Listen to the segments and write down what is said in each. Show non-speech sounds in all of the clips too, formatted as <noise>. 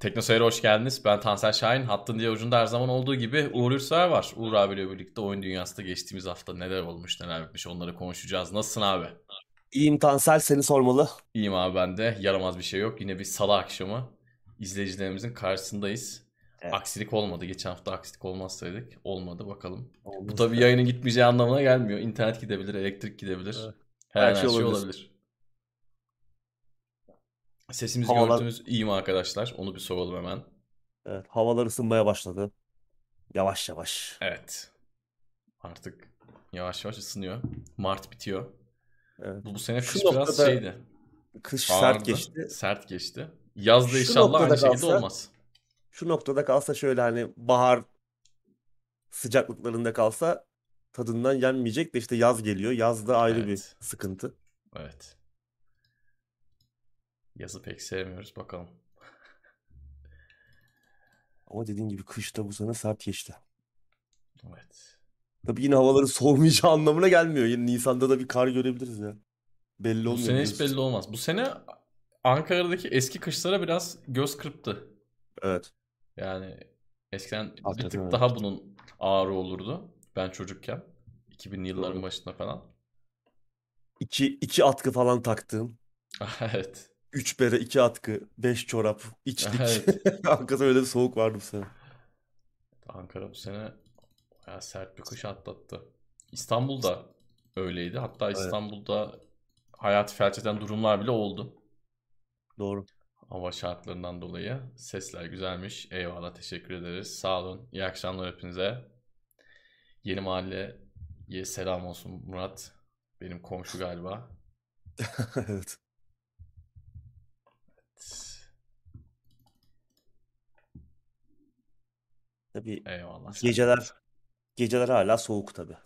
Teknoseyir'e hoş geldiniz. Ben Tansel Şahin. Hattın diye ucunda her zaman olduğu gibi Uğur Ürser var. Uğur abiyle birlikte oyun dünyasında geçtiğimiz hafta neler olmuş neler bitmiş onları konuşacağız. Nasılsın abi? İyiyim Tansel seni sormalı. İyiyim abi ben de. Yaramaz bir şey yok. Yine bir salı akşamı izleyicilerimizin karşısındayız. Evet. Aksilik olmadı. Geçen hafta aksilik olmazsaydık. Olmadı bakalım. Olmaz. Bu tabii yayının gitmeyeceği anlamına gelmiyor. İnternet gidebilir, elektrik gidebilir. Evet. Her, her, şey, şey olabilir. olabilir. Sesimiz Havalar... görüntümüz iyi mi arkadaşlar? Onu bir soralım hemen. Evet, havalar ısınmaya başladı. Yavaş yavaş. Evet. Artık yavaş yavaş ısınıyor. Mart bitiyor. Evet. Bu, bu sene kış biraz şeydi. Kış Ağırdı, sert geçti. Sert geçti. Yazda inşallah aynı şekilde olmaz. Şu noktada kalsa şöyle hani bahar sıcaklıklarında kalsa tadından yenmeyecek de işte yaz geliyor. Yazda ayrı evet. bir sıkıntı. Evet. Yazı pek sevmiyoruz bakalım. Ama dediğin gibi kışta bu sene sert geçti. Evet. Tabii yine havaların soğumayacağı anlamına gelmiyor. Yine Nisan'da da bir kar görebiliriz ya. Belli olmuyor. Bu sene hiç belli olmaz. Bu sene Ankara'daki eski kışlara biraz göz kırptı. Evet. Yani eskiden Hakikaten bir tık evet. daha bunun ağrı olurdu. Ben çocukken. 2000'li yılların Doğru. başında falan. İki, iki atkı falan taktığım. <laughs> evet. 3 bere, 2 atkı, 5 çorap, içlik. Evet. <laughs> Ankara'da öyle bir soğuk vardı bu sene. Ankara bu sene bayağı sert bir kış atlattı. İstanbul'da öyleydi. Hatta İstanbul'da evet. hayatı felç eden durumlar bile oldu. Doğru. Hava şartlarından dolayı. Sesler güzelmiş. Eyvallah teşekkür ederiz. Sağ olun. İyi akşamlar hepinize. Yeni mahalleye selam olsun Murat. Benim komşu galiba. <laughs> evet. Tabii Eyvallah. geceler geceler hala soğuk tabii.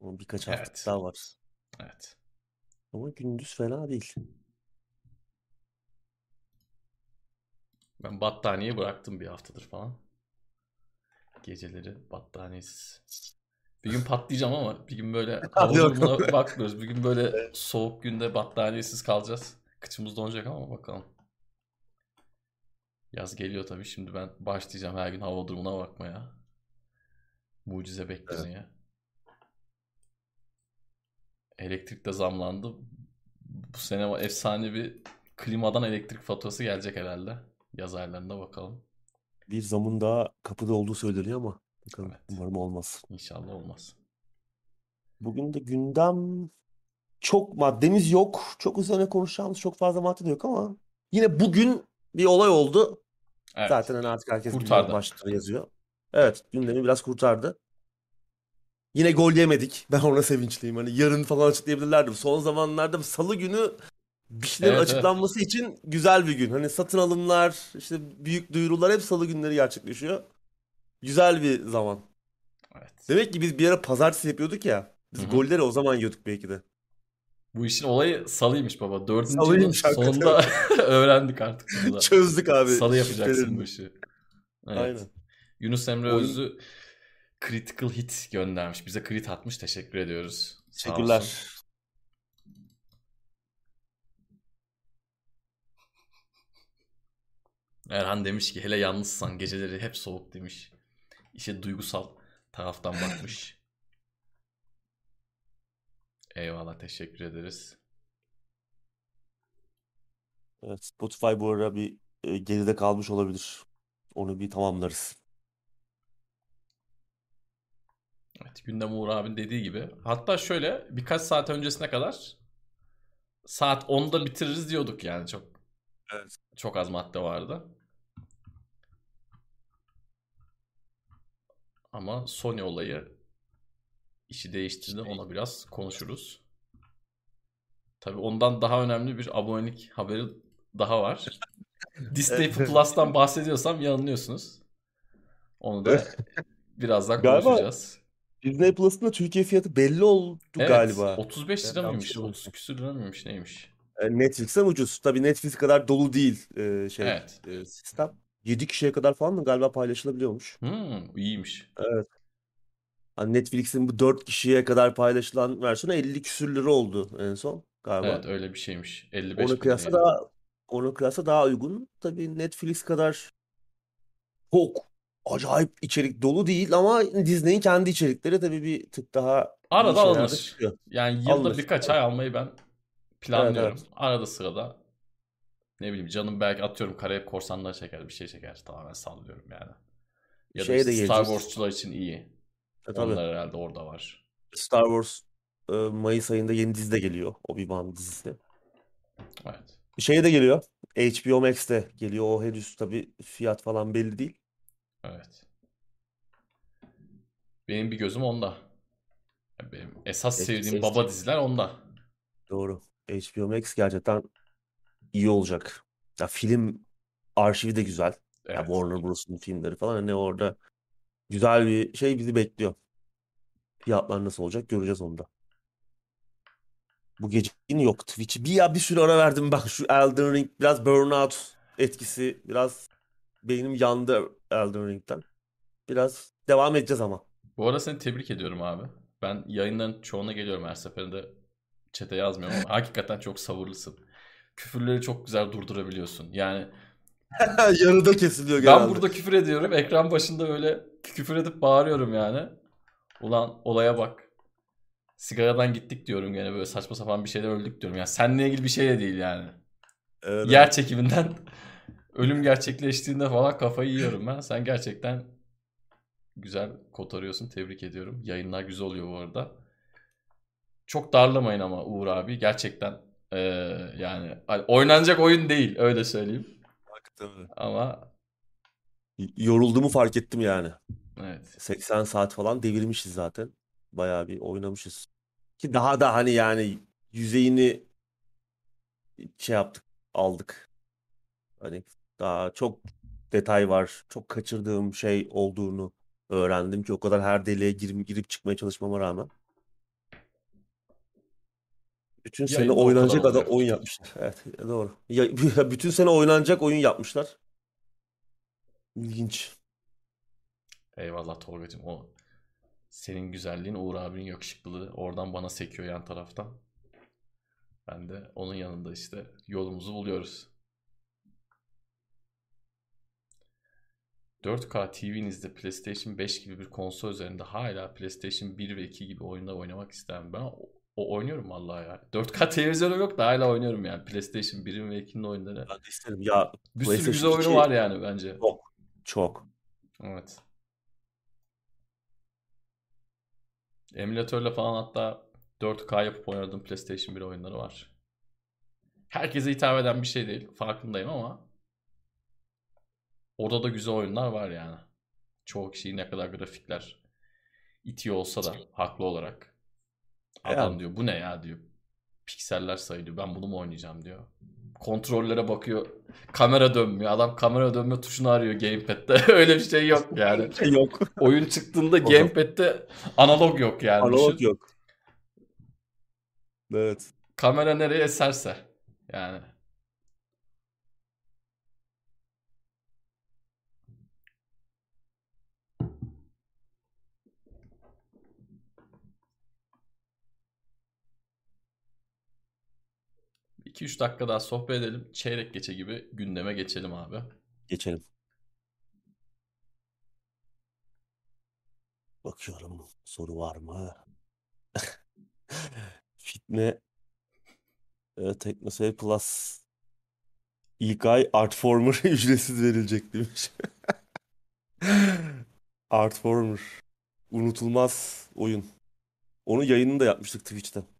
Ama birkaç hafta Evet. daha var. Evet. Ama gündüz fena değil. Ben battaniye bıraktım bir haftadır falan. Geceleri battaniyesiz. Bir gün patlayacağım ama bir gün böyle <laughs> hava durumuna bakmıyoruz. Bir gün böyle soğuk günde battaniyesiz kalacağız. Kıçımız donacak ama bakalım. Yaz geliyor tabii. Şimdi ben başlayacağım her gün hava durumuna bakmaya. Mucize bekleniyor. Evet. Elektrik de zamlandı. Bu sene efsane bir klimadan elektrik faturası gelecek herhalde. Yaz aylarında bakalım. Bir zamın daha kapıda olduğu söyleniyor ama bakalım evet. umarım olmaz. İnşallah olmaz. Bugün de gündem çok maddemiz yok. Çok üzerine konuşacağımız çok fazla madde de yok ama yine bugün bir olay oldu. Evet. Zaten hani artık herkes kurtardı. başlıkları yazıyor. Evet gündemi biraz kurtardı. Yine gol yemedik. <laughs> Ben ona sevinçliyim. Hani yarın falan açıklayabilirlerdi. Son zamanlarda salı günü bir şeylerin evet, açıklanması evet. için güzel bir gün. Hani satın alımlar, işte büyük duyurular hep salı günleri gerçekleşiyor. Güzel bir zaman. Evet. Demek ki biz bir ara pazartesi yapıyorduk ya. Biz Hı-hı. golleri o zaman yiyorduk belki de. Bu işin olayı salıymış baba. Dördüncü salıymış, yılın sonunda <laughs> öğrendik artık. Sonunda. Çözdük abi. Salı yapacaksın bu işi. Evet. Aynen. Yunus Emre Oyun... Özlü critical hit göndermiş. Bize crit atmış. Teşekkür ediyoruz. Teşekkürler. Erhan demiş ki hele yalnızsan geceleri hep soğuk demiş. İşe duygusal taraftan bakmış. Eyvallah teşekkür ederiz. Evet, Spotify bu ara bir e, geride kalmış olabilir. Onu bir tamamlarız. Evet, gündem Uğur abin dediği gibi. Hatta şöyle birkaç saat öncesine kadar saat 10'da bitiririz diyorduk yani çok. Evet. Çok az madde vardı. Ama Sony olayı işi değiştirdi. Ona biraz konuşuruz. Tabii ondan daha önemli bir abonelik haberi daha var. <laughs> Disney Plus'tan bahsediyorsam yanılıyorsunuz. Onu da <laughs> birazdan galiba konuşacağız. Disney Plus'ın da Türkiye fiyatı belli oldu evet, galiba. 35 lira mıymış? 30 küsür lira mıymış? Neymiş? E, Netflix'ten ucuz. Tabii Netflix kadar dolu değil e, şey evet. e, sistem. 7 kişiye kadar falan mı galiba paylaşılabiliyormuş. Hmm, iyiymiş. Evet. Hani Netflix'in bu 4 kişiye kadar paylaşılan versiyonu 50 küsür lira oldu en son galiba. Evet öyle bir şeymiş. 55 Ona kıyasla daha Ona kıyasla daha uygun. Tabii Netflix kadar çok acayip içerik dolu değil ama Disney'in kendi içerikleri tabii bir tık daha Arada alınır. Yani yılda alınır. birkaç ay almayı ben planlıyorum. Evet, evet. Arada sırada ne bileyim canım belki atıyorum Karayip Korsanları çeker bir şey çeker tamamen sallıyorum yani. Ya şey da Star Wars'çular için iyi. E, tabii. Onlar herhalde orada var. Star Wars e, Mayıs ayında yeni dizi de geliyor. Obi-Wan dizisi. Evet. Şey de geliyor. HBO Max'te geliyor. O henüz tabii fiyat falan belli değil. Evet. Benim bir gözüm onda. Benim esas sevdiğim baba diziler onda. Doğru. HBO Max gerçekten iyi olacak. Ya film arşivi de güzel. Evet. Ya Warner Bros'un filmleri falan hani orada güzel bir şey bizi bekliyor. Fiyatlar nasıl olacak göreceğiz onda. Bu gece yine yok Twitch'i. Bir ya bir süre ara verdim bak şu Elden Ring biraz burnout etkisi biraz beynim yandı Elden Ring'den. Biraz devam edeceğiz ama. Bu arada seni tebrik ediyorum abi. Ben yayınların çoğuna geliyorum her seferinde. Çete yazmıyorum ama <laughs> hakikaten çok sabırlısın. Küfürleri çok güzel durdurabiliyorsun. Yani <laughs> yarıda kesiliyor genelde. Ben burada küfür ediyorum. Ekran başında böyle küfür edip bağırıyorum yani. Ulan olaya bak. Sigaradan gittik diyorum gene böyle saçma sapan bir şeyler öldük diyorum. Yani seninle ilgili bir şey de değil yani. Evet. Yer çekiminden <laughs> ölüm gerçekleştiğinde falan kafayı yiyorum ben. Sen gerçekten güzel kotarıyorsun. Tebrik ediyorum. Yayınlar güzel oluyor bu arada. Çok darlamayın ama Uğur abi. Gerçekten ee, yani oynanacak oyun değil öyle söyleyeyim. Hakikaten Ama yorulduğumu fark ettim yani. Evet. 80 saat falan devirmişiz zaten. Bayağı bir oynamışız. Ki daha da hani yani yüzeyini şey yaptık, aldık. Hani daha çok detay var. Çok kaçırdığım şey olduğunu öğrendim ki o kadar her deliğe girip, girip çıkmaya çalışmama rağmen. Bütün sene Yayında oynanacak kadar oyun yapmışlar. Evet doğru. Ya, <laughs> bütün sene oynanacak oyun yapmışlar. İlginç. Eyvallah Tolga'cığım. O senin güzelliğin Uğur abinin yakışıklılığı. Oradan bana sekiyor yan taraftan. Ben de onun yanında işte yolumuzu buluyoruz. 4K TV'nizde PlayStation 5 gibi bir konsol üzerinde hala PlayStation 1 ve 2 gibi oyunlar oynamak isterim. Ben o, o oynuyorum vallahi ya. 4K televizyonu yok da hala oynuyorum yani. PlayStation 1'in ve 2'nin oyunları. Ben de isterim. Ya bir sürü güzel oyunu var yani bence. Çok. Çok. Evet. Emülatörle falan hatta 4K yapıp oynadığım PlayStation 1 oyunları var. Herkese hitap eden bir şey değil. Farkındayım ama orada da güzel oyunlar var yani. Çoğu kişiyi ne kadar grafikler itiyor olsa da haklı olarak. Adam yani. diyor bu ne ya diyor. Pikseller sayılıyor. Ben bunu mu oynayacağım diyor. Kontrollere bakıyor. Kamera dönmüyor. Adam kamera dönme tuşunu arıyor gamepad'de. <laughs> Öyle bir şey yok yani. <laughs> Yok. Oyun çıktığında gamepad'de analog yok yani. Analog Düşün. yok. Evet. Kamera nereye eserse. Yani. İki üç dakika daha sohbet edelim. Çeyrek geçe gibi gündeme geçelim abi. Geçelim. Bakıyorum soru var mı? <laughs> Fitne e, Teknoseyir Plus ilk ay Artformer <laughs> ücretsiz verilecek demiş. <laughs> Artformer. Unutulmaz oyun. Onu yayını da yapmıştık Twitch'ten.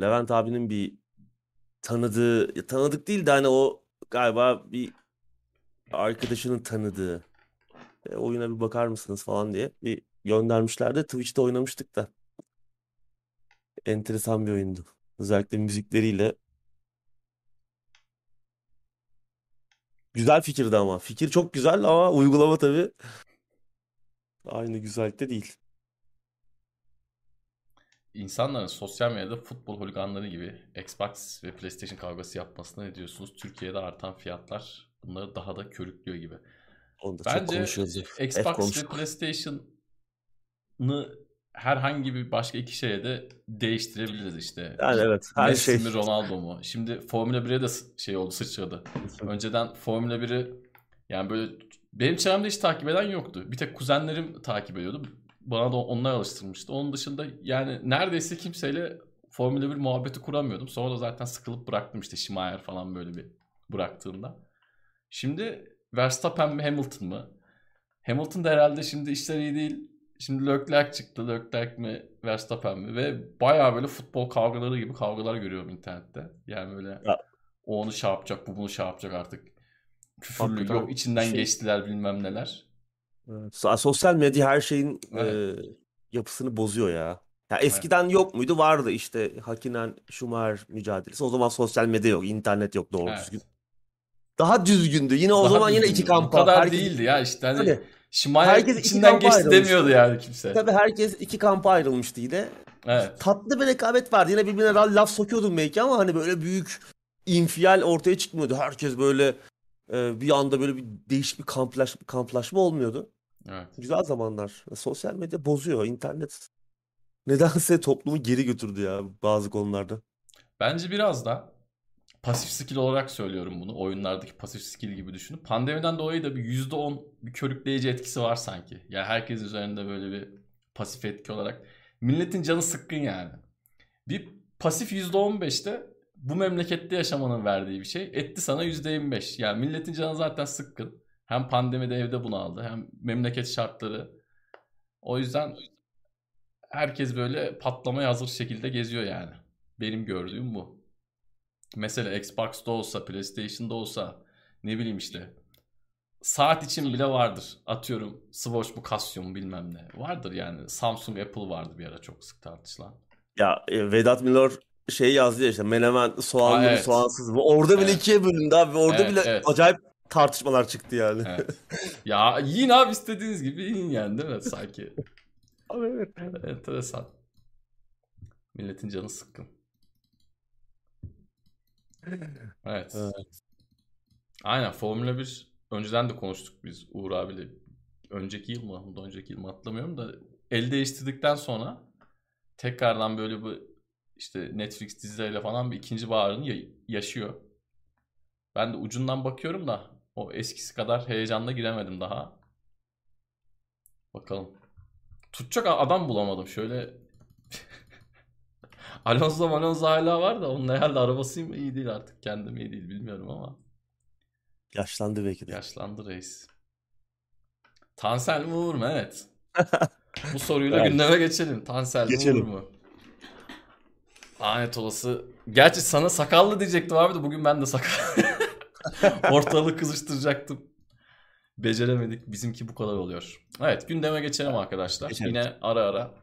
Levent abinin bir tanıdığı, tanıdık değil de hani o galiba bir arkadaşının tanıdığı e, oyuna bir bakar mısınız falan diye bir göndermişlerdi. Twitch'te oynamıştık da. Enteresan bir oyundu. Özellikle müzikleriyle. Güzel fikirdi ama. Fikir çok güzel ama uygulama tabii aynı güzellikte değil. İnsanların sosyal medyada futbol holiganları gibi Xbox ve PlayStation kavgası yapmasına ne diyorsunuz? Türkiye'de artan fiyatlar bunları daha da körüklüyor gibi. Onu da Bence Xbox ve PlayStation'ı herhangi bir başka iki şeye de değiştirebiliriz işte. Yani evet her Messi şey. mi Ronaldo mu? Şimdi Formula 1'e de şey oldu sıçradı. Önceden Formula 1'i yani böyle benim çevremde hiç takip eden yoktu. Bir tek kuzenlerim takip ediyordu. Bana da onlar alıştırmıştı. Onun dışında yani neredeyse kimseyle Formula 1 muhabbeti kuramıyordum. Sonra da zaten sıkılıp bıraktım işte Schumacher falan böyle bir bıraktığımda. Şimdi Verstappen mi Hamilton mı? Hamilton da herhalde şimdi işler iyi değil. Şimdi Leclerc çıktı. Leclerc mi Verstappen mi? Ve baya böyle futbol kavgaları gibi kavgalar görüyorum internette. Yani böyle ya. o onu şey yapacak, bu bunu şey yapacak artık. Küfürlü yok içinden şey... geçtiler bilmem neler. Evet. Sosyal medya her şeyin evet. e, yapısını bozuyor ya. Ya eskiden evet. yok muydu? Vardı işte Hakinen Schumacher mücadelesi. O zaman sosyal medya yok, internet yok doğru evet. düzgün. Daha düzgündü. Yine o Daha zaman yine iki kampa. O kadar herkes... değildi ya işte hani Tabii. Şimayer herkes içinden geçti demiyordu yani kimse. Tabii herkes iki kampa ayrılmıştı yine. Evet. Tatlı bir rekabet vardı. Yine birbirine laf sokuyordum belki ama hani böyle büyük infial ortaya çıkmıyordu. Herkes böyle e, bir anda böyle bir değişik bir kamplaş, kamplaşma olmuyordu. Evet. Güzel zamanlar. Sosyal medya bozuyor. İnternet nedense toplumu geri götürdü ya bazı konularda. Bence biraz da pasif skill olarak söylüyorum bunu. Oyunlardaki pasif skill gibi düşünün. Pandemiden dolayı da bir %10 bir körükleyici etkisi var sanki. Yani herkes üzerinde böyle bir pasif etki olarak. Milletin canı sıkkın yani. Bir pasif %15'te bu memlekette yaşamanın verdiği bir şey. Etti sana %25. Yani milletin canı zaten sıkkın. Hem pandemide evde bunu aldı hem memleket şartları. O yüzden herkes böyle patlamaya hazır şekilde geziyor yani. Benim gördüğüm bu. Mesela Xbox'da olsa, PlayStation'da olsa ne bileyim işte saat için bile vardır. Atıyorum Swatch bu Casio bilmem ne. Vardır yani. Samsung, Apple vardı bir ara çok sık tartışılan. Ya e, Vedat Milor şey yazdı ya işte menemen soğanlı evet. soğansız mı? Orada bile evet. ikiye bölündü abi. Orada evet, bile evet. acayip tartışmalar çıktı yani. Evet. <laughs> ya yiyin abi istediğiniz gibi yiyin yani değil mi sanki? <laughs> abi evet. Enteresan. Milletin canı sıkkın. Evet. evet. Aynen Formula 1 önceden de konuştuk biz Uğur abiyle. Önceki yıl mı? Ondan önceki yıl mı hatırlamıyorum da el değiştirdikten sonra tekrardan böyle bir işte Netflix dizileriyle falan bir ikinci baharını yaşıyor. Ben de ucundan bakıyorum da o eskisi kadar heyecanla giremedim daha. Bakalım. Tutacak adam bulamadım. Şöyle <laughs> Alonso Alonso hala var da onun herhalde arabası mı iyi değil artık. Kendim iyi değil bilmiyorum ama. Yaşlandı belki de. Yaşlandı reis. Tansel mi Uğur mu? Evet. <laughs> Bu soruyla evet. gündeme geçelim. Tansel geçelim. mi Uğur mu? Lanet olası. Gerçi sana sakallı diyecektim abi de bugün ben de sakal. <laughs> <laughs> Ortalığı kızıştıracaktım. Beceremedik. Bizimki bu kadar oluyor. Evet gündeme geçelim arkadaşlar. Geçelim. Yine ara ara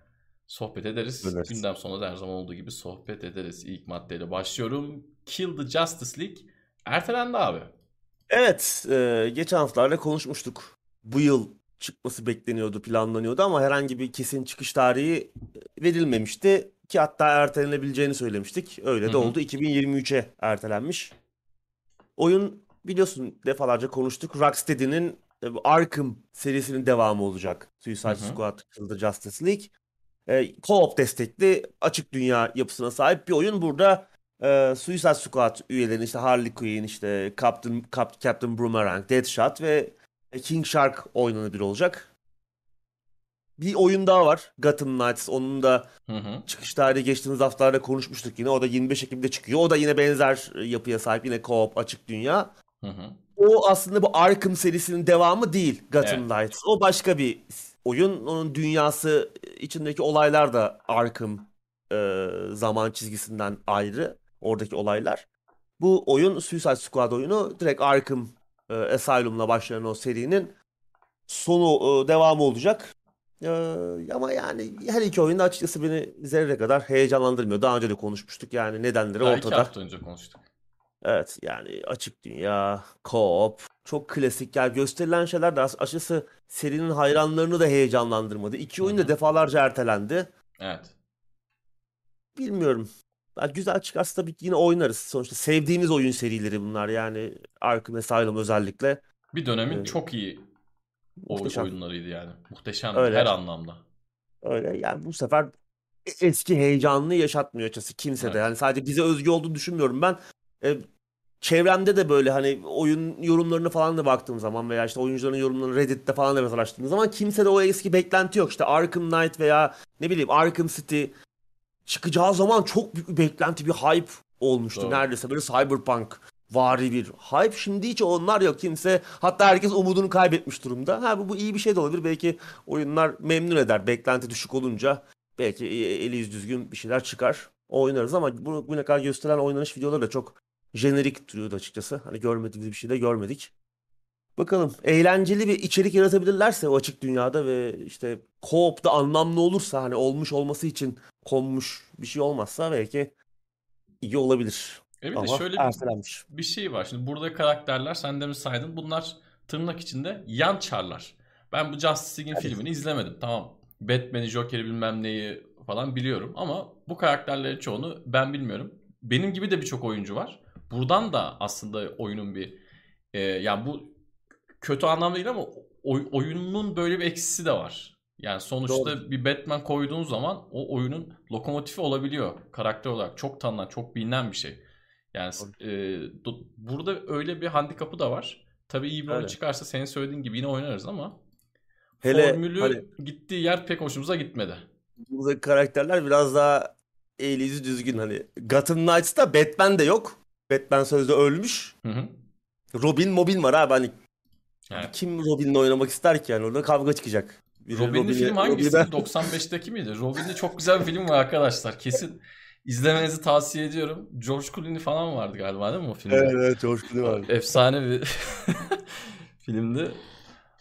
sohbet ederiz. ederiz. Gündem sonunda da her zaman olduğu gibi sohbet ederiz. İlk maddeyle başlıyorum. Kill the Justice League ertelendi abi. Evet. E, geçen haftalarda konuşmuştuk. Bu yıl çıkması bekleniyordu, planlanıyordu ama herhangi bir kesin çıkış tarihi verilmemişti. Ki hatta ertelenebileceğini söylemiştik. Öyle de Hı-hı. oldu. 2023'e ertelenmiş. Oyun biliyorsun defalarca konuştuk. Rocksteady'nin e, Arkham serisinin devamı olacak. Suicide Hı-hı. Squad Kill the Justice League. E, co-op destekli açık dünya yapısına sahip bir oyun. Burada e, Suicide Squad üyelerinin işte Harley Quinn, işte Captain, Cap, Captain Boomerang, Deadshot ve King Shark oynanabilir olacak. Bir oyun daha var. Gotham Knights. Onun da hı hı. çıkış tarihi geçtiğimiz haftalarda konuşmuştuk yine. O da 25 Ekim'de çıkıyor. O da yine benzer yapıya sahip. Yine co-op açık dünya. Hı hı. O aslında bu Arkham serisinin devamı değil Gotham evet. Knights. O başka bir oyun. Onun dünyası içindeki olaylar da Arkham e, zaman çizgisinden ayrı. Oradaki olaylar. Bu oyun Suicide Squad oyunu direkt Arkham e, Asylum'la başlayan o serinin sonu e, devamı olacak. E, ama yani her iki oyunda açıkçası beni zerre kadar heyecanlandırmıyor. Daha önce de konuşmuştuk yani nedenleri Daha ortada. Daha iki hafta önce konuştuk. Evet yani açık dünya, co-op, çok klasik. Yani gösterilen şeyler de açıkçası serinin hayranlarını da heyecanlandırmadı. İki oyun da defalarca ertelendi. Evet. Bilmiyorum. Yani güzel çıkarsa tabii ki yine oynarız. Sonuçta sevdiğimiz oyun serileri bunlar yani Arkham Asylum özellikle. Bir dönemin ee, çok iyi muhteşem. oyunlarıydı yani. Muhteşem Öyle. her anlamda. Öyle yani bu sefer e, eski heyecanını yaşatmıyor açıkçası kimse de. Yani sadece bize özgü olduğunu düşünmüyorum ben. E, çevremde de böyle hani oyun yorumlarını falan da baktığım zaman veya işte oyuncuların yorumlarını Reddit'te falan da biraz araştırdığım zaman kimse de o eski beklenti yok. İşte Arkham Knight veya ne bileyim Arkham City çıkacağı zaman çok büyük bir beklenti, bir hype olmuştu. Doğru. Neredeyse böyle cyberpunk vari bir hype. Şimdi hiç onlar yok kimse. Hatta herkes umudunu kaybetmiş durumda. Ha bu, bu iyi bir şey de olabilir. Belki oyunlar memnun eder. Beklenti düşük olunca belki eli yüz düzgün bir şeyler çıkar. Oynarız ama bu, bugüne kadar gösteren oynanış videoları da çok jenerik duruyordu açıkçası. Hani görmediğimiz bir şey de görmedik. Bakalım eğlenceli bir içerik yaratabilirlerse o açık dünyada ve işte co-op'ta anlamlı olursa hani olmuş olması için konmuş bir şey olmazsa belki iyi olabilir. Evet Ama şöyle ertelenmiş. bir şey var. Şimdi burada karakterler sen de mi saydın? Bunlar tırnak içinde yan çarlar. Ben bu Justice League'in evet. filmini izlemedim. Tamam. Batman'i, Joker'i bilmem neyi falan biliyorum ama bu karakterlerin çoğunu ben bilmiyorum. Benim gibi de birçok oyuncu var. Buradan da aslında oyunun bir e, yani bu kötü anlamda değil ama oy, oyunun böyle bir eksisi de var. Yani sonuçta Doğru. bir Batman koyduğun zaman o oyunun lokomotifi olabiliyor karakter olarak. Çok tanınan, çok bilinen bir şey. Yani e, do, burada öyle bir handikapı da var. Tabii iyi bir oyun çıkarsa senin söylediğin gibi yine oynarız ama Hele, formülü hani, gittiği yer pek hoşumuza gitmedi. Buradaki karakterler biraz daha yüzü düzgün hani. Gotham Knights'ta Batman de yok. Batman sözde ölmüş. Hı hı. Robin Mobil var abi hani evet. kim Robin'le oynamak ister ki yani orada kavga çıkacak. Robin'li Robin'i, film hangisi? Robin'e... 95'teki miydi? Robin'li çok güzel bir film var arkadaşlar. Kesin izlemenizi tavsiye ediyorum. George Clooney falan vardı galiba değil mi o filmde? Evet, evet George Clooney vardı. <laughs> Efsane bir <laughs> filmdi.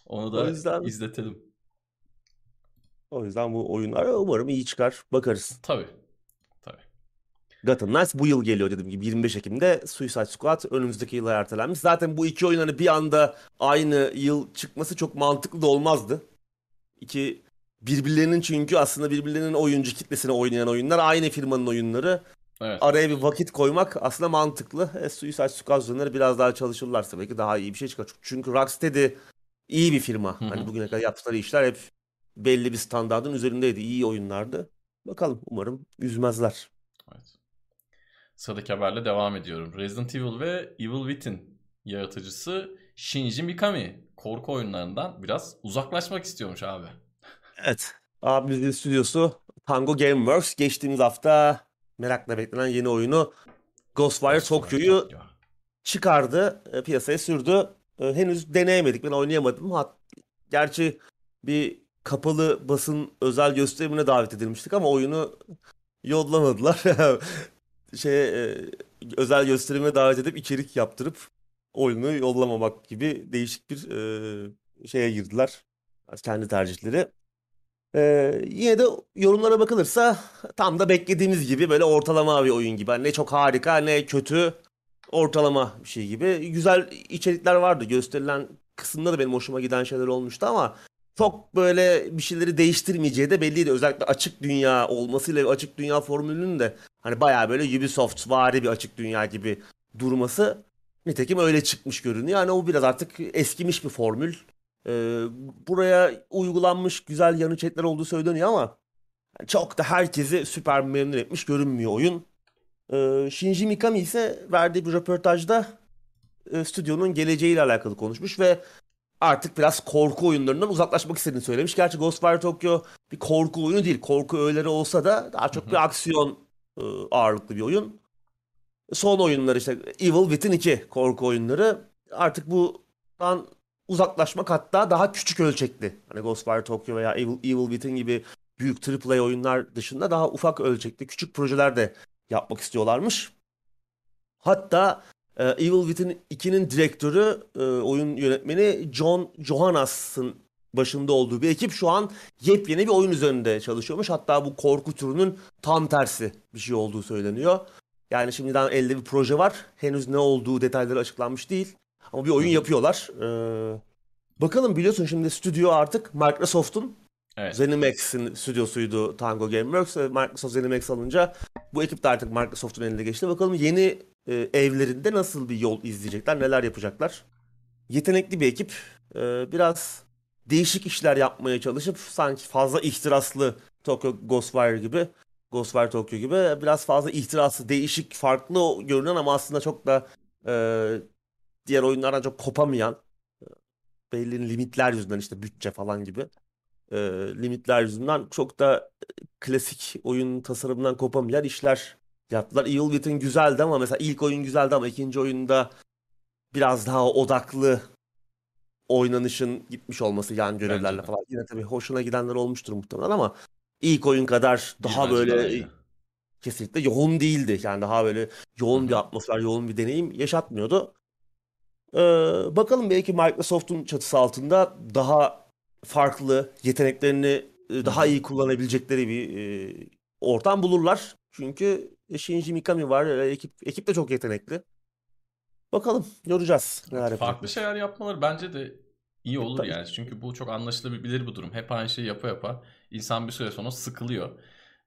Onu da yüzden... izletelim. O yüzden bu oyunlar umarım iyi çıkar. Bakarız. Tabii. Gotham Knights bu yıl geliyor dediğim gibi 25 Ekim'de Suicide Squad önümüzdeki yıla ertelenmiş. Zaten bu iki oyun hani bir anda aynı yıl çıkması çok mantıklı da olmazdı. İki birbirlerinin çünkü aslında birbirlerinin oyuncu kitlesine oynayan oyunlar aynı firmanın oyunları. Evet. Araya bir vakit koymak aslında mantıklı. E, Suicide Squad üzerine biraz daha çalışırlarsa belki daha iyi bir şey çıkar. Çünkü Rocksteady iyi bir firma. Hı-hı. Hani bugüne kadar yaptıkları işler hep belli bir standartın üzerindeydi. İyi oyunlardı. Bakalım umarım üzmezler. Evet. Sıradaki haberle devam ediyorum. Resident Evil ve Evil Within yaratıcısı Shinji Mikami korku oyunlarından biraz uzaklaşmak istiyormuş abi. Evet. Abimizin stüdyosu Tango Gameworks geçtiğimiz hafta merakla beklenen yeni oyunu Ghostwire Tokyo'yu çıkardı, e, piyasaya sürdü. E, henüz deneyemedik, ben oynayamadım. Hat Gerçi bir kapalı basın özel gösterimine davet edilmiştik ama oyunu yollamadılar. <laughs> şey e, özel gösterime davet edip içerik yaptırıp oyunu yollamamak gibi değişik bir e, şeye girdiler. Kendi tercihleri. E, yine de yorumlara bakılırsa tam da beklediğimiz gibi böyle ortalama bir oyun gibi. ne çok harika ne kötü ortalama bir şey gibi. Güzel içerikler vardı. Gösterilen kısımda da benim hoşuma giden şeyler olmuştu ama çok böyle bir şeyleri değiştirmeyeceği de belliydi. Özellikle açık dünya olmasıyla açık dünya formülünün de hani bayağı böyle Ubisoft vari bir açık dünya gibi durması nitekim öyle çıkmış görünüyor. Yani o biraz artık eskimiş bir formül. Ee, buraya uygulanmış güzel yanı chatler olduğu söyleniyor ama çok da herkesi süper memnun etmiş görünmüyor oyun. Ee, Shinji Mikami ise verdiği bir röportajda e, stüdyonun geleceğiyle alakalı konuşmuş ve artık biraz korku oyunlarından uzaklaşmak istediğini söylemiş. Gerçi Ghostwire Tokyo bir korku oyunu değil. Korku öğeleri olsa da daha çok bir aksiyon e, ağırlıklı bir oyun. Son oyunlar işte Evil Within 2 korku oyunları. Artık bundan uzaklaşmak hatta daha küçük ölçekli. Hani Ghostwire Tokyo veya Evil, Evil Within gibi büyük AAA oyunlar dışında daha ufak ölçekli küçük projeler de yapmak istiyorlarmış. Hatta e, Evil Within 2'nin direktörü, e, oyun yönetmeni John Johannas'ın başında olduğu bir ekip şu an yepyeni bir oyun üzerinde çalışıyormuş. Hatta bu korku türünün tam tersi bir şey olduğu söyleniyor. Yani şimdiden elde bir proje var. Henüz ne olduğu detayları açıklanmış değil. Ama bir oyun yapıyorlar. Ee, bakalım biliyorsun şimdi stüdyo artık Microsoft'un Evet. ZeniMax'in stüdyosuydu Tango Gameworks. Microsoft ZeniMax alınca bu ekip de artık Microsoft'un eline geçti. Bakalım yeni e, evlerinde nasıl bir yol izleyecekler, neler yapacaklar. Yetenekli bir ekip. E, biraz değişik işler yapmaya çalışıp sanki fazla ihtiraslı Tokyo Ghostwire gibi Ghostwire Tokyo gibi biraz fazla ihtiraslı, değişik, farklı görünen ama aslında çok da e, diğer oyunlardan çok kopamayan e, belli limitler yüzünden işte bütçe falan gibi e, limitler yüzünden çok da klasik oyun tasarımından kopamayan işler yaptılar. Evil Within güzeldi ama mesela ilk oyun güzeldi ama ikinci oyunda biraz daha odaklı oynanışın gitmiş olması yan görevlerle falan. Yine tabii hoşuna gidenler olmuştur muhtemelen ama ilk oyun kadar daha böyle daha kesinlikle yoğun değildi. Yani daha böyle yoğun Hı-hı. bir atmosfer, yoğun bir deneyim yaşatmıyordu. Ee, bakalım belki Microsoft'un çatısı altında daha farklı yeteneklerini daha iyi kullanabilecekleri bir e, ortam bulurlar. Çünkü Shinji Mikami var. Ekip, ekip de çok yetenekli. Bakalım göreceğiz. Neler Farklı şeyler yapmaları bence de iyi olur Tabii. yani. Çünkü bu çok anlaşılabilir bir durum. Hep aynı şeyi yapa yapa insan bir süre sonra sıkılıyor.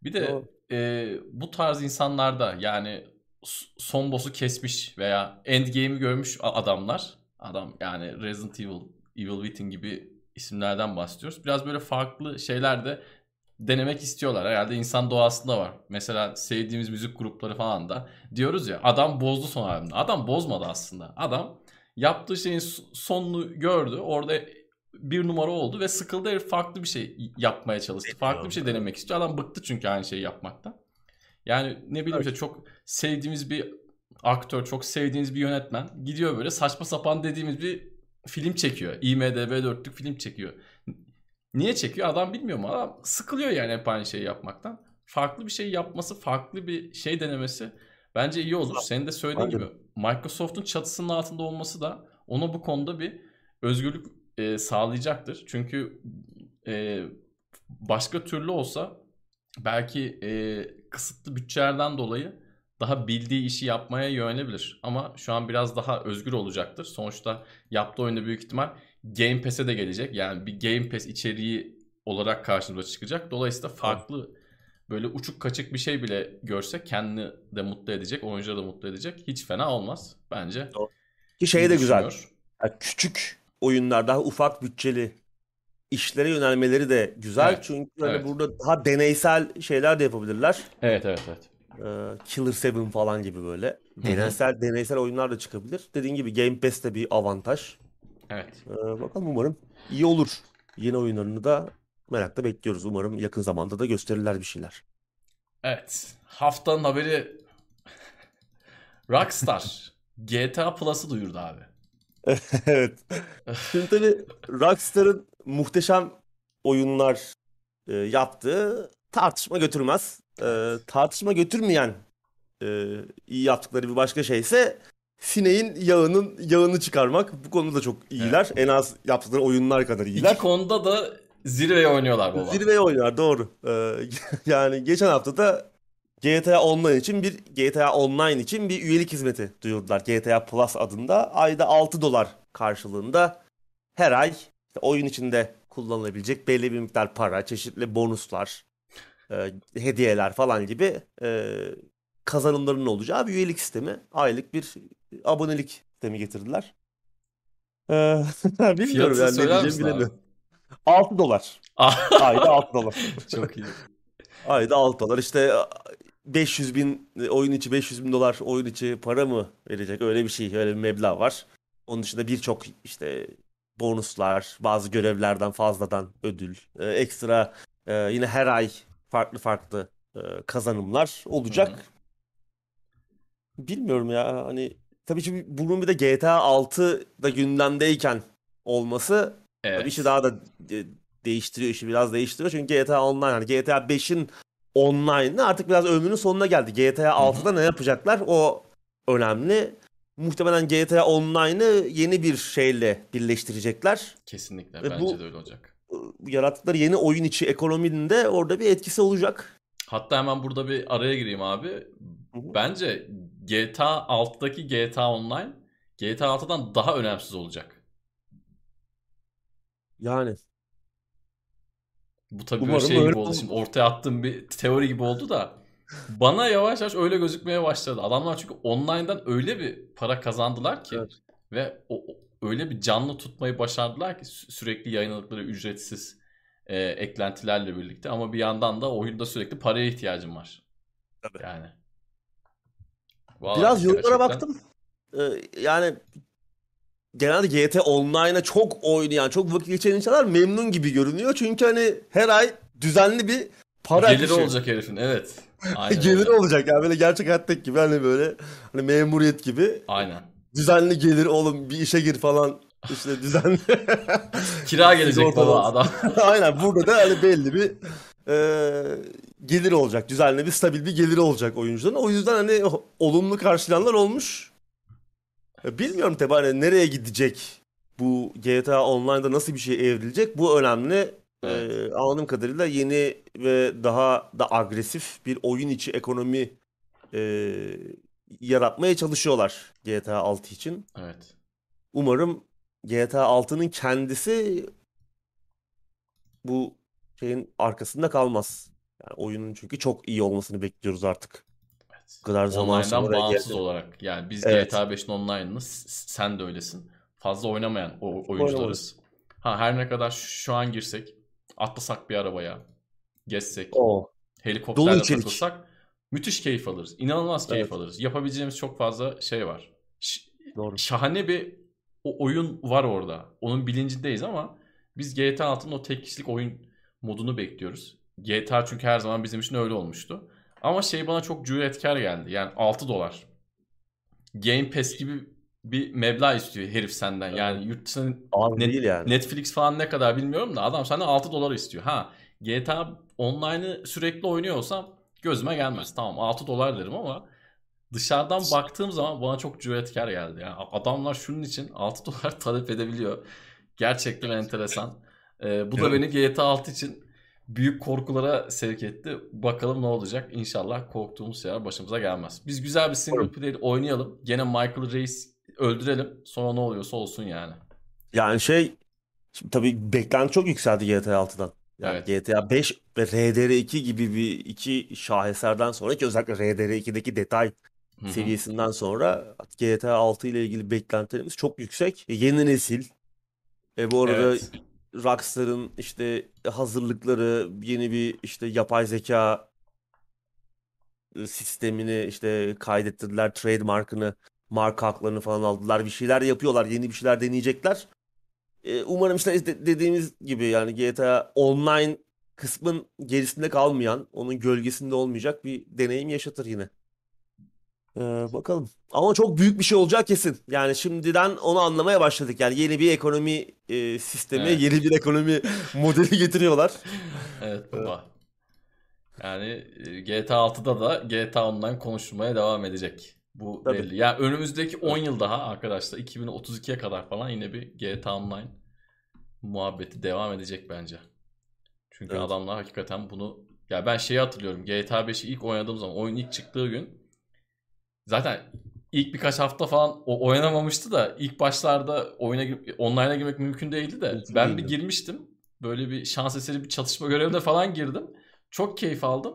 Bir de e, bu tarz insanlarda yani son boss'u kesmiş veya endgame'i görmüş adamlar adam yani Resident Evil, Evil Within gibi isimlerden bahsediyoruz. Biraz böyle farklı şeyler de denemek istiyorlar. Herhalde insan doğasında var. Mesela sevdiğimiz müzik grupları falan da diyoruz ya adam bozdu son albümde. Adam bozmadı aslında. Adam yaptığı şeyin sonunu gördü. Orada bir numara oldu ve sıkıldı herif farklı bir şey yapmaya çalıştı. Farklı bir şey denemek istiyor. Adam bıktı çünkü aynı şeyi yapmaktan. Yani ne bileyim işte çok sevdiğimiz bir aktör, çok sevdiğiniz bir yönetmen gidiyor böyle saçma sapan dediğimiz bir film çekiyor. IMDB 4'lük film çekiyor. Niye çekiyor adam bilmiyor mu? Adam sıkılıyor yani hep aynı şeyi yapmaktan. Farklı bir şey yapması, farklı bir şey denemesi bence iyi olur. Senin de söylediğin gibi Microsoft'un çatısının altında olması da ona bu konuda bir özgürlük e, sağlayacaktır. Çünkü e, başka türlü olsa belki e, kısıtlı bütçelerden dolayı daha bildiği işi yapmaya yönelebilir. Ama şu an biraz daha özgür olacaktır. Sonuçta yaptığı oyunda büyük ihtimal Game Pass'e de gelecek. Yani bir Game Pass içeriği olarak karşımıza çıkacak. Dolayısıyla farklı böyle uçuk kaçık bir şey bile görse kendini de mutlu edecek, oyuncuları da mutlu edecek. Hiç fena olmaz bence. Ki şey de güzel. Yani küçük oyunlar daha ufak bütçeli işlere yönelmeleri de güzel. Evet, Çünkü hani evet. burada daha deneysel şeyler de yapabilirler. Evet evet evet. Ee, Killer 7 falan gibi böyle. Deneysel deneysel oyunlar da çıkabilir. Dediğin gibi Game Pass de bir avantaj. Evet. Ee, bakalım umarım iyi olur. Yeni oyunlarını da merakla bekliyoruz. Umarım yakın zamanda da gösterirler bir şeyler. Evet. Haftanın haberi Rockstar <laughs> GTA Plus'ı duyurdu abi. <laughs> evet. Şimdi tabii Rockstar'ın muhteşem oyunlar e, yaptığı tartışma götürmez. E, tartışma götürmeyen e, iyi yaptıkları bir başka şeyse sineğin yağının yağını çıkarmak. Bu konuda çok iyiler. Evet. En az yaptıkları oyunlar kadar iyiler. İki konuda da zirveye oynuyorlar baba. Zirveye oynuyorlar doğru. Ee, <laughs> yani geçen hafta da GTA Online için bir GTA Online için bir üyelik hizmeti duyurdular. GTA Plus adında ayda 6 dolar karşılığında her ay işte oyun içinde kullanılabilecek belli bir miktar para, çeşitli bonuslar, e, hediyeler falan gibi e, kazanımlarının olacağı bir üyelik sistemi. Aylık bir abonelik sistemi getirdiler. Ee, <laughs> bilmiyorum yani ne diyeceğimi bilemiyorum. 6 dolar. <laughs> Ayda 6 dolar. Çok iyi. Ayda 6 dolar. İşte 500 bin oyun içi 500 bin dolar oyun içi para mı verecek? Öyle bir şey. Öyle bir meblağ var. Onun dışında birçok işte bonuslar, bazı görevlerden fazladan ödül, e, ekstra e, yine her ay farklı farklı e, kazanımlar olacak. Bilmiyorum ya hani tabii ki bunun bir de GTA 6 da gündemdeyken olması evet. tabii işi daha da değiştiriyor işi biraz değiştiriyor. Çünkü GTA Online hani GTA 5'in online'ı artık biraz ömrünün sonuna geldi. GTA 6'da ne yapacaklar o önemli. Muhtemelen GTA Online'ı yeni bir şeyle birleştirecekler. Kesinlikle Ve bence bu, de öyle olacak. Bu yarattıkları yeni oyun içi ekonominin de orada bir etkisi olacak. Hatta hemen burada bir araya gireyim abi. Bence GTA 6'daki GTA Online GTA 6'dan daha önemsiz olacak. Yani. Bu tabii Umarım şey gibi oldu. Şimdi ortaya attığım bir teori gibi oldu da bana yavaş yavaş öyle gözükmeye başladı. Adamlar çünkü online'dan öyle bir para kazandılar ki evet. ve o, öyle bir canlı tutmayı başardılar ki sürekli yayınladıkları ücretsiz e, eklentilerle birlikte ama bir yandan da oyunda sürekli paraya ihtiyacım var. Tabii. Yani. Vallahi Biraz yorumlara gerçekten... baktım. Ee, yani genelde GT Online'a çok oynayan, çok vakit geçiren insanlar memnun gibi görünüyor. Çünkü hani her ay düzenli bir para Geliri olacak herifin evet. <laughs> Geliri olacak yani böyle gerçek hayattaki gibi hani böyle hani memuriyet gibi. Aynen. Düzenli gelir oğlum bir işe gir falan işte <laughs> düzenli. Kira <laughs> gelecek baba adam. Aynen burada da hani belli bir e, gelir olacak. Düzenli bir stabil bir gelir olacak oyuncuların. O yüzden hani olumlu karşılayanlar olmuş. Bilmiyorum tabi hani nereye gidecek bu GTA Online'da nasıl bir şey evrilecek bu önemli. Evet. Ee, anladığım kadarıyla yeni ve daha da agresif bir oyun içi ekonomi e, yaratmaya çalışıyorlar GTA 6 için. Evet. Umarım GTA 6'nın kendisi bu şeyin arkasında kalmaz. Yani oyunun çünkü çok iyi olmasını bekliyoruz artık. Evet. Bu kadar zaman sonra bağımsız geldi. olarak. Yani biz evet. GTA 5'in online'ını sen de öylesin. Fazla oynamayan o oyuncularız. Ha her ne kadar şu an girsek, atlasak bir arabaya, gezsek, o. helikopterle takılsak müthiş keyif alırız. İnanılmaz keyif evet. alırız. Yapabileceğimiz çok fazla şey var. Ş- Doğru. Şahane bir o oyun var orada. Onun bilincindeyiz ama biz GTA 6'nın o tek kişilik oyun modunu bekliyoruz. GTA çünkü her zaman bizim için öyle olmuştu. Ama şey bana çok cüretkar geldi. Yani 6 dolar. Game Pass gibi bir meblağ istiyor herif senden. Yani yurt dışında net, değil yani. Netflix falan ne kadar bilmiyorum da adam senden 6 dolar istiyor. Ha GTA Online'ı sürekli oynuyorsam gözüme gelmez. Tamam 6 dolar derim ama dışarıdan baktığım zaman bana çok cüretkar geldi. Yani adamlar şunun için 6 <laughs> dolar talep edebiliyor. Gerçekten enteresan. Ee, bu da beni GTA 6 için büyük korkulara sevk etti. Bakalım ne olacak. İnşallah korktuğumuz şeyler başımıza gelmez. Biz güzel bir single player oynayalım. Gene Michael Reis öldürelim. Sonra ne oluyorsa olsun yani. Yani şey şimdi tabii beklenti çok yükseldi GTA 6'dan. Yani evet. GTA 5 ve RDR2 gibi bir iki şaheserden sonra ki özellikle RDR2'deki detay Hı-hı. seviyesinden sonra GTA 6 ile ilgili beklentilerimiz çok yüksek. E, yeni nesil. E, bu arada evet. Rockstar'ın işte hazırlıkları yeni bir işte yapay zeka sistemini işte kaydettirdiler. Trademark'ını, marka haklarını falan aldılar. Bir şeyler yapıyorlar. Yeni bir şeyler deneyecekler. Ee, umarım işte dediğimiz gibi yani GTA Online kısmın gerisinde kalmayan, onun gölgesinde olmayacak bir deneyim yaşatır yine. Ee, bakalım. Ama çok büyük bir şey olacak kesin. Yani şimdiden onu anlamaya başladık. Yani yeni bir ekonomi e, sistemi, evet. yeni bir ekonomi <laughs> modeli getiriyorlar. evet baba. Yani e, GTA 6'da da GTA Online konuşulmaya devam edecek. Bu Tabii. belli. Yani önümüzdeki 10 yıl daha arkadaşlar 2032'ye kadar falan yine bir GTA Online muhabbeti devam edecek bence. Çünkü evet. adamlar hakikaten bunu ya ben şeyi hatırlıyorum. GTA 5'i ilk oynadığım zaman oyun ilk çıktığı gün zaten ilk birkaç hafta falan o oynamamıştı da ilk başlarda oyuna online'a girmek mümkün değildi de mümkün ben değildi. bir girmiştim. Böyle bir şans eseri bir çatışma görevine falan girdim. Çok keyif aldım.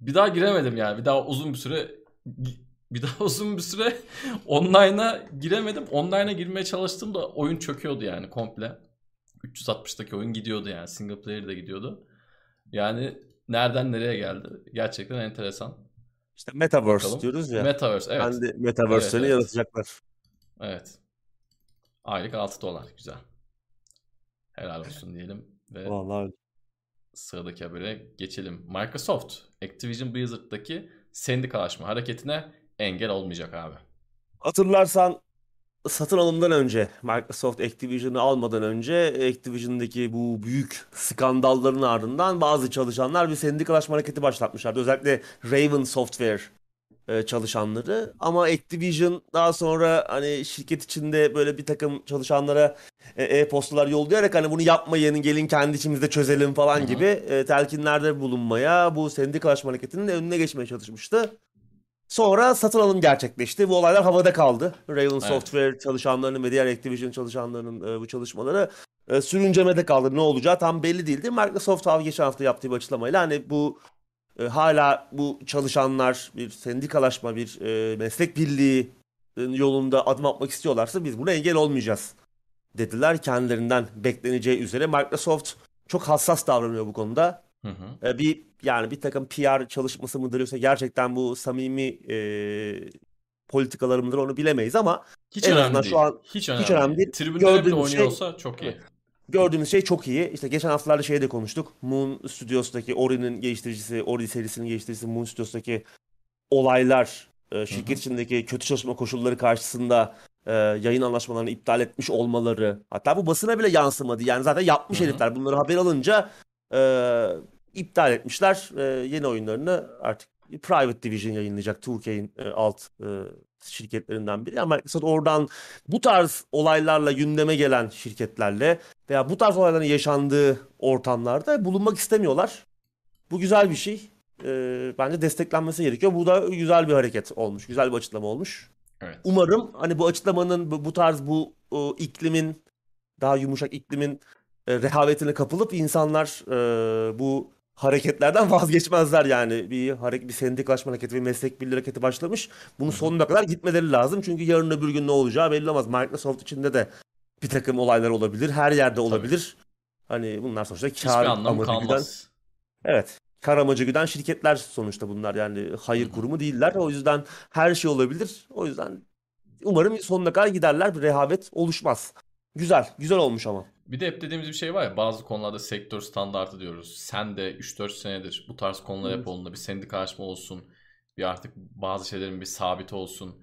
Bir daha giremedim yani. Bir daha uzun bir süre bir daha <laughs> uzun bir süre online'a giremedim. Online'a girmeye çalıştığımda oyun çöküyordu yani komple. 360'daki oyun gidiyordu yani. Single player de gidiyordu. Yani nereden nereye geldi? Gerçekten enteresan. İşte Metaverse Bakalım. diyoruz ya. Metaverse evet. Kendi Metaverse'lerini evet, evet. yaratacaklar. Evet. Aylık 6 dolar. Güzel. Helal olsun diyelim. Ve Vallahi sıradaki habere geçelim. Microsoft Activision Blizzard'daki sendikalaşma hareketine engel olmayacak abi. Hatırlarsan satın alımdan önce Microsoft Activision'ı almadan önce Activision'daki bu büyük skandalların ardından bazı çalışanlar bir sendikalaşma hareketi başlatmışlardı. Özellikle Raven Software e, çalışanları ama Activision daha sonra hani şirket içinde böyle bir takım çalışanlara e, e-postalar yollayarak hani bunu yapmayın gelin kendi içimizde çözelim falan Hı-hı. gibi e, telkinlerde bulunmaya bu sendikalaşma hareketinin önüne geçmeye çalışmıştı. Sonra satın alım gerçekleşti. Bu olaylar havada kaldı. Raven evet. Software çalışanlarının ve diğer Activision çalışanlarının e, bu çalışmaları e, sürüncemede kaldı. Ne olacağı tam belli değildi. Microsoft abi geçen hafta yaptığı bir açıklamayla hani bu e, hala bu çalışanlar bir sendikalaşma, bir e, meslek birliği yolunda adım atmak istiyorlarsa biz buna engel olmayacağız dediler kendilerinden bekleneceği üzere. Microsoft çok hassas davranıyor bu konuda. Hı hı. Ee, bir yani bir takım PR çalışması mıdır yoksa gerçekten bu samimi e, politikaları mıdır onu bilemeyiz ama hiç en önemli değil. şu an hiç önemli, hiç önemli değil. Tribünlerde bile oynuyorsa şey, çok iyi. Gördüğümüz şey çok iyi. İşte geçen haftalarda şeyde konuştuk. Moon Studios'taki Ori'nin geliştiricisi, Ori serisinin geliştiricisi Moon Studios'taki olaylar, e, şirket Hı-hı. içindeki kötü çalışma koşulları karşısında e, yayın anlaşmalarını iptal etmiş olmaları. Hatta bu basına bile yansımadı. Yani zaten yapmış Hı-hı. herifler. Bunları haber alınca e, iptal etmişler. E, yeni oyunlarını artık Private Division yayınlayacak. Türkiye'nin e, alt e, şirketlerinden biri. Ama Microsoft oradan bu tarz olaylarla gündeme gelen şirketlerle veya bu tarz olayların yaşandığı ortamlarda bulunmak istemiyorlar. Bu güzel bir şey. E, bence desteklenmesi gerekiyor. Bu da güzel bir hareket olmuş. Güzel bir açıklama olmuş. Evet. Umarım hani bu açıklamanın bu, bu tarz bu o, iklimin daha yumuşak iklimin e, rehavetine kapılıp insanlar e, bu hareketlerden <laughs> vazgeçmezler yani. Bir hareket bir sendikalaşma hareketi, bir meslek birliği hareketi başlamış. Bunun sonuna kadar gitmeleri lazım. Çünkü yarın öbür gün ne olacağı belli olmaz. Microsoft içinde de bir takım olaylar olabilir. Her yerde olabilir. Tabii. Hani bunlar sonuçta kar amacı güden. Evet. Kar amacı güden şirketler sonuçta bunlar. Yani hayır Hı-hı. kurumu değiller. O yüzden her şey olabilir. O yüzden umarım sonuna kadar giderler. Bir rehavet oluşmaz. Güzel. Güzel olmuş ama. Bir de hep dediğimiz bir şey var ya bazı konularda sektör standartı diyoruz. Sen de 3-4 senedir bu tarz konular hep olduğunda bir sendikalaşma olsun. Bir artık bazı şeylerin bir sabit olsun.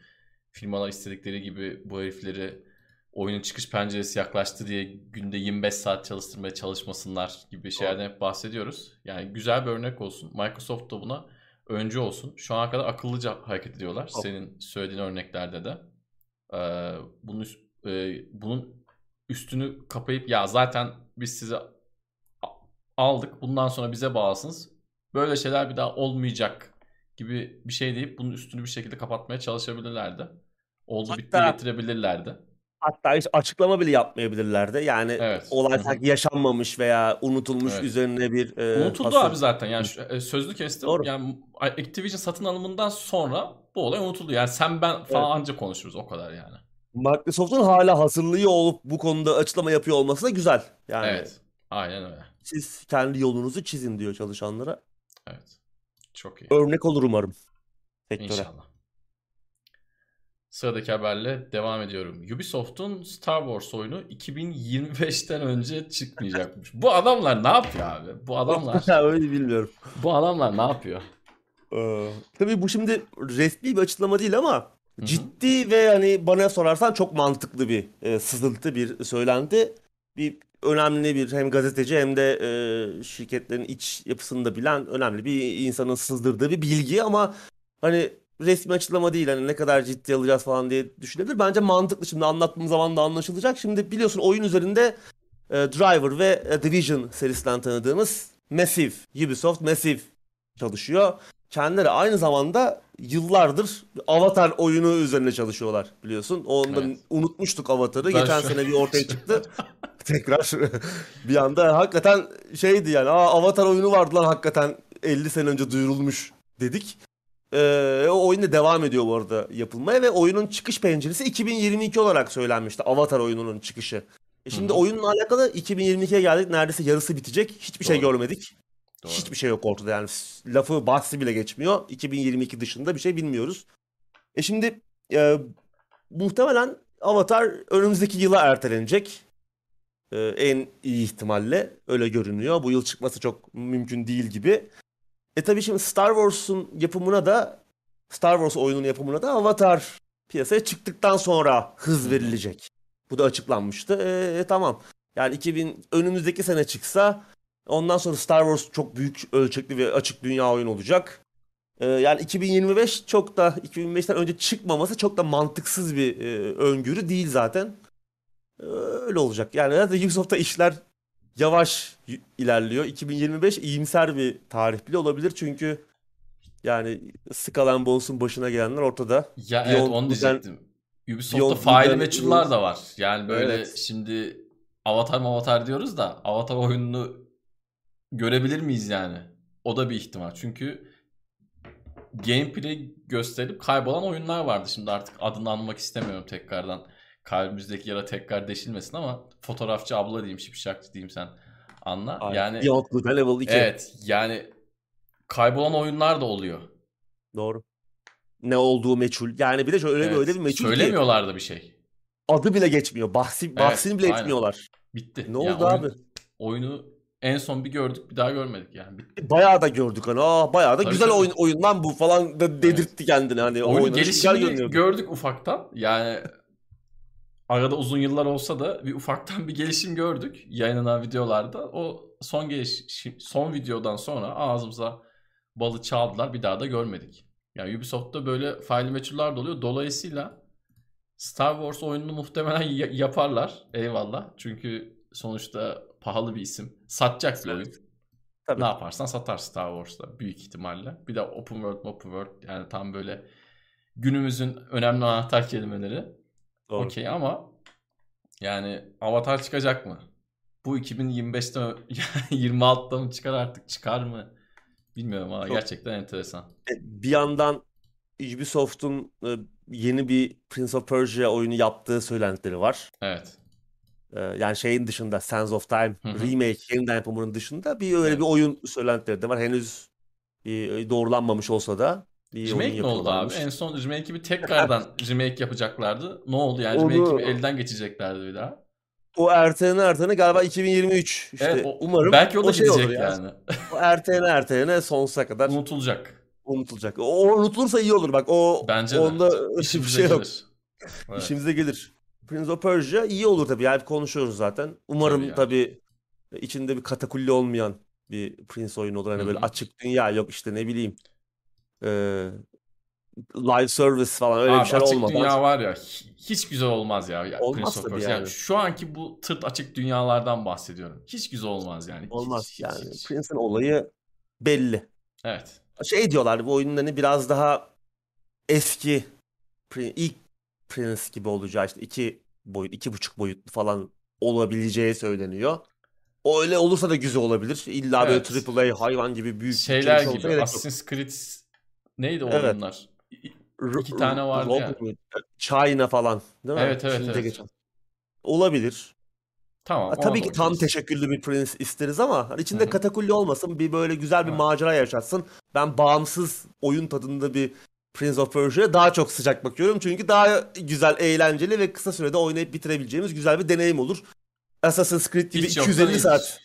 Firmalar istedikleri gibi bu herifleri oyunun çıkış penceresi yaklaştı diye günde 25 saat çalıştırmaya çalışmasınlar gibi şeylerden hep bahsediyoruz. Yani güzel bir örnek olsun. Microsoft da buna öncü olsun. Şu ana kadar akıllıca hareket ediyorlar. Senin söylediğin örneklerde de. Ee, bunun, e, bunun üstünü kapayıp ya zaten biz sizi aldık bundan sonra bize bağlısınız. Böyle şeyler bir daha olmayacak gibi bir şey deyip bunun üstünü bir şekilde kapatmaya çalışabilirlerdi. Oldu hatta, bitti getirebilirlerdi. Hatta hiç açıklama bile yapmayabilirlerdi. Yani evet. olay sanki yaşanmamış veya unutulmuş evet. üzerine bir e, Unutuldu pasif... abi zaten. Yani şu, e, sözlü kestim. Doğru. Yani Activision satın alımından sonra bu olay unutuldu. Yani sen ben falan evet. anca konuşuruz o kadar yani. Microsoft'un hala hazırlığı olup bu konuda açıklama yapıyor olması da güzel. Yani Evet. Aynen öyle. siz kendi yolunuzu çizin diyor çalışanlara. Evet. Çok iyi. Örnek olur umarım sektöre. İnşallah. Sıradaki haberle devam ediyorum. Ubisoft'un Star Wars oyunu 2025'ten önce çıkmayacakmış. bu adamlar ne yapıyor abi? Bu adamlar <laughs> Öyle bilmiyorum. bu adamlar ne yapıyor? Ee, tabii bu şimdi resmi bir açıklama değil ama Ciddi ve hani bana sorarsan çok mantıklı bir e, sızıntı bir söylenti. Bir önemli bir hem gazeteci hem de e, şirketlerin iç yapısını da bilen önemli bir insanın sızdırdığı bir bilgi ama hani resmi açıklama değil hani ne kadar ciddi alacağız falan diye düşünebilir. Bence mantıklı şimdi anlattığım zaman da anlaşılacak. Şimdi biliyorsun oyun üzerinde e, Driver ve e, Division serisinden tanıdığımız Massive, Ubisoft Massive çalışıyor kendileri aynı zamanda yıllardır Avatar oyunu üzerine çalışıyorlar biliyorsun. Ondan evet. unutmuştuk Avatar'ı. Ben Geçen şu... sene bir ortaya <laughs> çıktı. Tekrar <laughs> bir anda hakikaten şeydi yani. Aa Avatar oyunu vardı lan hakikaten 50 sene önce duyurulmuş dedik. Ee, o oyun da devam ediyor bu arada yapılmaya ve oyunun çıkış penceresi 2022 olarak söylenmişti. Avatar oyununun çıkışı. E şimdi Hı-hı. oyunla alakalı 2022'ye geldik. Neredeyse yarısı bitecek. Hiçbir şey Doğru. şey görmedik. Doğru. Hiçbir şey yok ortada yani lafı bahsi bile geçmiyor. 2022 dışında bir şey bilmiyoruz. E şimdi e, muhtemelen Avatar önümüzdeki yıla ertelenecek. E, en iyi ihtimalle öyle görünüyor. Bu yıl çıkması çok mümkün değil gibi. E tabii şimdi Star Wars'un yapımına da Star Wars oyunun yapımına da Avatar piyasaya çıktıktan sonra hız verilecek. Bu da açıklanmıştı. E, e tamam. Yani 2000 önümüzdeki sene çıksa Ondan sonra Star Wars çok büyük ölçekli ve açık dünya oyun olacak. Ee, yani 2025 çok da 2025'ten önce çıkmaması çok da mantıksız bir e, öngörü değil zaten. Ee, öyle olacak. Yani zaten Ubisoft'ta işler yavaş ilerliyor. 2025 iyimser bir tarih bile olabilir çünkü yani Skull Bones'un başına gelenler ortada. Ya Beyond evet onu diyecektim. Ubisoft'ta faili meçhuller da var. Yani böyle evet. şimdi Avatar Avatar diyoruz da Avatar oyununu görebilir miyiz yani? O da bir ihtimal. Çünkü gameplay gösterip kaybolan oyunlar vardı. Şimdi artık adını anmak istemiyorum tekrardan. kalbimizdeki yara tekrar deşilmesin ama fotoğrafçı abla diyeyim, şipşakçı diyeyim sen anla. Aynen. Yani Beyond Good Level 2. Evet yani kaybolan oyunlar da oluyor. Doğru. Ne olduğu meçhul. Yani bir de şöyle evet. öyle bir meçhul Söylemiyorlar da bir şey. Adı bile geçmiyor. Bahsi, bahsini evet, bile aynen. etmiyorlar. Bitti. Ne yani oldu oyun, abi? Oyunu en son bir gördük bir daha görmedik yani. Bitti. Bayağı da gördük hani. Aa, bayağı da tabii güzel tabii. oyun oyundan bu falan da dedirtti evet. kendini hani. Oyun gelişimini gördük ufaktan. Yani arada uzun yıllar olsa da bir ufaktan bir gelişim gördük yayınlanan videolarda. O son gelişim son videodan sonra ağzımıza balı çaldılar bir daha da görmedik. Yani Ubisoft'ta böyle faili meçhuller de oluyor. Dolayısıyla Star Wars oyununu muhtemelen yaparlar. Eyvallah. Çünkü sonuçta pahalı bir isim. Satacak bir oyun. Tabii. Ne yaparsan satar Star Wars'ta büyük ihtimalle. Bir de open world, open world yani tam böyle günümüzün önemli anahtar kelimeleri. Okey ama yani Avatar çıkacak mı? Bu 2025'te 26'da <laughs> mı çıkar artık çıkar mı? Bilmiyorum ama Çok... gerçekten enteresan. E, bir yandan Ubisoft'un e, yeni bir Prince of Persia oyunu yaptığı söylentileri var. Evet. E, yani şeyin dışında Sands of Time Hı-hı. remake yeniden yapımının dışında bir öyle evet. bir oyun söylentileri de var. Henüz bir doğrulanmamış olsa da bir remake mi oldu abi? En son remake'i bir <laughs> tekrardan remake yapacaklardı. Ne oldu yani Onu... remake'i elden geçeceklerdi bir daha. O ertelene ertelene galiba 2023 işte evet, o, umarım belki o da o şey olur yani. o ertelene ertelene sonsuza kadar unutulacak. Unutulacak. O unutulursa iyi olur bak. O Bence onda de. bir şey yok. Evet. İşimize gelir. Prince of Persia iyi olur tabii. Yani konuşuyoruz zaten. Umarım tabii, yani. tabii içinde bir katakulli olmayan bir Prince oyunu olur. Hani Hı-hı. böyle açık dünya yok işte ne bileyim. Ee, live service falan öyle Abi, bir şey açık olmadan. dünya var ya hiç güzel olmaz ya. Olmaz Prince tabii yani. yani. Şu anki bu tırt açık dünyalardan bahsediyorum. Hiç güzel olmaz yani. Olmaz hiç, yani. Hiç, Prince'in olayı belli. Evet. Şey diyorlar bu oyunun hani biraz daha eski ilk Prince gibi olacağı işte iki boyut, iki buçuk boyutlu falan olabileceği söyleniyor. O öyle olursa da güzel olabilir. İlla evet. böyle AAA hayvan gibi büyük şeyler şey gibi. Assassin's Creed neydi o evet. oyunlar? İki tane vardı ya. China falan değil mi? Evet evet. Şimdi evet. Geçen. Olabilir. Tamam. tabii ki tam teşekküllü bir Prince isteriz ama hani içinde Hı-hı. katakulli olmasın. Bir böyle güzel bir Hı-hı. macera yaşatsın. Ben bağımsız oyun tadında bir Prince of Persia'ya daha çok sıcak bakıyorum. Çünkü daha güzel, eğlenceli ve kısa sürede oynayıp bitirebileceğimiz güzel bir deneyim olur. Assassin's Creed gibi Hiç 250 saat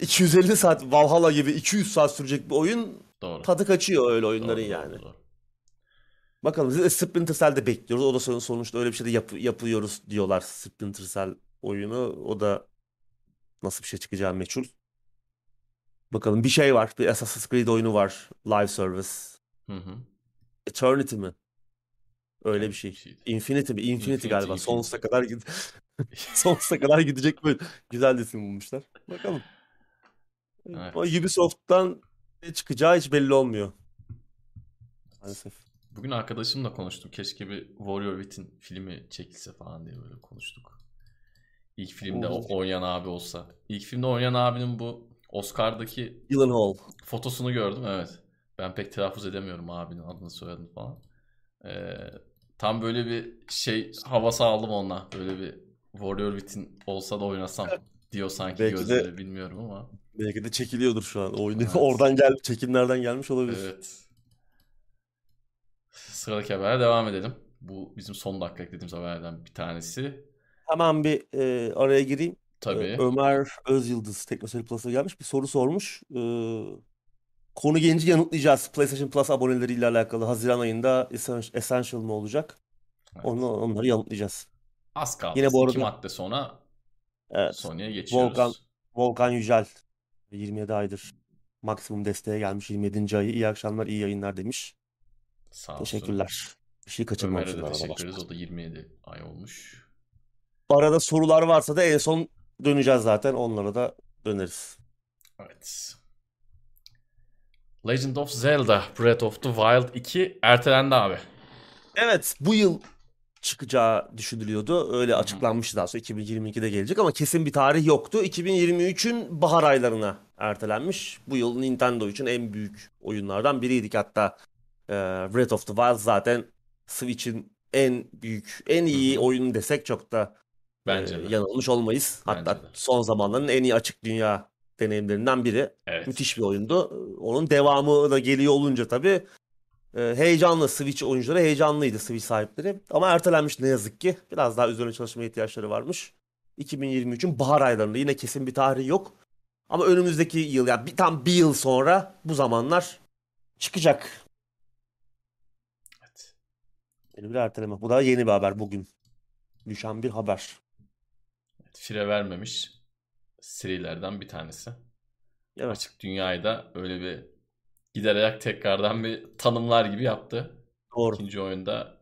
250 saat Valhalla gibi 200 saat sürecek bir oyun Doğru. tadı kaçıyor öyle oyunların doğru, yani. Doğru. Bakalım de Splinter Cell'de bekliyoruz. O da sonuçta öyle bir şey de yap- yapıyoruz diyorlar Splinter Cell oyunu. O da nasıl bir şey çıkacağı meçhul. Bakalım bir şey var. Bir Assassin's Creed oyunu var. Live Service. Hı hı. Eternity mi? Öyle bir şey. şey. Infinity mi? Infinity, Infinity galiba. Infinity. Sonsuza kadar gid <laughs> sonsuza kadar gidecek böyle güzel isim bulmuşlar. Bakalım. Evet. Ubisoft'tan ne çıkacağı hiç belli olmuyor. Maalesef. Bugün arkadaşımla konuştum. Keşke bir Warrior Within filmi çekilse falan diye böyle konuştuk. İlk filmde o oynayan abi olsa. İlk filmde oynayan abinin bu Oscar'daki Hall fotosunu gördüm evet. Ben pek telaffuz edemiyorum abinin adını soyadını falan. Ee, tam böyle bir şey havası aldım onunla. Böyle bir Warrior Within olsa da oynasam diyor sanki belki gözleri de, bilmiyorum ama. Belki de çekiliyordur şu an. Oyunu evet. <laughs> oradan gel çekimlerden gelmiş olabilir. Evet. Sıradaki habere devam edelim. Bu bizim son dakika eklediğimiz haberlerden bir tanesi. Hemen bir e, araya gireyim. Tabii. E, Ömer Özyıldız Teknoseyir Plus'a gelmiş bir soru sormuş. E, konu genci yanıtlayacağız. PlayStation Plus aboneleriyle alakalı Haziran ayında Essential mı olacak? Evet. Onu, onları yanıtlayacağız. Az kaldı. Yine bu arada, İki madde sonra evet, Sony'ye geçiyoruz. Volkan, Volkan Yücel 27 aydır maksimum desteğe gelmiş 27. ayı. İyi akşamlar, iyi yayınlar demiş. Sağ Teşekkürler. Bir şey kaçırmamışım. Ömer'e de teşekkür ederiz. O da 27 ay olmuş. Arada sorular varsa da en son döneceğiz zaten. Onlara da döneriz. Evet. Legend of Zelda Breath of the Wild 2 ertelendi abi. Evet bu yıl çıkacağı düşünülüyordu. Öyle açıklanmıştı daha sonra 2022'de gelecek ama kesin bir tarih yoktu. 2023'ün bahar aylarına ertelenmiş. Bu yıl Nintendo için en büyük oyunlardan biriydik hatta. E, Breath of the Wild zaten Switch'in en büyük, en iyi oyun desek çok da Bence e, yanılmış olmayız. Bence Hatta de. son zamanların en iyi açık dünya deneyimlerinden biri. Evet. Müthiş bir oyundu. Onun devamı da geliyor olunca tabii e, heyecanlı Switch oyuncuları heyecanlıydı Switch sahipleri. Ama ertelenmiş ne yazık ki. Biraz daha üzerine çalışmaya ihtiyaçları varmış. 2023'ün bahar aylarında yine kesin bir tarih yok. Ama önümüzdeki yıl yani bir, tam bir yıl sonra bu zamanlar çıkacak. Evet. Yeni bir erteleme. Bu da yeni bir haber bugün. Düşen bir haber. Fire vermemiş serilerden bir tanesi. Evet. Açık dünyayı da öyle bir gider ayak tekrardan bir tanımlar gibi yaptı. Doğru. İkinci oyunda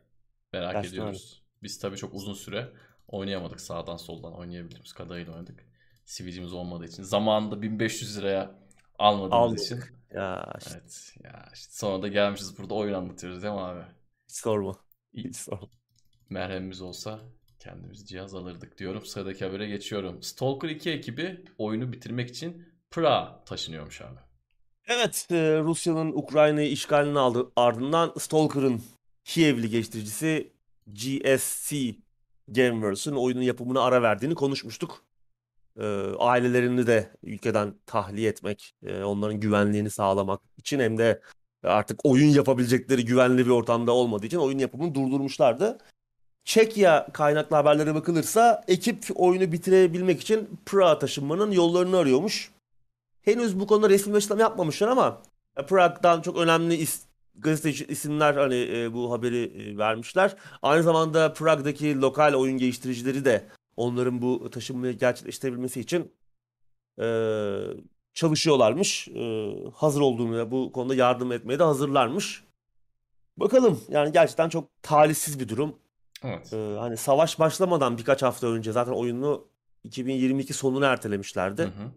merak Gerçekten ediyoruz. Biz tabii çok uzun süre oynayamadık. Sağdan soldan oynayabildiğimiz kadarıyla oynadık. Switch'imiz olmadığı için. Zamanında 1500 liraya almadığımız Almadık. için. Ya işte Evet. Ya işte sonra da gelmişiz burada oyun anlatıyoruz değil mi abi? hiç sorma. Hiç sorma. Merhemimiz olsa kendimiz cihaz alırdık diyorum. Sıradaki habere geçiyorum. Stalker 2 ekibi oyunu bitirmek için Prag'a taşınıyormuş abi. Evet, e, Rusya'nın Ukrayna'yı işgalini aldı ardından Stalker'ın Kiev'li geliştiricisi GSC Gameworks'ün oyunun yapımına ara verdiğini konuşmuştuk. E, ailelerini de ülkeden tahliye etmek, e, onların güvenliğini sağlamak için hem de artık oyun yapabilecekleri güvenli bir ortamda olmadığı için oyun yapımını durdurmuşlardı. Çekya kaynaklı haberlere bakılırsa ekip oyunu bitirebilmek için Prag'a taşınmanın yollarını arıyormuş. Henüz bu konuda resmi bir açıklama yapmamışlar ama e, Prag'dan çok önemli is gazeteci isimler hani e, bu haberi e, vermişler. Aynı zamanda Prag'daki lokal oyun geliştiricileri de onların bu taşınmayı gerçekleştirebilmesi için e, çalışıyorlarmış. E, hazır olduğunu bu konuda yardım etmeye de hazırlarmış. Bakalım yani gerçekten çok talihsiz bir durum. Evet. E, hani savaş başlamadan birkaç hafta önce zaten oyunu 2022 sonuna ertelemişlerdi. Hı hı.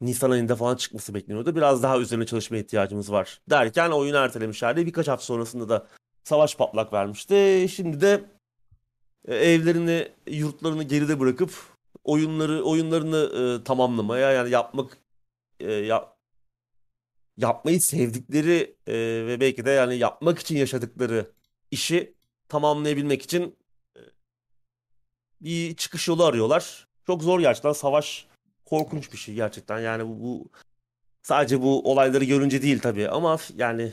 Nisan ayında falan çıkması bekleniyordu. Biraz daha üzerine çalışmaya ihtiyacımız var derken oyunu ertelemişlerdi. Birkaç hafta sonrasında da savaş patlak vermişti. Şimdi de e, evlerini, yurtlarını geride bırakıp oyunları oyunlarını e, tamamlamaya yani yapmak e, ya, yapmayı sevdikleri e, ve belki de yani yapmak için yaşadıkları işi tamamlayabilmek için bir çıkış yolu arıyorlar. Çok zor gerçekten savaş korkunç bir şey gerçekten. Yani bu, bu sadece bu olayları görünce değil tabii ama yani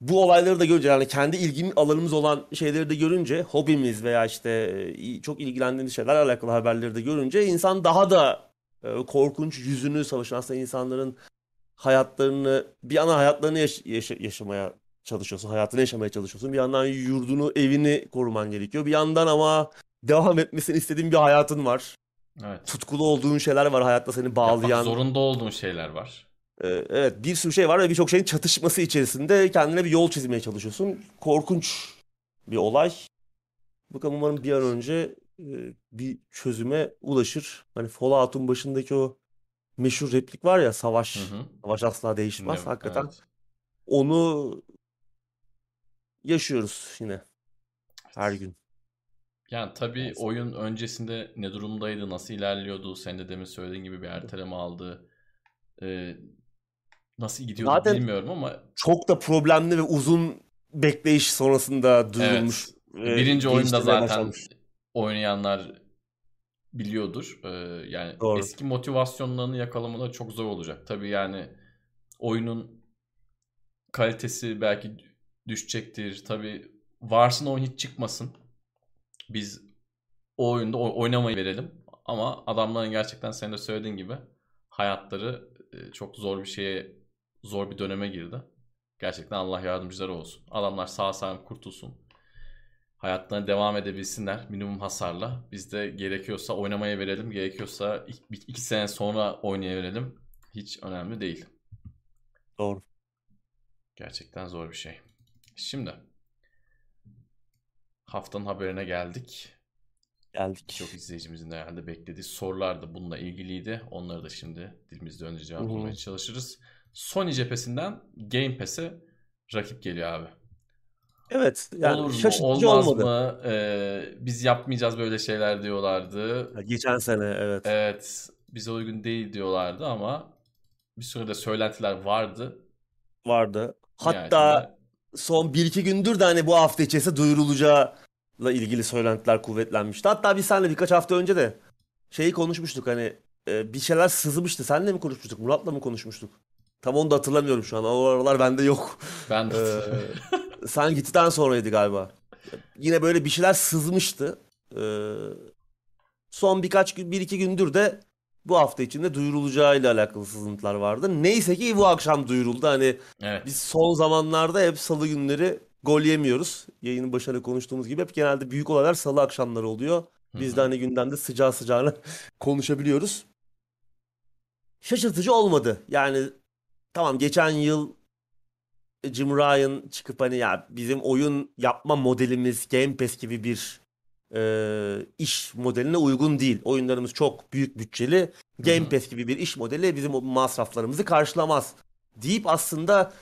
bu olayları da görünce yani kendi ilgim alanımız olan şeyleri de görünce hobimiz veya işte e, çok ilgilendiğimiz şeylerle alakalı haberleri de görünce insan daha da e, korkunç yüzünü savaşan aslında insanların hayatlarını bir yana hayatlarını yaş- yaşa- yaşamaya çalışıyorsun. Hayatını yaşamaya çalışıyorsun. Bir yandan yurdunu, evini koruman gerekiyor. Bir yandan ama devam etmesini istediğin bir hayatın var Evet. tutkulu olduğun şeyler var hayatta seni Yapmak bağlayan. zorunda olduğun şeyler var. Ee, evet bir sürü şey var ve birçok şeyin çatışması içerisinde kendine bir yol çizmeye çalışıyorsun. Korkunç bir olay. Bakalım umarım bir an önce e, bir çözüme ulaşır. Hani Fallout'un başındaki o meşhur replik var ya savaş. Hı hı. Savaş asla değişmez. Evet, Hakikaten evet. onu yaşıyoruz yine her gün. Yani tabii Maalesef. oyun öncesinde ne durumdaydı, nasıl ilerliyordu, sen de demin söylediğin gibi bir erteleme aldı. Ee, nasıl gidiyordu Zaten- bilmiyorum ama Çok da problemli ve uzun bekleyiş sonrasında duyurulmuş. ve birinci oyunda geliştirmeye zaten başlanmış. oynayanlar biliyordur. Ee, yani Doğru. eski motivasyonlarını yakalamaları çok zor olacak. Tabii yani oyunun kalitesi belki düşecektir. Tabii varsın oyun hiç çıkmasın. Biz o oyunda oynamayı verelim. Ama adamların gerçekten senin de söylediğin gibi hayatları e, çok zor bir şeye, zor bir döneme girdi. Gerçekten Allah yardımcıları olsun. Adamlar sağ salim kurtulsun. Hayatlarına devam edebilsinler minimum hasarla. Biz de gerekiyorsa oynamaya verelim. Gerekiyorsa iki, iki sene sonra oynaya verelim. Hiç önemli değil. Doğru. Gerçekten zor bir şey. Şimdi haftanın haberine geldik. Geldik. Çok izleyicimizin de herhalde beklediği sorular da bununla ilgiliydi. Onları da şimdi dilimizde önce cevaplamaya çalışırız. Sony cephesinden Game Pass'e rakip geliyor abi. Evet. Yani Olur mu, olmaz olmadı. mı? Ee, biz yapmayacağız böyle şeyler diyorlardı. Geçen sene evet. Evet, bize uygun değil diyorlardı ama bir sürü de söylentiler vardı. Vardı. Hatta son 1-2 gündür de hani bu hafta içerisinde duyurulacağı ilgili söylentiler kuvvetlenmişti. Hatta biz seninle birkaç hafta önce de şeyi konuşmuştuk hani e, bir şeyler sızmıştı. Seninle mi konuşmuştuk? Murat'la mı konuşmuştuk? Tam onu da hatırlamıyorum şu an. O aralar bende yok. Ben de. Ee, sen gittikten sonraydı galiba. Yine böyle bir şeyler sızmıştı. Ee, son birkaç gün, bir iki gündür de bu hafta içinde duyurulacağıyla alakalı sızıntılar vardı. Neyse ki bu akşam duyuruldu. Hani evet. biz son zamanlarda hep salı günleri gol yemiyoruz. Yayının başında konuştuğumuz gibi hep genelde büyük olaylar salı akşamları oluyor. Biz de hani gündemde sıcağı sıcağına <laughs> konuşabiliyoruz. Şaşırtıcı olmadı. Yani tamam geçen yıl Jim Ryan çıkıp hani ya bizim oyun yapma modelimiz Game Pass gibi bir e, iş modeline uygun değil. Oyunlarımız çok büyük bütçeli. Game Pass gibi bir iş modeli bizim masraflarımızı karşılamaz. Deyip aslında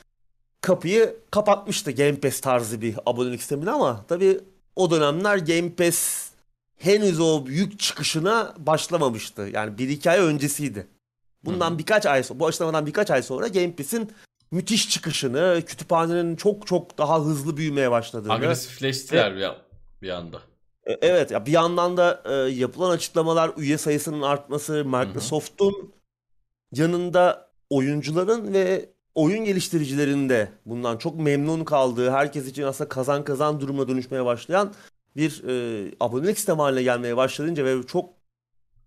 kapıyı kapatmıştı Game Pass tarzı bir abonelik sistemine ama tabii o dönemler Game Pass henüz o büyük çıkışına başlamamıştı. Yani bir hikaye öncesiydi. Bundan Hı-hı. birkaç ay sonra, bu açıklamadan birkaç ay sonra Game Pass'in müthiş çıkışını, kütüphanenin çok çok daha hızlı büyümeye başladığını. Agresifleştiler bir, bir anda. E, evet ya bir yandan da e, yapılan açıklamalar üye sayısının artması, Microsoft'un yanında oyuncuların ve oyun geliştiricilerin de bundan çok memnun kaldığı, herkes için aslında kazan kazan durumuna dönüşmeye başlayan bir e, abonelik sistemi haline gelmeye başlayınca ve çok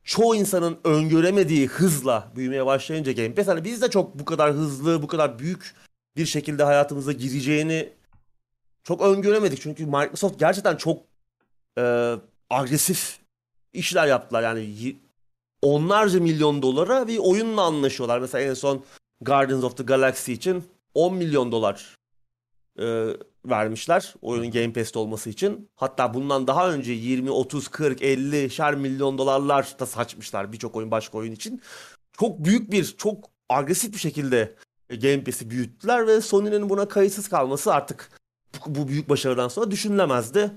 çoğu insanın öngöremediği hızla büyümeye başlayınca Game Pass hani biz de çok bu kadar hızlı, bu kadar büyük bir şekilde hayatımıza gireceğini çok öngöremedik. Çünkü Microsoft gerçekten çok e, agresif işler yaptılar. Yani onlarca milyon dolara bir oyunla anlaşıyorlar. Mesela en son Guardians of the Galaxy için 10 milyon dolar e, vermişler oyunun Game Pass'te olması için. Hatta bundan daha önce 20, 30, 40, 50 şer milyon dolarlar da saçmışlar birçok oyun başka oyun için. Çok büyük bir, çok agresif bir şekilde Game Pass'i büyüttüler ve Sony'nin buna kayıtsız kalması artık bu büyük başarıdan sonra düşünülemezdi.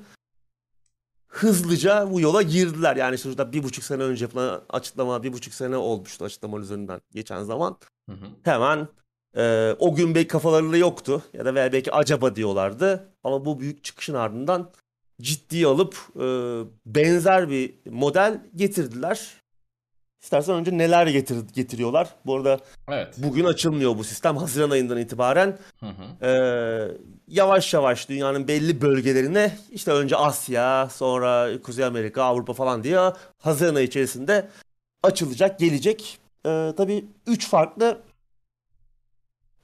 Hızlıca bu yola girdiler. Yani sonuçta bir buçuk sene önce yapılan açıklama, bir buçuk sene olmuştu açıklama üzerinden geçen zaman. Hı hı. Hemen e, o gün belki kafalarında yoktu ya da belki acaba diyorlardı. Ama bu büyük çıkışın ardından ciddiye alıp e, benzer bir model getirdiler. İstersen önce neler getir, getiriyorlar. Bu arada evet. bugün açılmıyor bu sistem. Haziran ayından itibaren hı hı. E, yavaş yavaş dünyanın belli bölgelerine işte önce Asya, sonra Kuzey Amerika, Avrupa falan diye Haziran ayı içerisinde açılacak, gelecek. E, tabii 3 farklı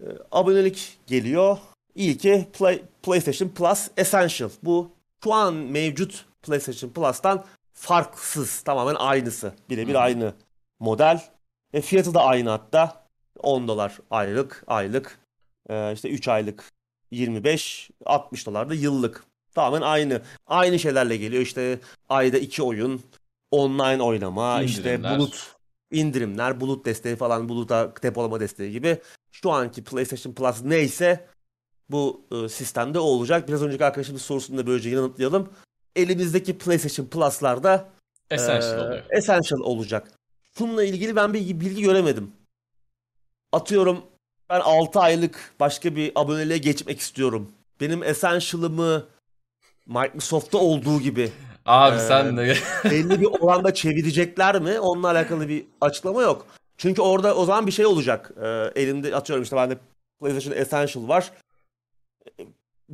e, abonelik geliyor. İlki Play, PlayStation Plus Essential. Bu şu an mevcut PlayStation Plus'tan farksız. Tamamen aynısı. Birebir hmm. aynı model. E, fiyatı da aynı hatta. 10 dolar aylık, aylık. E, işte 3 aylık 25, 60 dolar da yıllık. Tamamen aynı. Aynı şeylerle geliyor. İşte ayda 2 oyun, online oynama, İndirimler. işte bulut indirimler, bulut desteği falan, buluta depolama desteği gibi. Şu anki PlayStation Plus neyse bu e, sistemde o olacak. Biraz önceki arkadaşımız sorusunu da böylece yanıtlayalım. Elimizdeki PlayStation Plus'larda Essential, e, oluyor. Essential olacak. Bununla ilgili ben bir bilgi göremedim. Atıyorum ben 6 aylık başka bir aboneliğe geçmek istiyorum. Benim Essential'ımı Microsoft'ta olduğu gibi Abi ee, sen de <laughs> belli bir oranda çevirecekler mi? Onunla alakalı bir açıklama yok. Çünkü orada o zaman bir şey olacak. Ee, elimde atıyorum işte bende PlayStation Essential var.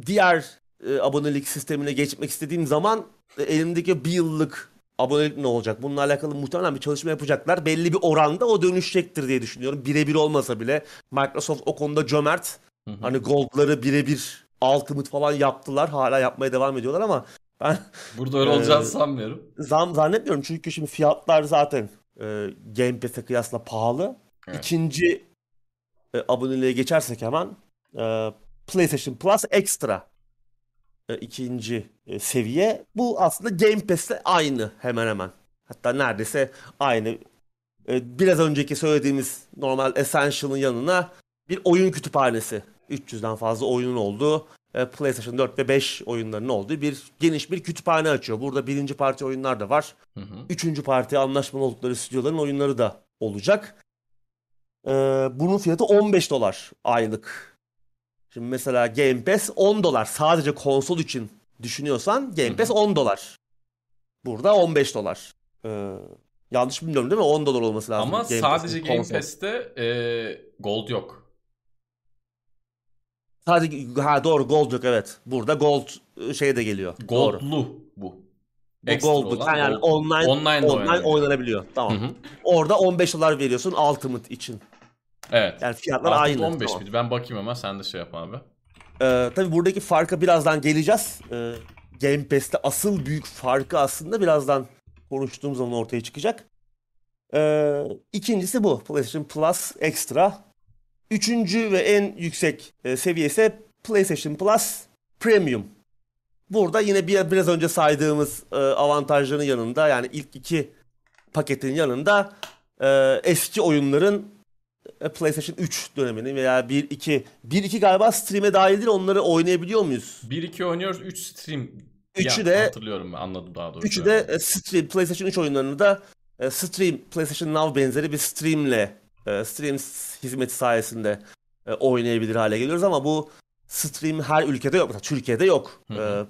Diğer e, abonelik sistemine geçmek istediğim zaman e, elimdeki bir yıllık abonelik ne olacak? Bununla alakalı muhtemelen bir çalışma yapacaklar. Belli bir oranda o dönüşecektir diye düşünüyorum. Birebir olmasa bile Microsoft o konuda cömert. Hı hı. Hani Gold'ları birebir Ultimate falan yaptılar. Hala yapmaya devam ediyorlar ama ben burada öyle olacağını e, sanmıyorum. Zam zannetmiyorum çünkü şimdi fiyatlar zaten e, Game Pass'e kıyasla pahalı. Evet. İkinci e, aboneliğe geçersek hemen e, PlayStation Plus Extra e, ikinci e, seviye. Bu aslında Game Pass'le aynı hemen hemen. Hatta neredeyse aynı. E, biraz önceki söylediğimiz normal Essential'ın yanına bir oyun kütüphanesi. 300'den fazla oyunun olduğu e, PlayStation 4 ve 5 oyunlarının olduğu bir geniş bir kütüphane açıyor. Burada birinci parti oyunlar da var. Hı hı. Üçüncü parti anlaşmalı oldukları stüdyoların oyunları da olacak. Bunun fiyatı 15 dolar aylık. Şimdi mesela Game Pass 10 dolar sadece konsol için düşünüyorsan Game Pass 10 dolar. Burada 15 dolar. Ee, yanlış bilmiyorum değil mi? 10 dolar olması lazım. Ama Game sadece Game konsol. Pass'te e, Gold yok. Sadece ha doğru Gold yok evet. Burada Gold şey de geliyor. Goldlu doğru. bu. Bu Gold olan, yani gold. online online, online oynanabiliyor. Tamam. Hı hı. Orada 15 dolar veriyorsun Ultimate için. Evet. Yani fiyatlar Ultimate aynı. 15 tamam. Ben bakayım ama sen de şey yap abi. Ee, tabii buradaki farka birazdan geleceğiz. Ee, Game Pass'te asıl büyük farkı aslında birazdan konuştuğum zaman ortaya çıkacak. Ee, ikincisi bu. PlayStation Plus Extra. Üçüncü ve en yüksek e, seviye ise PlayStation Plus Premium. Burada yine bir, biraz önce saydığımız e, avantajların yanında yani ilk iki paketin yanında e, eski oyunların PlayStation 3 döneminin veya 1 2 1 2 galiba stream'e dahil değil onları oynayabiliyor muyuz? 1 2 oynuyoruz 3 stream. Üçü ya, de hatırlıyorum anladım daha doğrusu. Üçü de e, stream PlayStation 3 oyunlarını da e, stream PlayStation Now benzeri bir streamle stream hizmeti sayesinde oynayabilir hale geliyoruz ama bu stream her ülkede yok. Mesela Türkiye'de yok. Hı hı.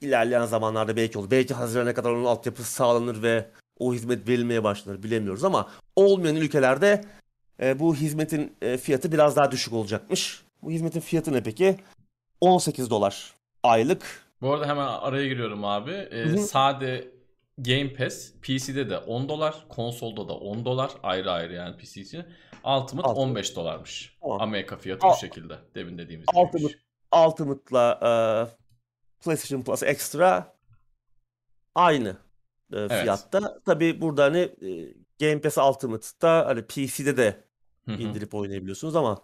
İlerleyen zamanlarda belki olur. Belki Haziran'a kadar onun altyapısı sağlanır ve o hizmet verilmeye başlanır bilemiyoruz ama olmayan ülkelerde e, bu hizmetin e, fiyatı biraz daha düşük olacakmış. Bu hizmetin fiyatı ne peki? 18 dolar aylık. Bu arada hemen araya giriyorum abi. E, sade Game Pass PC'de de 10 dolar, konsolda da 10 dolar ayrı ayrı yani PC için. Ultimate, Ultimate. 15 dolarmış. Tamam. Amerika fiyatı Al- bu şekilde. Demin dediğimiz gibi. Ultimate, Ultimate'la e, PlayStation Plus Extra aynı e, evet. fiyatta. Tabii burada hani e, Game Pass Ultimate'da hani PC'de de indirip oynayabiliyorsunuz ama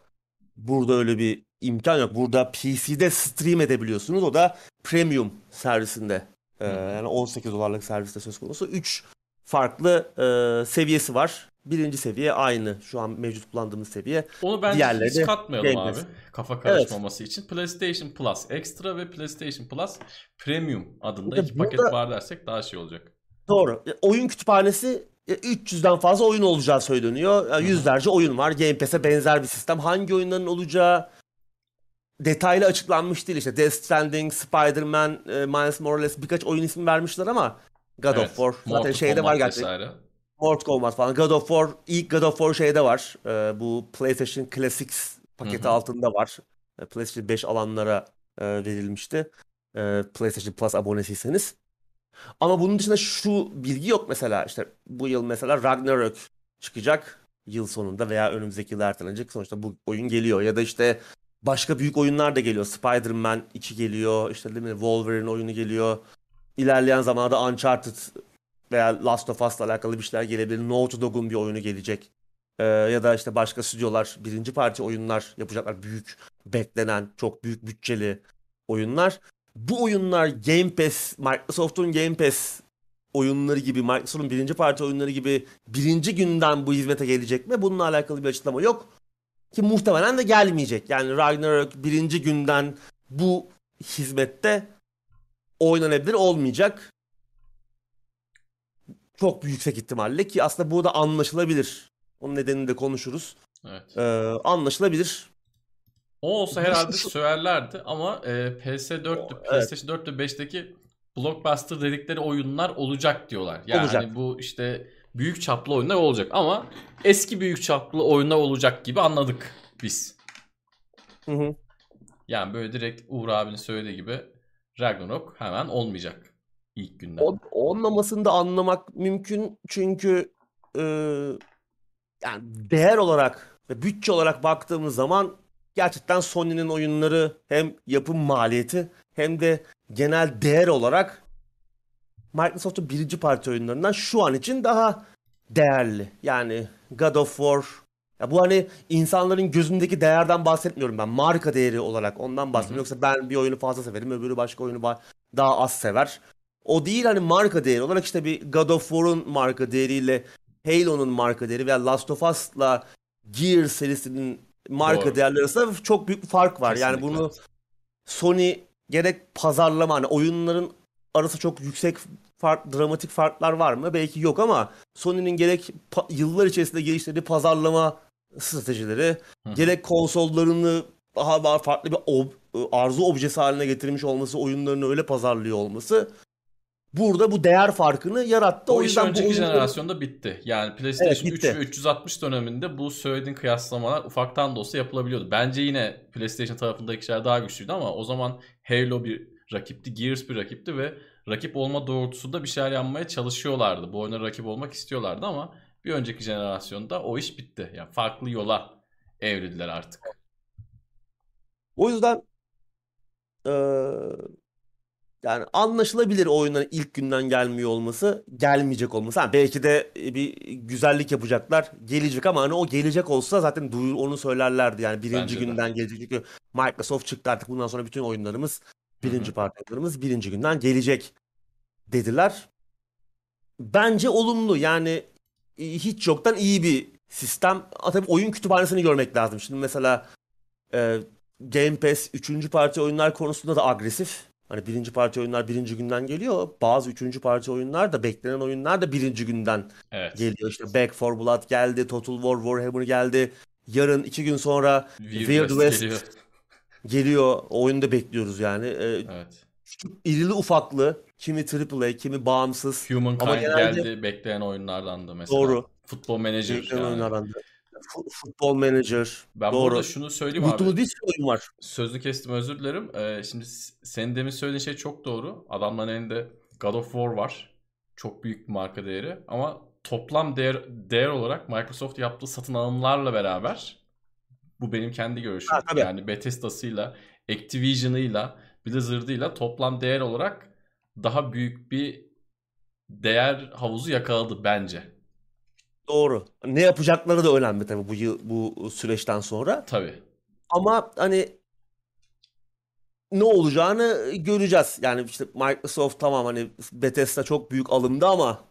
burada öyle bir imkan yok. Burada PC'de stream edebiliyorsunuz. O da premium servisinde. Ee, yani 18 dolarlık serviste söz konusu. 3 farklı e, seviyesi var. Birinci seviye aynı şu an mevcut kullandığımız seviye. Onu bence Diğerleri hiç katmayalım abi. Kafa karışmaması evet. için. PlayStation Plus Extra ve PlayStation Plus Premium adında burada, iki paket var dersek daha şey olacak. Doğru. Oyun kütüphanesi 300'den fazla oyun olacağı söyleniyor. yüzlerce oyun var. Game Pass'e benzer bir sistem. Hangi oyunların olacağı detaylı açıklanmış değil. İşte Death Stranding, Spider-Man, e, Miles Morales birkaç oyun ismi vermişler ama God evet, of War zaten Mortal şeyde Kombat var gerçekten. Mortal Kombat falan. God of War, ilk God of War şeyde var. E, bu PlayStation Classics paketi Hı-hı. altında var. E, PlayStation 5 alanlara verilmişti. PlayStation Plus abonesiyseniz. Ama bunun dışında şu bilgi yok mesela işte bu yıl mesela Ragnarök çıkacak yıl sonunda veya önümüzdeki yıl ertelenecek. Sonuçta bu oyun geliyor ya da işte başka büyük oyunlar da geliyor. Spider-Man 2 geliyor. işte değil mi? Wolverine oyunu geliyor. İlerleyen zamanlarda Uncharted veya Last of Us'la alakalı bir şeyler gelebilir. Naughty Dog'un bir oyunu gelecek. Ee, ya da işte başka stüdyolar birinci parti oyunlar yapacaklar. Büyük, beklenen, çok büyük bütçeli oyunlar bu oyunlar Game Pass, Microsoft'un Game Pass oyunları gibi, Microsoft'un birinci parti oyunları gibi birinci günden bu hizmete gelecek mi? Bununla alakalı bir açıklama yok. Ki muhtemelen de gelmeyecek. Yani Ragnarok birinci günden bu hizmette oynanabilir olmayacak. Çok yüksek ihtimalle ki aslında bu da anlaşılabilir. Onun nedenini de konuşuruz. Evet. Ee, anlaşılabilir. O olsa herhalde söylerlerdi ama e, PS4'te, PlayStation 4 ve 5'teki blockbuster dedikleri oyunlar olacak diyorlar. Yani olacak. Hani bu işte büyük çaplı oyunlar olacak ama eski büyük çaplı oyunlar olacak gibi anladık biz. Hı hı. Yani böyle direkt Uğur abinin söylediği gibi Ragnarok hemen olmayacak ilk günden. O, olmamasını da anlamak mümkün çünkü e, yani değer olarak ve bütçe olarak baktığımız zaman gerçekten Sony'nin oyunları hem yapım maliyeti hem de genel değer olarak Microsoft'un birinci parti oyunlarından şu an için daha değerli. Yani God of War ya bu hani insanların gözündeki değerden bahsetmiyorum ben. Marka değeri olarak ondan bahsediyorum. Yoksa ben bir oyunu fazla severim, öbürü başka oyunu daha az sever. O değil hani marka değeri olarak işte bir God of War'un marka değeriyle Halo'nun marka değeri veya Last of Us'la Gear serisinin marka Doğru. değerleri arasında çok büyük bir fark var. Kesinlikle. Yani bunu Sony gerek pazarlama hani oyunların arası çok yüksek fark, dramatik farklar var mı? Belki yok ama Sony'nin gerek yıllar içerisinde geliştirdiği pazarlama stratejileri, Hı. gerek konsollarını daha daha farklı bir ob- arzu objesi haline getirmiş olması, oyunlarını öyle pazarlıyor olması burada bu değer farkını yarattı. O, o iş önceki oyunları... jenerasyonda bitti. Yani PlayStation evet, bitti. 3 ve 360 döneminde bu söylediğin kıyaslamalar ufaktan da olsa yapılabiliyordu. Bence yine PlayStation tarafındaki şeyler daha güçlüydü ama o zaman Halo bir rakipti, Gears bir rakipti ve rakip olma doğrultusunda bir şeyler yapmaya çalışıyorlardı. Bu oyuna rakip olmak istiyorlardı ama bir önceki jenerasyonda o iş bitti. Yani farklı yola evrildiler artık. O yüzden ee, yani anlaşılabilir oyunların ilk günden gelmiyor olması, gelmeyecek olması. Ha, belki de bir güzellik yapacaklar, gelecek ama hani o gelecek olsa zaten duyur onu söylerlerdi. Yani birinci Bence günden de. gelecek. Çünkü Microsoft çıktı artık bundan sonra bütün oyunlarımız, birinci parti oyunlarımız birinci günden gelecek dediler. Bence olumlu yani hiç yoktan iyi bir sistem. Tabii oyun kütüphanesini görmek lazım. Şimdi mesela e, Game Pass 3. parti oyunlar konusunda da agresif. Hani birinci parti oyunlar birinci günden geliyor. Bazı üçüncü parti oyunlar da beklenen oyunlar da birinci günden evet. geliyor. İşte Back for Blood geldi, Total War Warhammer geldi. Yarın iki gün sonra Weird, Weird West, geliyor. <laughs> geliyor. O oyunu da bekliyoruz yani. Ee, evet. İrili ufaklı, kimi AAA, kimi bağımsız. Humankind Ama genelde... geldi bekleyen oyunlardan da mesela. Doğru. Futbol Manager. Bekleyen yani. oyunlardan da. Futbol Manager. Ben Doğru. burada şunu söyleyeyim Mutlu abi. sürü oyun var. Sözlü kestim özür dilerim. Ee, şimdi senin demin söylediğin şey çok doğru. Adamların elinde God of War var. Çok büyük bir marka değeri. Ama toplam değer, değer olarak Microsoft yaptığı satın alımlarla beraber bu benim kendi görüşüm. Ha, tabii. yani Bethesda'sıyla, Activision'ıyla, Blizzard'ıyla toplam değer olarak daha büyük bir değer havuzu yakaladı bence. Doğru. Ne yapacakları da önemli tabii bu yıl, bu süreçten sonra. Tabii. Ama hani ne olacağını göreceğiz. Yani işte Microsoft tamam hani Bethesda çok büyük alımdı ama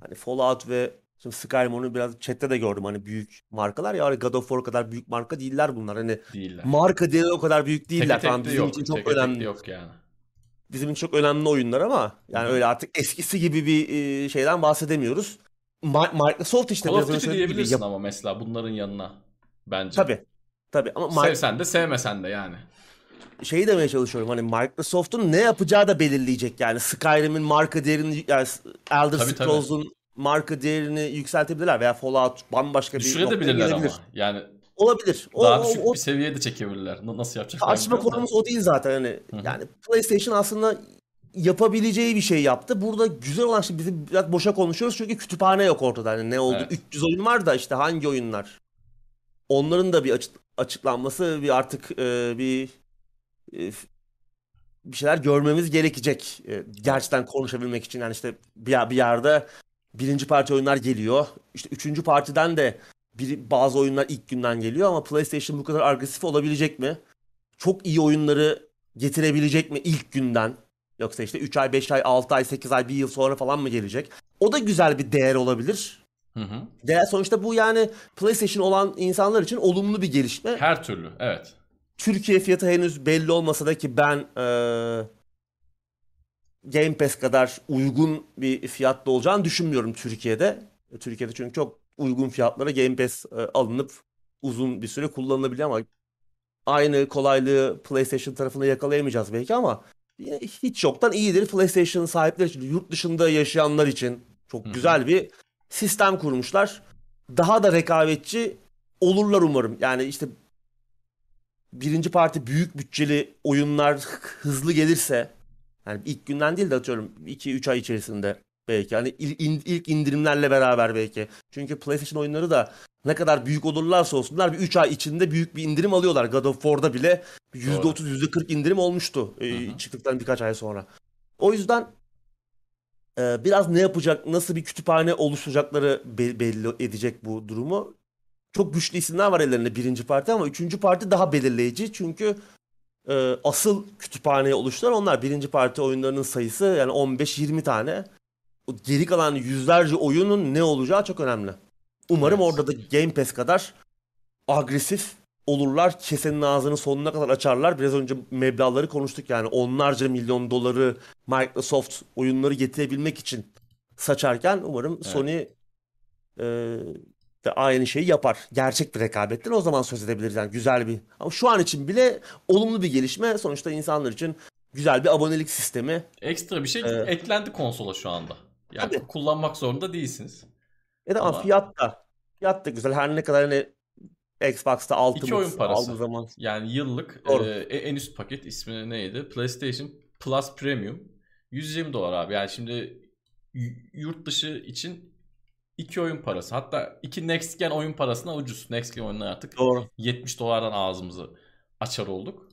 hani Fallout ve Şimdi Skyrim onu biraz chatte de gördüm hani büyük markalar ya God of War kadar büyük marka değiller bunlar. Hani değiller. marka değeri o kadar büyük değiller. Teke tamam bizim yok. için çok teke önemli. yok yani. Bizim için çok önemli oyunlar ama yani Hı. öyle artık eskisi gibi bir şeyden bahsedemiyoruz. Microsoft işte Call of Duty diyebilirsin gibi. ama mesela bunların yanına bence. Tabii. Tabii ama sevsen de sevmesen de yani. Şeyi demeye çalışıyorum hani Microsoft'un ne yapacağı da belirleyecek yani Skyrim'in marka değerini yani Elder Scrolls'un marka değerini yükseltebilirler veya Fallout bambaşka bir Düşürebilirler ama yani olabilir. O, daha düşük o, bir seviyede çekebilirler. Nasıl yapacaklar? Tartışma konumuz o değil zaten hani. Hı-hı. Yani PlayStation aslında yapabileceği bir şey yaptı. Burada güzel olan şey bizim biraz boşa konuşuyoruz çünkü kütüphane yok ortada. Yani ne oldu? Evet. 300 oyun var da işte hangi oyunlar? Onların da bir açık, açıklanması bir artık e, bir e, bir şeyler görmemiz gerekecek. E, gerçekten konuşabilmek için yani işte bir, bir yerde birinci parti oyunlar geliyor. İşte üçüncü partiden de bir, bazı oyunlar ilk günden geliyor ama PlayStation bu kadar agresif olabilecek mi? Çok iyi oyunları getirebilecek mi ilk günden? Yoksa işte 3 ay, 5 ay, 6 ay, 8 ay, 1 yıl sonra falan mı gelecek? O da güzel bir değer olabilir. Hı hı. Değer sonuçta bu yani PlayStation olan insanlar için olumlu bir gelişme. Her türlü evet. Türkiye fiyatı henüz belli olmasa da ki ben ee, Game Pass kadar uygun bir fiyatta olacağını düşünmüyorum Türkiye'de. Türkiye'de çünkü çok uygun fiyatlara Game Pass e, alınıp uzun bir süre kullanılabiliyor ama aynı kolaylığı PlayStation tarafında yakalayamayacağız belki ama yine hiç yoktan iyidir PlayStation sahipleri için, yurt dışında yaşayanlar için çok Hı-hı. güzel bir sistem kurmuşlar. Daha da rekabetçi olurlar umarım. Yani işte birinci parti büyük bütçeli oyunlar hızlı gelirse yani ilk günden değil de atıyorum 2-3 ay içerisinde belki. Hani ilk indirimlerle beraber belki. Çünkü PlayStation oyunları da ne kadar büyük olurlarsa olsunlar bir 3 ay içinde büyük bir indirim alıyorlar. God of War'da bile %30 %40 indirim olmuştu e, çıktıktan birkaç ay sonra. O yüzden e, biraz ne yapacak, nasıl bir kütüphane oluşturacakları belli edecek bu durumu. Çok güçlü isimler var ellerinde birinci parti ama üçüncü parti daha belirleyici. Çünkü e, asıl kütüphaneyi oluşturan onlar. Birinci parti oyunlarının sayısı yani 15-20 tane. O geri kalan yüzlerce oyunun ne olacağı çok önemli. Umarım evet. orada da Game Pass kadar agresif olurlar. Kesenin ağzını sonuna kadar açarlar. Biraz önce meblağları konuştuk yani onlarca milyon doları Microsoft oyunları getirebilmek için saçarken umarım evet. Sony e, de aynı şeyi yapar. Gerçek bir rekabetten o zaman söz edebiliriz. Yani güzel bir. Ama şu an için bile olumlu bir gelişme. Sonuçta insanlar için güzel bir abonelik sistemi. Ekstra bir şey ee, eklendi konsola şu anda. Yani tabii. kullanmak zorunda değilsiniz. Evet ama, ama fiyat da fiyat da güzel. Her ne kadar hani Xbox'ta altı İki oyun parası. Zaman. Yani yıllık e, en üst paket ismi neydi? PlayStation Plus Premium. 120 dolar abi. Yani şimdi yurt dışı için iki oyun parası. Hatta iki Next Gen oyun parasına ucuz. Next Gen oyunlar artık Doğru. 70 dolardan ağzımızı açar olduk.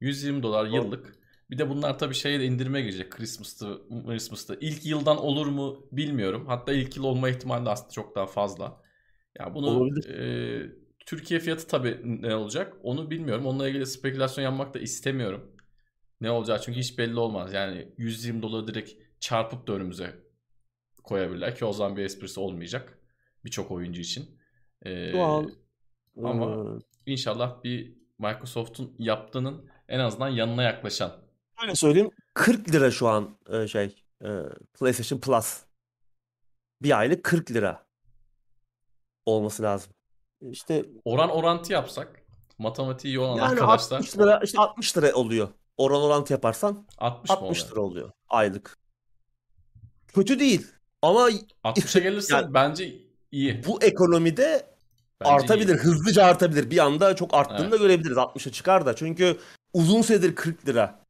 120 dolar Doğru. yıllık. Bir de bunlar tabii şeye de indirime girecek Christmas'ta, Christmas'ta. İlk yıldan olur mu bilmiyorum. Hatta ilk yıl olma ihtimali de aslında çok daha fazla. Ya bunu e, Türkiye fiyatı tabii ne olacak onu bilmiyorum. Onunla ilgili spekülasyon yapmak da istemiyorum. Ne olacak çünkü hiç belli olmaz. Yani 120 doları direkt çarpıp da önümüze koyabilirler ki o zaman bir esprisi olmayacak birçok oyuncu için. Ee, Doğal. Ama ee... inşallah bir Microsoft'un yaptığının en azından yanına yaklaşan. Öyle söyleyeyim 40 lira şu an e, şey e, PlayStation Plus. Bir aylık 40 lira olması lazım. İşte oran orantı yapsak matematiği iyi olan yani arkadaşlar 60 lira işte 60 lira oluyor. Oran orantı yaparsan 60, 60 lira oluyor aylık. Kötü değil. Ama 60'a <laughs> gelirse yani, bence iyi. Bu ekonomide bence artabilir. Iyi. Hızlıca artabilir. Bir anda çok arttığını evet. da görebiliriz. 60'a çıkar da. Çünkü uzun süredir 40 lira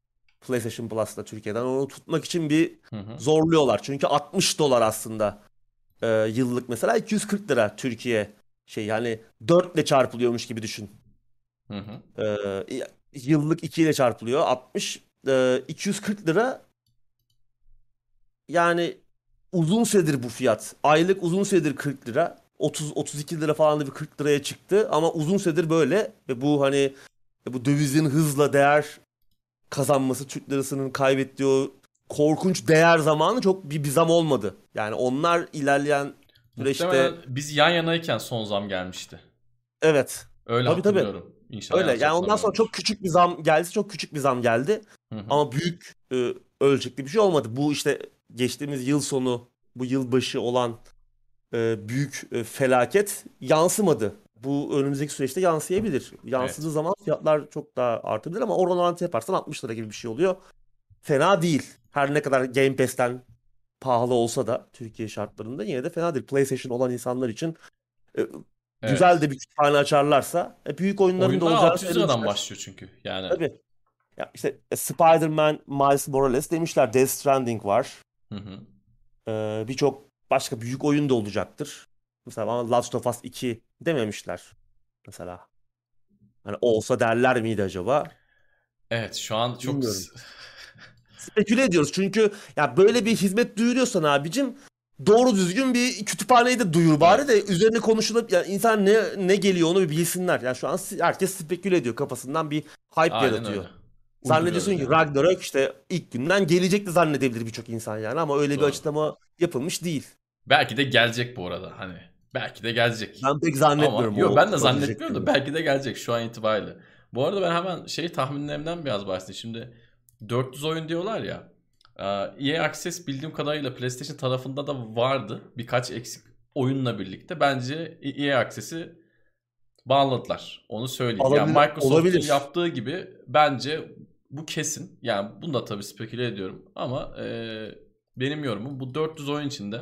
PlayStation Plus'ta Türkiye'den. Onu tutmak için bir hı hı. zorluyorlar. Çünkü 60 dolar aslında e, yıllık mesela 240 lira Türkiye şey yani 4 ile çarpılıyormuş gibi düşün. Hı hı. E, yıllık 2 ile çarpılıyor. 60 e, 240 lira yani uzun süredir bu fiyat. Aylık uzun süredir 40 lira. 30 32 lira falan da bir 40 liraya çıktı ama uzun süredir böyle ve bu hani bu dövizin hızla değer kazanması Türk lirasının kaybettiği o korkunç değer zamanı çok bir, bir zam olmadı. Yani onlar ilerleyen süreçte biz yan yanayken son zam gelmişti. Evet. Öyle tabii, hatırlıyorum. Tabii. İnşallah Öyle. Yani ondan sonra çok küçük bir zam geldi. Çok küçük bir zam geldi. Hı hı. Ama büyük e, ölçekli bir şey olmadı. Bu işte geçtiğimiz yıl sonu bu yıl başı olan e, büyük e, felaket yansımadı. Bu önümüzdeki süreçte yansıyabilir. Yansıdığı evet. zaman fiyatlar çok daha artabilir ama oran orantı yaparsan 60 lira gibi bir şey oluyor. Fena değil. Her ne kadar Game Pass'ten pahalı olsa da Türkiye şartlarında yine de fena değil. PlayStation olan insanlar için e, evet. güzel de bir kütüphane açarlarsa e, büyük oyunların Oyunlar da olacağı 600 liradan başlıyor çünkü. Yani. Tabii. Ya işte e, Spider-Man, Miles Morales demişler. Death Stranding var. Hı hı. Ee, Birçok başka büyük oyun da olacaktır. Mesela Last of Us 2 dememişler. Mesela. Hani olsa derler miydi acaba? Evet şu an çok <laughs> speküle ediyoruz. Çünkü ya böyle bir hizmet duyuruyorsan abicim doğru düzgün bir kütüphaneyi de duyur bari de üzerine konuşulup yani insan ne ne geliyor onu bir bilsinler. Yani şu an herkes speküle ediyor kafasından bir hype Aynen yaratıyor. Öyle. Zannediyorsun ki Ragnarok işte ilk günden gelecekti zannedebilir birçok insan yani ama öyle Doğru. bir açıklama yapılmış değil. Belki de gelecek bu arada hani. Belki de gelecek. Ben pek zannetmiyorum. Ama, yok ben de zannetmiyorum da belki de gelecek şu an itibariyle. Bu arada ben hemen şey tahminlerimden biraz bahsedeyim. Şimdi 400 oyun diyorlar ya. EA Access bildiğim kadarıyla PlayStation tarafında da vardı. Birkaç eksik oyunla birlikte. Bence EA Access'i bağladılar. Onu söyleyeyim. Olabilir, yani Microsoft'un yaptığı gibi bence bu kesin. Yani bunu da tabii speküle ediyorum. Ama e, benim yorumum bu 400 oyun içinde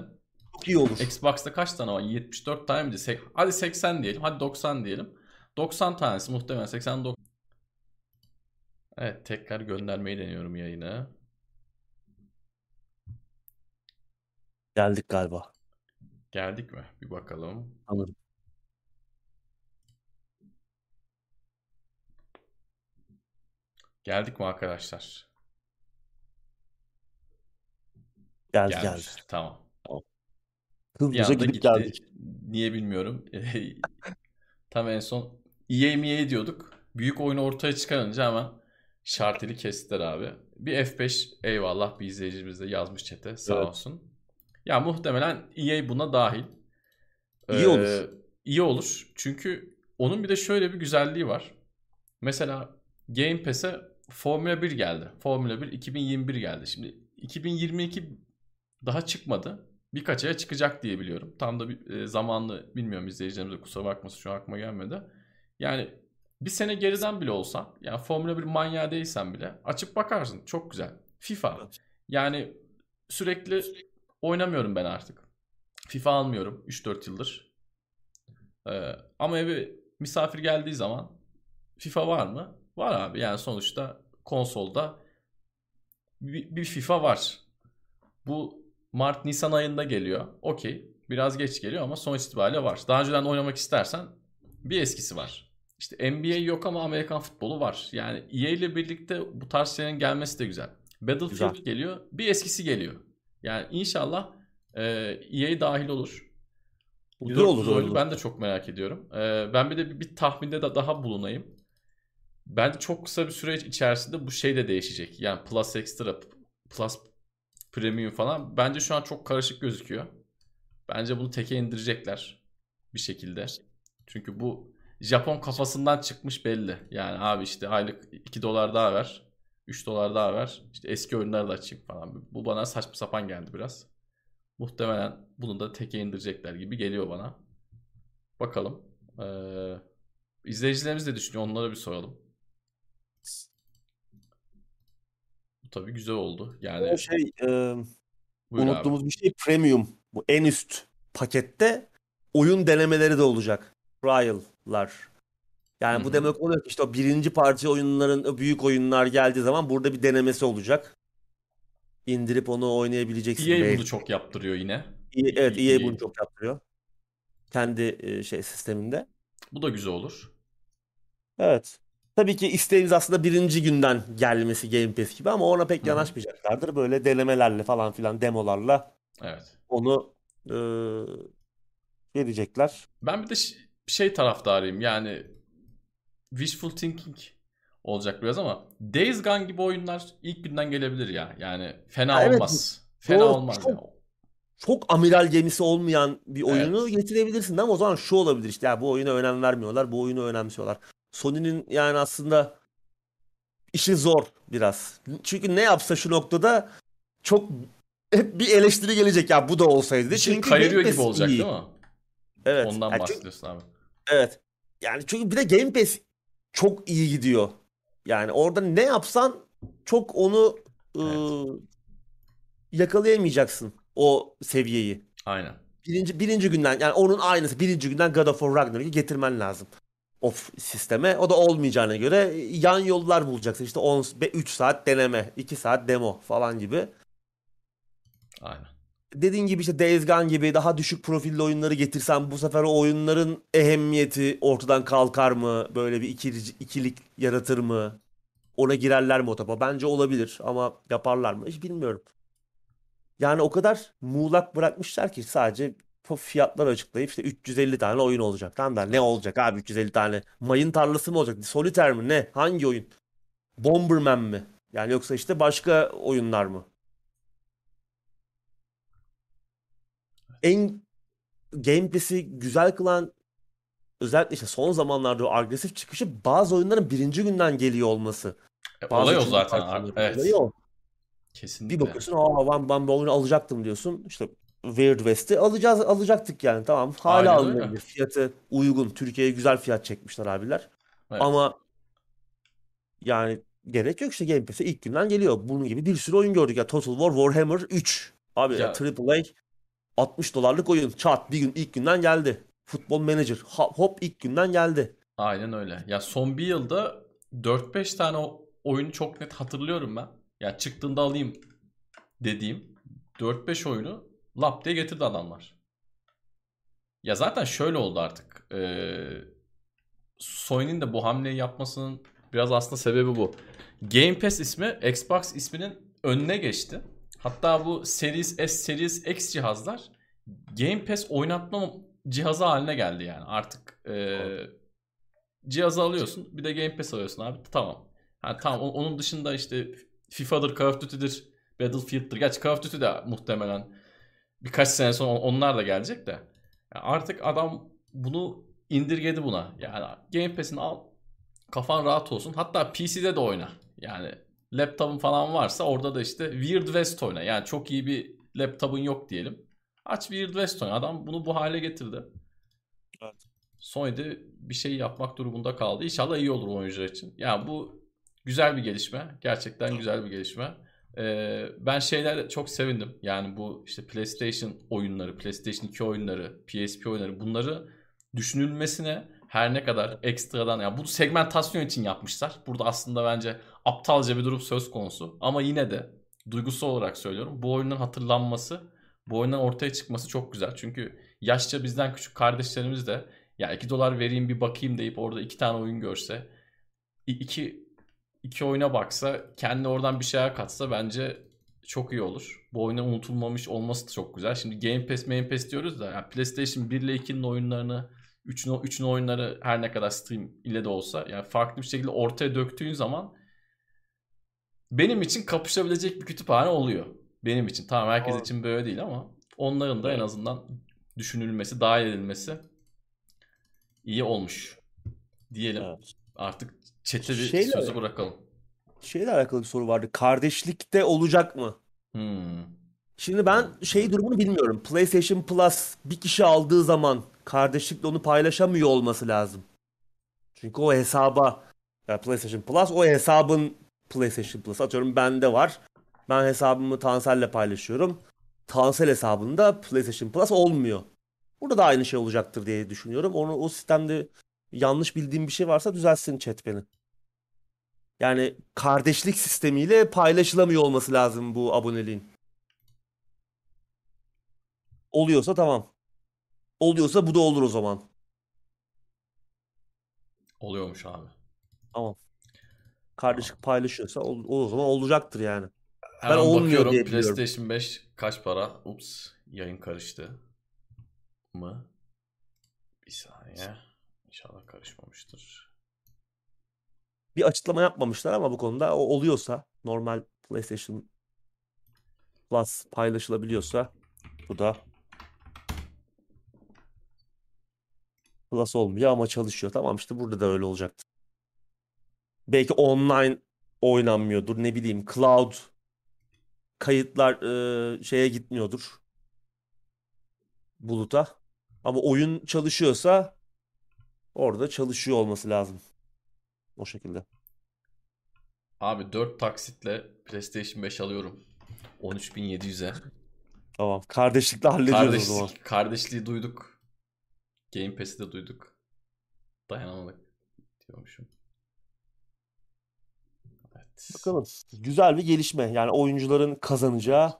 çok iyi olur. Xbox'ta kaç tane var? 74 tane mi? Hadi 80 diyelim. Hadi 90 diyelim. 90 tanesi muhtemelen 89. Evet tekrar göndermeyi deniyorum yayına. Geldik galiba. Geldik mi? Bir bakalım. Anladım. Geldik mi arkadaşlar? Geldi geldi. Tamam. Hızlıca gidip gitti. geldik. Niye bilmiyorum. <laughs> Tam en son EA mi diyorduk. Büyük oyunu ortaya çıkarınca ama şarteli kestiler abi. Bir F5 eyvallah bir izleyicimiz de yazmış çete sağ evet. olsun. Ya muhtemelen EA buna dahil. İyi ee, olur. İyi olur. Çünkü onun bir de şöyle bir güzelliği var. Mesela Game Pass'e Formula 1 geldi. Formula 1 2021 geldi. Şimdi 2022 daha çıkmadı. Birkaç aya çıkacak diye biliyorum. Tam da bir e, zamanlı bilmiyorum izleyicilerimize kusura bakmasın şu an aklıma gelmedi. Yani bir sene geriden bile olsan yani Formula 1 manyağı değilsen bile açıp bakarsın. Çok güzel. FIFA. Yani sürekli oynamıyorum ben artık. FIFA almıyorum 3-4 yıldır. Ee, ama eve misafir geldiği zaman FIFA var mı? Var abi. Yani sonuçta konsolda bir, bir FIFA var. Bu Mart Nisan ayında geliyor. Okey. Biraz geç geliyor ama sonuç itibariyle var. Daha önceden oynamak istersen bir eskisi var. İşte NBA yok ama Amerikan futbolu var. Yani EA ile birlikte bu tarz şeylerin gelmesi de güzel. Battlefield güzel. geliyor. Bir eskisi geliyor. Yani inşallah e, EA dahil olur. Güzel olur, olur. Ben de çok merak ediyorum. E, ben bir de bir, bir tahminde de daha bulunayım. Bence çok kısa bir süreç içerisinde bu şey de değişecek. Yani Plus Extra, Plus Premium falan. Bence şu an çok karışık gözüküyor. Bence bunu teke indirecekler bir şekilde. Çünkü bu Japon kafasından çıkmış belli. Yani abi işte aylık 2 dolar daha ver. 3 dolar daha ver. İşte eski oyunları da açayım falan. Bu bana saçma sapan geldi biraz. Muhtemelen bunu da teke indirecekler gibi geliyor bana. Bakalım. Ee, izleyicilerimiz de düşünüyor. Onlara bir soralım. Tabii güzel oldu. Yani o şey e, unuttuğumuz abi. bir şey premium. Bu en üst pakette oyun denemeleri de olacak. Trial'lar. Yani Hı-hı. bu demek oluyor ki işte o birinci parça oyunların büyük oyunlar geldiği zaman burada bir denemesi olacak. İndirip onu oynayabileceksin. EA belki. bunu çok yaptırıyor yine. EA, evet EA, EA bunu çok yaptırıyor. Kendi şey sisteminde. Bu da güzel olur. Evet. Tabii ki isteğimiz aslında birinci günden gelmesi Game Pass gibi ama ona pek Hı-hı. yanaşmayacaklardır. Böyle denemelerle falan filan demolarla evet. onu e, verecekler. Ben bir de şey taraftarıyım yani wishful thinking olacak biraz ama Days Gone gibi oyunlar ilk günden gelebilir ya. Yani fena olmaz. Evet. Fena Doğru, olmaz çok, ya. Çok amiral gemisi olmayan bir oyunu evet. getirebilirsin ama o zaman şu olabilir işte ya bu oyuna önem vermiyorlar, bu oyunu önemsiyorlar. Sony'nin yani aslında işi zor biraz. Çünkü ne yapsa şu noktada çok hep bir eleştiri gelecek ya bu da olsaydı. Bir şey çünkü kayırıyor gibi olacak iyi. değil mi? Evet. Ondan yani bahsediyorsun çünkü, abi. Evet. Yani çünkü bir de Game Pass çok iyi gidiyor. Yani orada ne yapsan çok onu evet. ıı, yakalayamayacaksın o seviyeyi. Aynen. Birinci, birinci günden yani onun aynısı birinci günden God of War Ragnarok'u getirmen lazım of sisteme. O da olmayacağına göre yan yollar bulacaksın. İşte 10 3 saat deneme, 2 saat demo falan gibi. Aynen. Dediğin gibi işte Days Gone gibi daha düşük profilli oyunları getirsen bu sefer o oyunların ehemmiyeti ortadan kalkar mı? Böyle bir ikili, ikilik yaratır mı? Ona girerler mi o topa? Bence olabilir ama yaparlar mı? Hiç bilmiyorum. Yani o kadar muğlak bırakmışlar ki sadece fiyatlar açıklayıp işte 350 tane oyun olacak. Tamam da ne olacak abi 350 tane? Mayın tarlası mı olacak? Solitaire mi? Ne? Hangi oyun? Bomberman mi? Yani yoksa işte başka oyunlar mı? En Game Pass'i güzel kılan özellikle işte son zamanlarda o agresif çıkışı bazı oyunların birinci günden geliyor olması. E, bazı olay o zaten. Evet. Olay o. Kesinlikle. Bir bakıyorsun aa ben, ben bu oyunu alacaktım diyorsun. İşte Weird West'i alacağız alacaktık yani tamam. Hala alınabilir. Fiyatı uygun. Türkiye'ye güzel fiyat çekmişler abiler. Evet. Ama yani gerek yok işte Game Pass'e ilk günden geliyor. Bunun gibi bir sürü oyun gördük ya. Total War Warhammer 3. Abi ya. AAA 60 dolarlık oyun. Çat bir gün ilk günden geldi. Futbol Manager hop, hop ilk günden geldi. Aynen öyle. Ya son bir yılda 4-5 tane oyunu çok net hatırlıyorum ben. Ya çıktığında alayım dediğim 4-5 oyunu lap diye getirdi adamlar. Ya zaten şöyle oldu artık. Ee, Sony'nin de bu hamleyi yapmasının biraz aslında sebebi bu. Game Pass ismi Xbox isminin önüne geçti. Hatta bu Series S, Series X cihazlar Game Pass oynatma cihazı haline geldi yani. Artık e, cihazı alıyorsun bir de Game Pass alıyorsun abi tamam. Ha, tamam onun dışında işte FIFA'dır, Call of Duty'dir, Battlefield'dır. Gerçi Call of Duty de muhtemelen birkaç sene sonra onlar da gelecek de. Yani artık adam bunu indirgedi buna. Yani Game Pass'ini al kafan rahat olsun. Hatta PC'de de oyna. Yani laptopun falan varsa orada da işte Weird West oyna. Yani çok iyi bir laptopun yok diyelim. Aç Weird West oyna. Adam bunu bu hale getirdi. Evet. Sony'de bir şey yapmak durumunda kaldı. İnşallah iyi olur oyuncular için. Ya yani bu güzel bir gelişme. Gerçekten güzel bir gelişme. Ee, ben şeyler çok sevindim. Yani bu işte PlayStation oyunları, PlayStation 2 oyunları, PSP oyunları bunları düşünülmesine her ne kadar ekstradan ya yani bu segmentasyon için yapmışlar. Burada aslında bence aptalca bir durum söz konusu. Ama yine de duygusal olarak söylüyorum. Bu oyunun hatırlanması, bu oyundan ortaya çıkması çok güzel. Çünkü yaşça bizden küçük kardeşlerimiz de ya 2 dolar vereyim bir bakayım deyip orada iki tane oyun görse iki, iki oyuna baksa kendi oradan bir şeyler katsa bence çok iyi olur. Bu oyunun unutulmamış olması da çok güzel. Şimdi Game Pass, Main Pass diyoruz da yani PlayStation 1 ile 2'nin oyunlarını 3'ün 3'ün oyunları her ne kadar stream ile de olsa yani farklı bir şekilde ortaya döktüğün zaman benim için kapışabilecek bir kütüphane oluyor. Benim için. Tamam herkes için böyle değil ama onların da en azından düşünülmesi, dahil edilmesi iyi olmuş. Diyelim. Evet. Artık çete bir şeyle, sözü bırakalım. Şeyle alakalı bir soru vardı. Kardeşlikte olacak mı? Hmm. Şimdi ben şey durumunu bilmiyorum. PlayStation Plus bir kişi aldığı zaman kardeşlikle onu paylaşamıyor olması lazım. Çünkü o hesaba yani PlayStation Plus o hesabın PlayStation Plus atıyorum bende var. Ben hesabımı Tansel'le paylaşıyorum. Tansel hesabında PlayStation Plus olmuyor. Burada da aynı şey olacaktır diye düşünüyorum. Onu o sistemde yanlış bildiğim bir şey varsa düzelsin chat beni. Yani kardeşlik sistemiyle paylaşılamıyor olması lazım bu aboneliğin. Oluyorsa tamam. Oluyorsa bu da olur o zaman. Oluyormuş abi. Tamam. Kardeşlik paylaşıyorsa o, o zaman olacaktır yani. Hemen ben olmuyor bakıyorum diye PlayStation 5 kaç para? Ups yayın karıştı mı? Bir saniye. İnşallah karışmamıştır. Bir açıklama yapmamışlar ama bu konuda o oluyorsa normal PlayStation Plus paylaşılabiliyorsa bu da Plus olmuyor ama çalışıyor. Tamam işte burada da öyle olacaktı. Belki online oynanmıyordur. Ne bileyim cloud kayıtlar e, şeye gitmiyordur. Buluta. Ama oyun çalışıyorsa orada çalışıyor olması lazım. O şekilde. Abi 4 taksitle PlayStation 5 alıyorum. 13.700'e. Tamam. Kardeşlikle hallediyoruz Kardeşlik, o zaman. Kardeşliği duyduk. Game Pass'i de duyduk. Dayanamadık diyormuşum. Evet. Bakalım. Güzel bir gelişme. Yani oyuncuların kazanacağı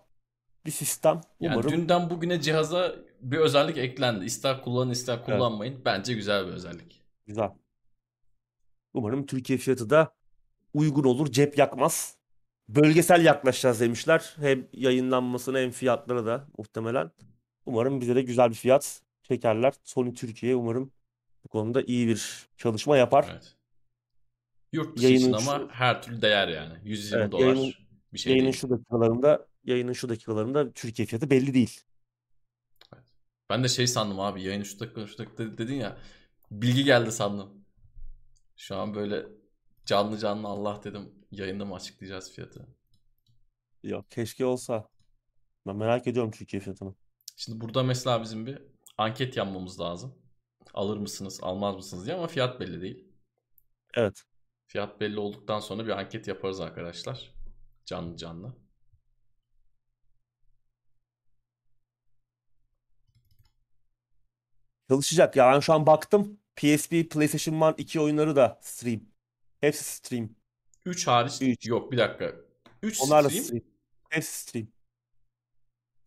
bir sistem. Umarım. Yani dünden bugüne cihaza bir özellik eklendi. İster kullanın ister kullanmayın. Evet. Bence güzel bir özellik. Güzel. Umarım Türkiye fiyatı da uygun olur. Cep yakmaz. Bölgesel yaklaşacağız demişler. Hem yayınlanmasına hem fiyatlara da muhtemelen. Umarım bize de güzel bir fiyat çekerler. Sony Türkiye umarım bu konuda iyi bir çalışma yapar. Evet. Yurt dışı yayının ama şu... her türlü değer yani. 120 evet, dolar yayının, bir şey yayının değil. şu dakikalarında yayının şu dakikalarında Türkiye fiyatı belli değil. Evet. Ben de şey sandım abi yayının şu dakika şu dakika dedin ya bilgi geldi sandım. Şu an böyle canlı canlı Allah dedim yayında mı açıklayacağız fiyatı? Yok keşke olsa. Ben merak ediyorum Türkiye fiyatını. Şimdi burada mesela bizim bir anket yapmamız lazım. Alır mısınız, almaz mısınız diye ama fiyat belli değil. Evet. Fiyat belli olduktan sonra bir anket yaparız arkadaşlar. Canlı canlı. Çalışacak. Ya ben şu an baktım. PSP, PlayStation 1 2 oyunları da stream. Hepsi stream. 3 hariç Üç. yok bir dakika. 3 Onlar stream. stream. Hepsi stream.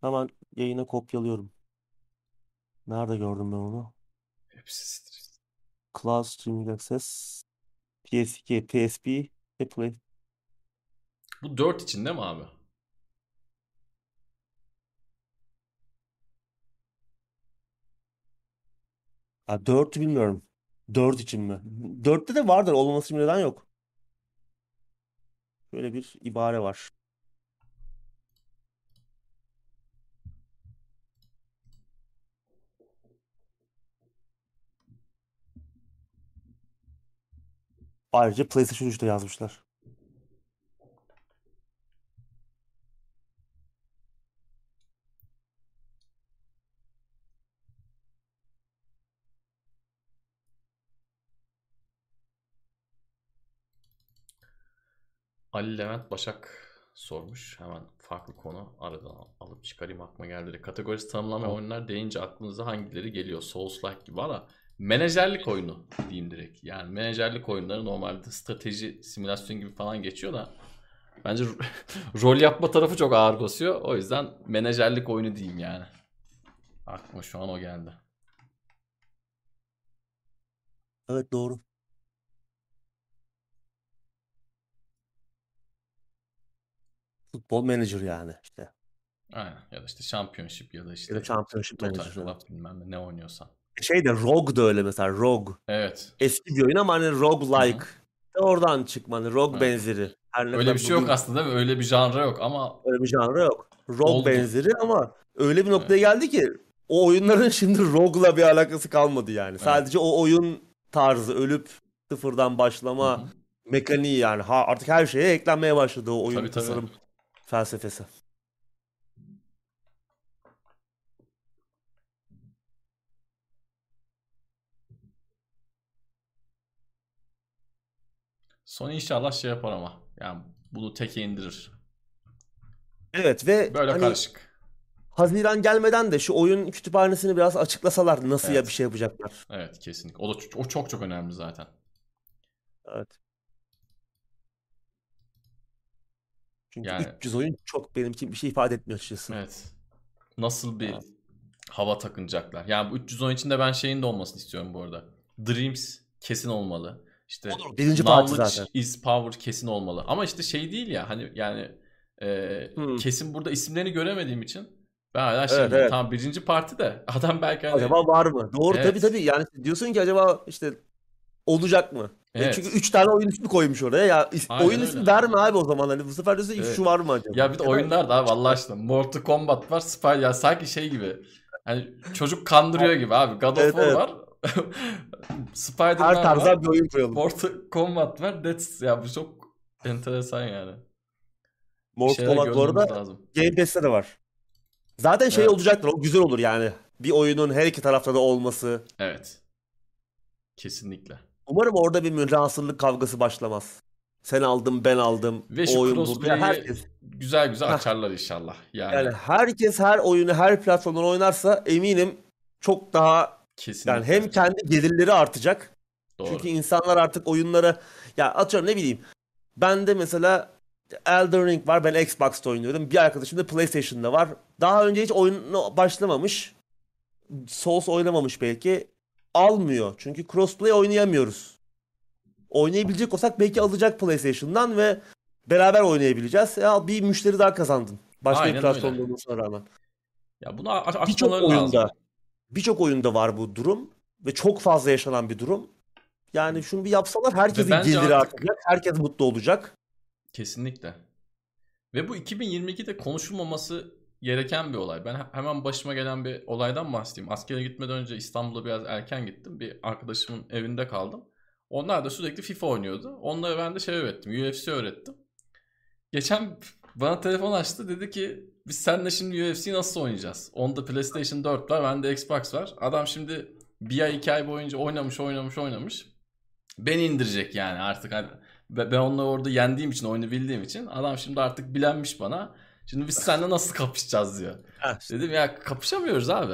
Hemen yayına kopyalıyorum. Nerede gördüm ben onu? Hepsi stream. Cloud Streaming Access. PS2, PSP Play. Bu 4 için değil mi abi? Ha, 4 bilmiyorum. 4 için mi? 4'te de vardır. Olmaması için neden yok? Böyle bir ibare var. Ayrıca PlayStation 3'te yazmışlar. Ali Levent Başak sormuş. Hemen farklı konu aradan alıp çıkarayım aklıma geldi. Kategorisi tanımlama oyunlar deyince aklınıza hangileri geliyor? Souls-like gibi ama menajerlik oyunu diyeyim direkt. Yani menajerlik oyunları normalde strateji simülasyon gibi falan geçiyor da bence <laughs> rol yapma tarafı çok ağır basıyor. O yüzden menajerlik oyunu diyeyim yani. Aklıma şu an o geldi. Evet doğru. Futbol manager yani işte. Aynen ya da işte championship ya da işte Ya da championship Total manager. evet. Club bilmem ne, ne oynuyorsan. Şey de Rogue da öyle mesela Rogue. Evet. Eski bir oyun ama hani roguelike. De oradan çıkma hani Rogue Evet. benzeri. Her ne Öyle bir şey yok bugün aslında değil mi? Öyle bir janra yok ama Öyle bir janra yok. Rogue Oldu. benzeri ama öyle bir noktaya geldi ki o oyunların <laughs> şimdi Rogue'la bir alakası kalmadı yani. Sadece o oyun tarzı ölüp sıfırdan başlama Hı hı. mekaniği yani ha, artık her şeye eklenmeye başladı o oyun Tabii, tabii. Felsefesi. Sony inşallah şey yapar ama. Yani bunu teke indirir. Evet ve Böyle hani karışık. Haziran gelmeden de şu oyun kütüphanesini biraz açıklasalar nasıl ya Evet. bir şey yapacaklar. Evet kesinlikle. O da o çok çok önemli zaten. Evet. Çünkü Yani- 300 oyun çok benim için bir şey ifade etmiyor açıkçası. Evet. Nasıl bir Evet. hava takınacaklar. Yani bu 310 içinde ben şeyin de olmasını istiyorum bu arada. Dreams kesin olmalı. İşte Olur, birinci parti zaten. is power kesin olmalı. Ama işte şey değil ya hani yani e, Hmm. kesin burada isimlerini göremediğim için ben hala şey Evet, evet. tamam birinci parti de <laughs> adam belki hani Acaba var mı? Doğru Evet. tabii tabii. Yani diyorsun ki acaba işte olacak mı? E Evet. Çünkü 3 tane oyun ismi koymuş oraya. Ya is- Aynen oyun öyle. ismi verme abi o zaman. Hani bu sefer diyorsun Evet. şu var mı acaba? Ya bir de oyunlar da abi Allah aşkına. Mortal Kombat var. Spy ya sanki şey gibi. Hani çocuk kandırıyor gibi abi. God of Evet, War evet. var. <laughs> Spider-Man her var. tarzdan bir oyun koyalım. Mortal Kombat var. That's ya bu çok enteresan yani. Mortal Kombat bu arada lazım. Game Pass'te de var. Zaten şey Evet. olacaktır. O güzel olur yani. Bir oyunun her iki tarafta da olması. Evet. Kesinlikle. Umarım orada bir münhasırlık kavgası başlamaz. Sen aldın ben aldım. Ve şu oyun crossplay'i Herkes. güzel güzel açarlar inşallah. Yani, Yani herkes her oyunu her platformdan oynarsa eminim çok daha kesinlikle. yani hem kendi gelirleri artacak. Doğru. Çünkü insanlar artık oyunlara ya atıyorum ne bileyim. Ben de mesela Elden Ring var. Ben Xbox'ta oynuyorum. Bir arkadaşım da PlayStation'da var. Daha önce hiç oyunu başlamamış. Souls oynamamış belki. Almıyor. Çünkü crossplay oynayamıyoruz. Oynayabilecek olsak belki alacak PlayStation'dan ve beraber oynayabileceğiz. Ya bir müşteri daha kazandın. Başka Aynen bir platformda olmasına rağmen. Ya bunu a- a- Birçok oyunda birçok oyunda var bu durum ve çok fazla yaşanan bir durum. Yani şunu bir yapsalar herkesin geliri artık- artacak. Herkes mutlu olacak. Kesinlikle. Ve bu 2022'de konuşulmaması gereken bir olay. Ben he- hemen başıma gelen bir olaydan bahsedeyim. Askere gitmeden önce İstanbul'a biraz erken gittim. Bir arkadaşımın evinde kaldım. Onlar da sürekli FIFA oynuyordu. Onlara ben de şey öğrettim. UFC öğrettim. Geçen bana telefon açtı. Dedi ki biz seninle şimdi UFC nasıl oynayacağız? Onda PlayStation 4 var. Bende Xbox var. Adam şimdi bir ay iki ay boyunca oynamış oynamış oynamış. Beni indirecek yani artık. Hani Be- ben onları orada yendiğim için, oyunu bildiğim için adam şimdi artık bilenmiş bana. Şimdi biz seninle nasıl kapışacağız diyor. Dedim ya kapışamıyoruz abi.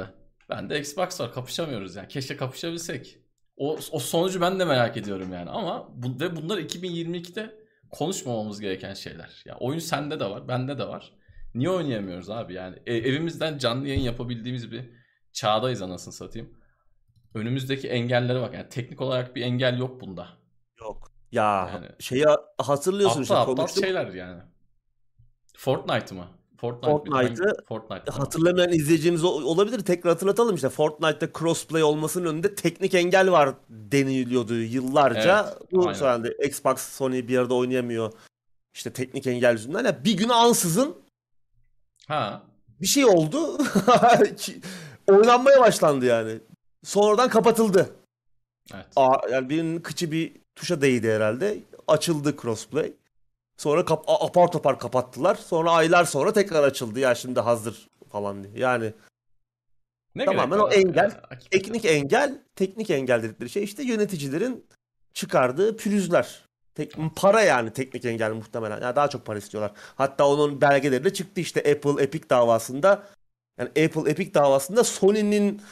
Bende Xbox var kapışamıyoruz yani. Keşke kapışabilsek. O, o sonucu ben de merak ediyorum yani. Ama bu, ve bunlar 2022'de konuşmamamız gereken şeyler. Ya oyun sende de var, bende de var. Niye oynayamıyoruz abi yani? E- evimizden canlı yayın yapabildiğimiz bir çağdayız anasını satayım. Önümüzdeki engellere bak. Yani teknik olarak bir engel yok bunda. Yok. Ya Yani- şeyi hatırlıyorsun işte Aptal aptal konuştuk. şeyler yani. Fortnite mı? Fortnite? Fortnite'ı Fortnite. Hatırlamayan izleyicimiz ol- olabilir. Tekrar hatırlatalım işte. Fortnite'da crossplay olmasının önünde teknik engel var deniliyordu yıllarca. Evet, Bu aynen. Xbox, Sony bir arada oynayamıyor. İşte teknik engel yüzünden. Ya bir gün ansızın Ha. bir şey oldu. <laughs> Oynanmaya başlandı yani. Sonradan kapatıldı. Evet. Aa, yani birinin kıçı bir tuşa değdi herhalde. Açıldı crossplay. Sonra kap apar topar kapattılar. Sonra aylar sonra tekrar açıldı. Ya şimdi hazır falan diye. Yani Ne Tamamen o engel, ya? Teknik engel, teknik engel dedikleri şey işte yöneticilerin çıkardığı pürüzler. Tek, para yani teknik engel muhtemelen. Yani daha çok para istiyorlar. Hatta onun belgeleri de çıktı işte Apple Epic davasında. Yani Apple Epic davasında Sony'nin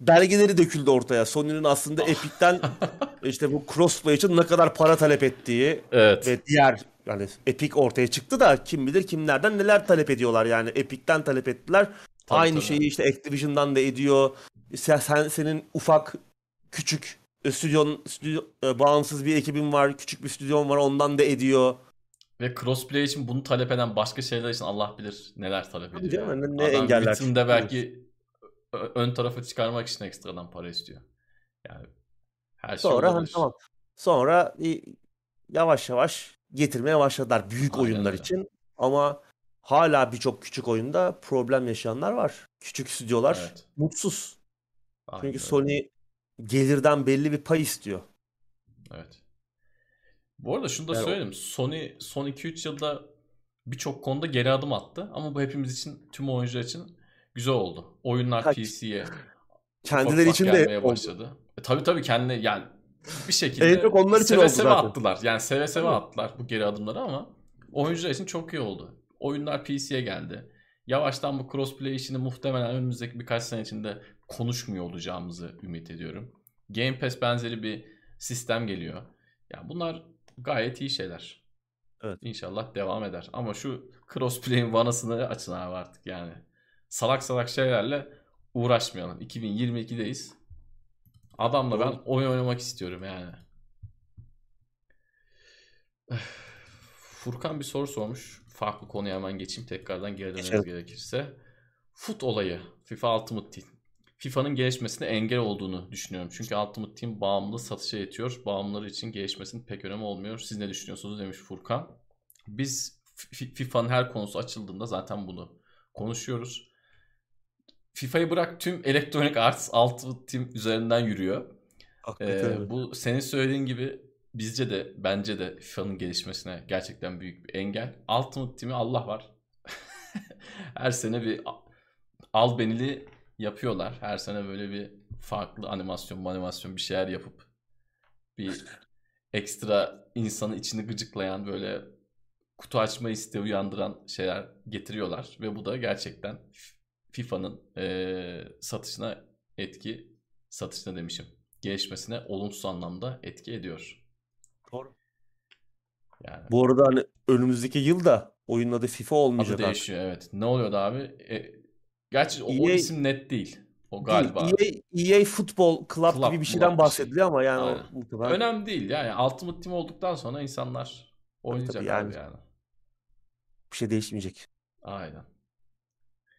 belgeleri döküldü ortaya. Sony'nin aslında Epic'ten <laughs> işte bu crossplay için ne kadar para talep ettiği evet. ve diğer yani Epic ortaya çıktı da kim bilir kimlerden neler talep ediyorlar yani Epic'ten talep ettiler. Tabii, Aynı tabii. şeyi işte Activision'dan da ediyor. Sen, sen senin ufak küçük e, stüdyon, stüdyo, e, bağımsız bir ekibin var, küçük bir stüdyon var ondan da ediyor. Ve crossplay için bunu talep eden başka şeyler için Allah bilir neler talep ediyor. Değil mi? Ne, ne engeller? Bütünde belki ön tarafı çıkarmak için ekstradan para istiyor. Yani her şey Sonra hani, tamam. Sonra yavaş yavaş getirmeye başladılar büyük Aynen oyunlar öyle. için. Ama hala birçok küçük oyunda problem yaşayanlar var. Küçük stüdyolar evet. mutsuz. Aynen Çünkü öyle. Sony gelirden belli bir pay istiyor. Evet. Bu arada şunu da yani söyleyeyim. Sony son 2-3 yılda birçok konuda geri adım attı. Ama bu hepimiz için, tüm oyuncular için güzel oldu. Oyunlar? PC'ye kendileri için de başladı. E, tabii tabii kendi yani <laughs> bir şekilde en çok onlar için seve oldu seve zaten. attılar. Yani seve seve attılar bu geri adımları ama oyuncular için çok iyi oldu. Oyunlar PC'ye geldi. Yavaştan bu crossplay işini muhtemelen önümüzdeki birkaç sene içinde konuşmuyor olacağımızı ümit ediyorum. Game Pass benzeri bir sistem geliyor. Yani bunlar gayet iyi şeyler. Evet. İnşallah devam eder. Ama şu crossplay'in <laughs> vanasını açın abi artık yani. Salak salak şeylerle uğraşmayalım. 2022'deyiz. Adamla ben oyun oynamak istiyorum yani. Furkan bir soru sormuş. Farklı konuya hemen geçeyim. Tekrardan geri dönmemiz gerekirse. Fut olayı. FIFA Ultimate Team. FIFA'nın gelişmesine engel olduğunu düşünüyorum. Çünkü Ultimate Team bağımlı satışa yetiyor. Bağımlıları için gelişmesinin pek önemi olmuyor. Siz ne düşünüyorsunuz demiş Furkan. Biz FIFA'nın her konusu açıldığında zaten bunu konuşuyoruz. FIFA'yı bırak tüm Electronic Arts Ultimate Team üzerinden yürüyor. Ee, bu senin söylediğin gibi bizce de bence de FIFA'nın gelişmesine gerçekten büyük bir engel. Ultimate Team'i Allah var. <laughs> her sene bir al benili yapıyorlar. Her sene böyle bir farklı animasyon, animasyon bir şeyler yapıp bir ekstra insanı içini gıcıklayan böyle kutu açma isteği uyandıran şeyler getiriyorlar ve bu da gerçekten FIFA'nın e, satışına etki satışına demişim gelişmesine olumsuz anlamda etki ediyor. Doğru. Yani. Bu arada hani önümüzdeki yılda oyunun adı FIFA olmayacak adı değişiyor artık. evet. Ne oluyordu abi? E, gerçi o, EA, o isim net değil. O galiba. Değil, EA, EA Football Club, Club gibi bir şeyden bahsediliyor ama yani Aynen. o muhtemelen. Önemli değil yani. Ultimate Team olduktan sonra insanlar oynayacak tabii, yani. abi yani. Bir şey değişmeyecek. Aynen.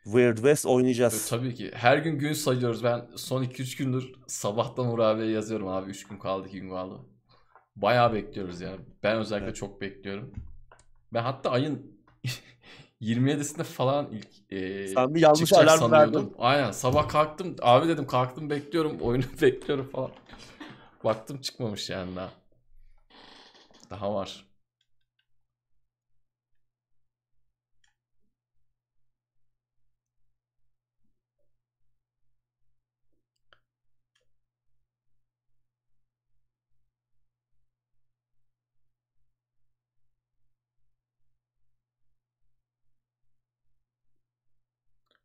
Weird West oynayacağız. E, tabii ki. Her gün gün sayıyoruz. Ben son 2-3 gündür sabahtan Uğur abiye yazıyorum abi. 3 gün kaldı 2 gün kaldı. Bayağı bekliyoruz ya. Ben özellikle evet. çok bekliyorum. Ben hatta ayın <laughs> 27'sinde falan ilk e, Sen bir yanlış alarm sanıyordum. verdin. Aynen. Sabah kalktım. Abi dedim kalktım bekliyorum. Oyunu <laughs> bekliyorum falan. Baktım çıkmamış yani daha. Daha var.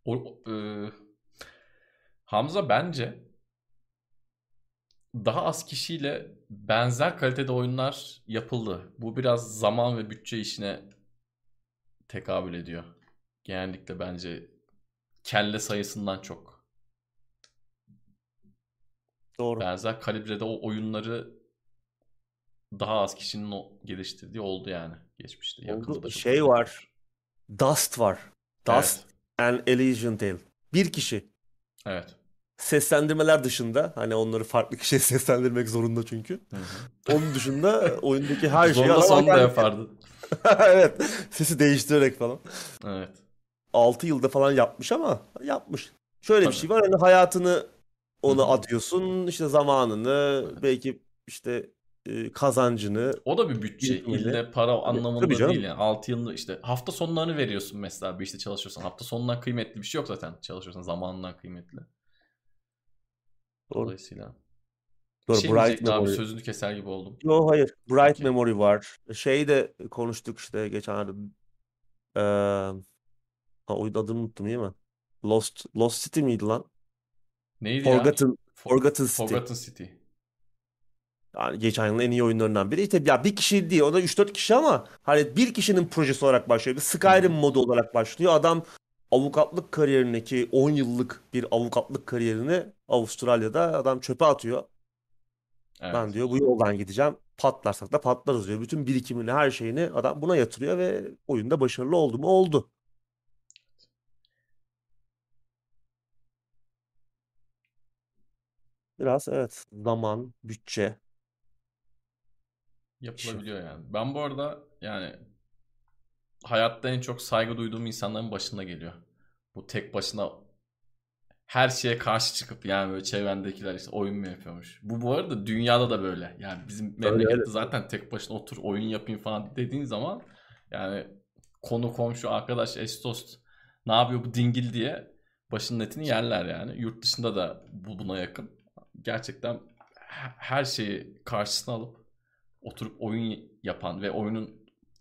O, e, Hamza bence daha az kişiyle benzer kalitede oyunlar yapıldı. Bu biraz zaman ve bütçe işine tekabül ediyor. Genellikle bence kelle sayısından çok. Doğru. Benzer kalibrede o oyunları daha az kişinin o geliştirdiği oldu yani geçmişte. Oldu. Şey var. Dust var. Dust evet. And Elysian Tale. Bir kişi. Evet. Seslendirmeler dışında hani onları farklı kişiye <laughs> seslendirmek zorunda çünkü. Onun dışında oyundaki her şeyi Zorla son da yapardı. <laughs> evet. Sesi değiştirerek falan. Evet. 6 yılda falan yapmış ama yapmış. Şöyle Tabii. bir şey var hani hayatını ona Hı-hı. atıyorsun işte zamanını evet. belki işte e, kazancını. O da bir bütçe. Bilmeli. İlle para anlamında değil yani. 6 yılını işte hafta sonlarını veriyorsun mesela bir işte çalışıyorsan. Hafta sonundan kıymetli bir şey yok zaten çalışıyorsan zamanından kıymetli. Dolayısıyla. Dur, bir şey Bright Memory. abi sözünü keser gibi oldum. Yok hayır. Bright Peki. Memory var. Şey de konuştuk işte geçenlerde. Ee, ha, oyun adını unuttum değil mi? Lost Lost City miydi lan? Neydi Forgotten, ya? Forgotten City. Forgotten City. Yani geçen yılın en iyi oyunlarından biri. İşte ya bir kişi değil o da 3-4 kişi ama hani bir kişinin projesi olarak başlıyor. Bir Skyrim modu olarak başlıyor. Adam avukatlık kariyerindeki 10 yıllık bir avukatlık kariyerini Avustralya'da adam çöpe atıyor. Evet. Ben diyor bu yoldan gideceğim. Patlarsak da patlarız diyor. Bütün birikimini, her şeyini adam buna yatırıyor ve oyunda başarılı oldu mu? Oldu. Biraz evet zaman, bütçe. Yapılabiliyor yani. Ben bu arada yani hayatta en çok saygı duyduğum insanların başında geliyor. Bu tek başına her şeye karşı çıkıp yani böyle çevrendekiler işte oyun mu yapıyormuş. Bu bu arada dünyada da böyle. Yani bizim memlekette zaten tek başına otur oyun yapayım falan dediğin zaman yani konu komşu arkadaş estost ne yapıyor bu dingil diye başının etini yerler yani. Yurt dışında da bu buna yakın. Gerçekten her şeyi karşısına alıp oturup oyun yapan ve oyunun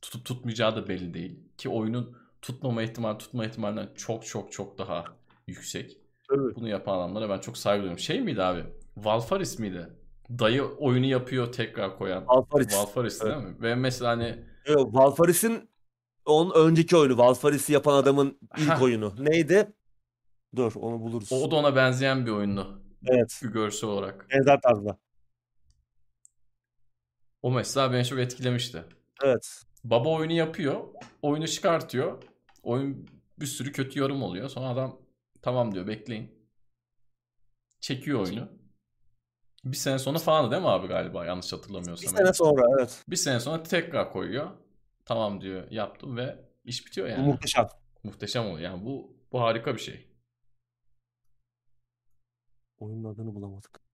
tutup tutmayacağı da belli değil. Ki oyunun tutmama ihtimali tutma ihtimalinden çok çok çok daha yüksek. Evet. Bunu yapan adamlara ben çok saygı duyuyorum. Şey miydi abi? Valfaris miydi? Dayı oyunu yapıyor tekrar koyan. Valfaris. Valfaris değil mi? Ve mesela hani... Yok, Valfaris'in onun önceki oyunu. Valfaris'i yapan adamın ilk oyunu. Neydi? Dur onu buluruz. O da ona benzeyen bir oyundu. Evet. Bir görsel olarak. Benzer tarzda. O mesela beni çok etkilemişti. Evet. Baba oyunu yapıyor. Oyunu çıkartıyor. Oyun bir sürü kötü yorum oluyor. Sonra adam tamam diyor bekleyin. Çekiyor oyunu. Bir sene sonra falan değil mi abi galiba yanlış hatırlamıyorsam. Bir sene sonra evet. Bir sene sonra tekrar koyuyor. Tamam diyor yaptım ve iş bitiyor yani. Muhteşem. Muhteşem oluyor yani bu bu harika bir şey. Oyunun adını bulamadık.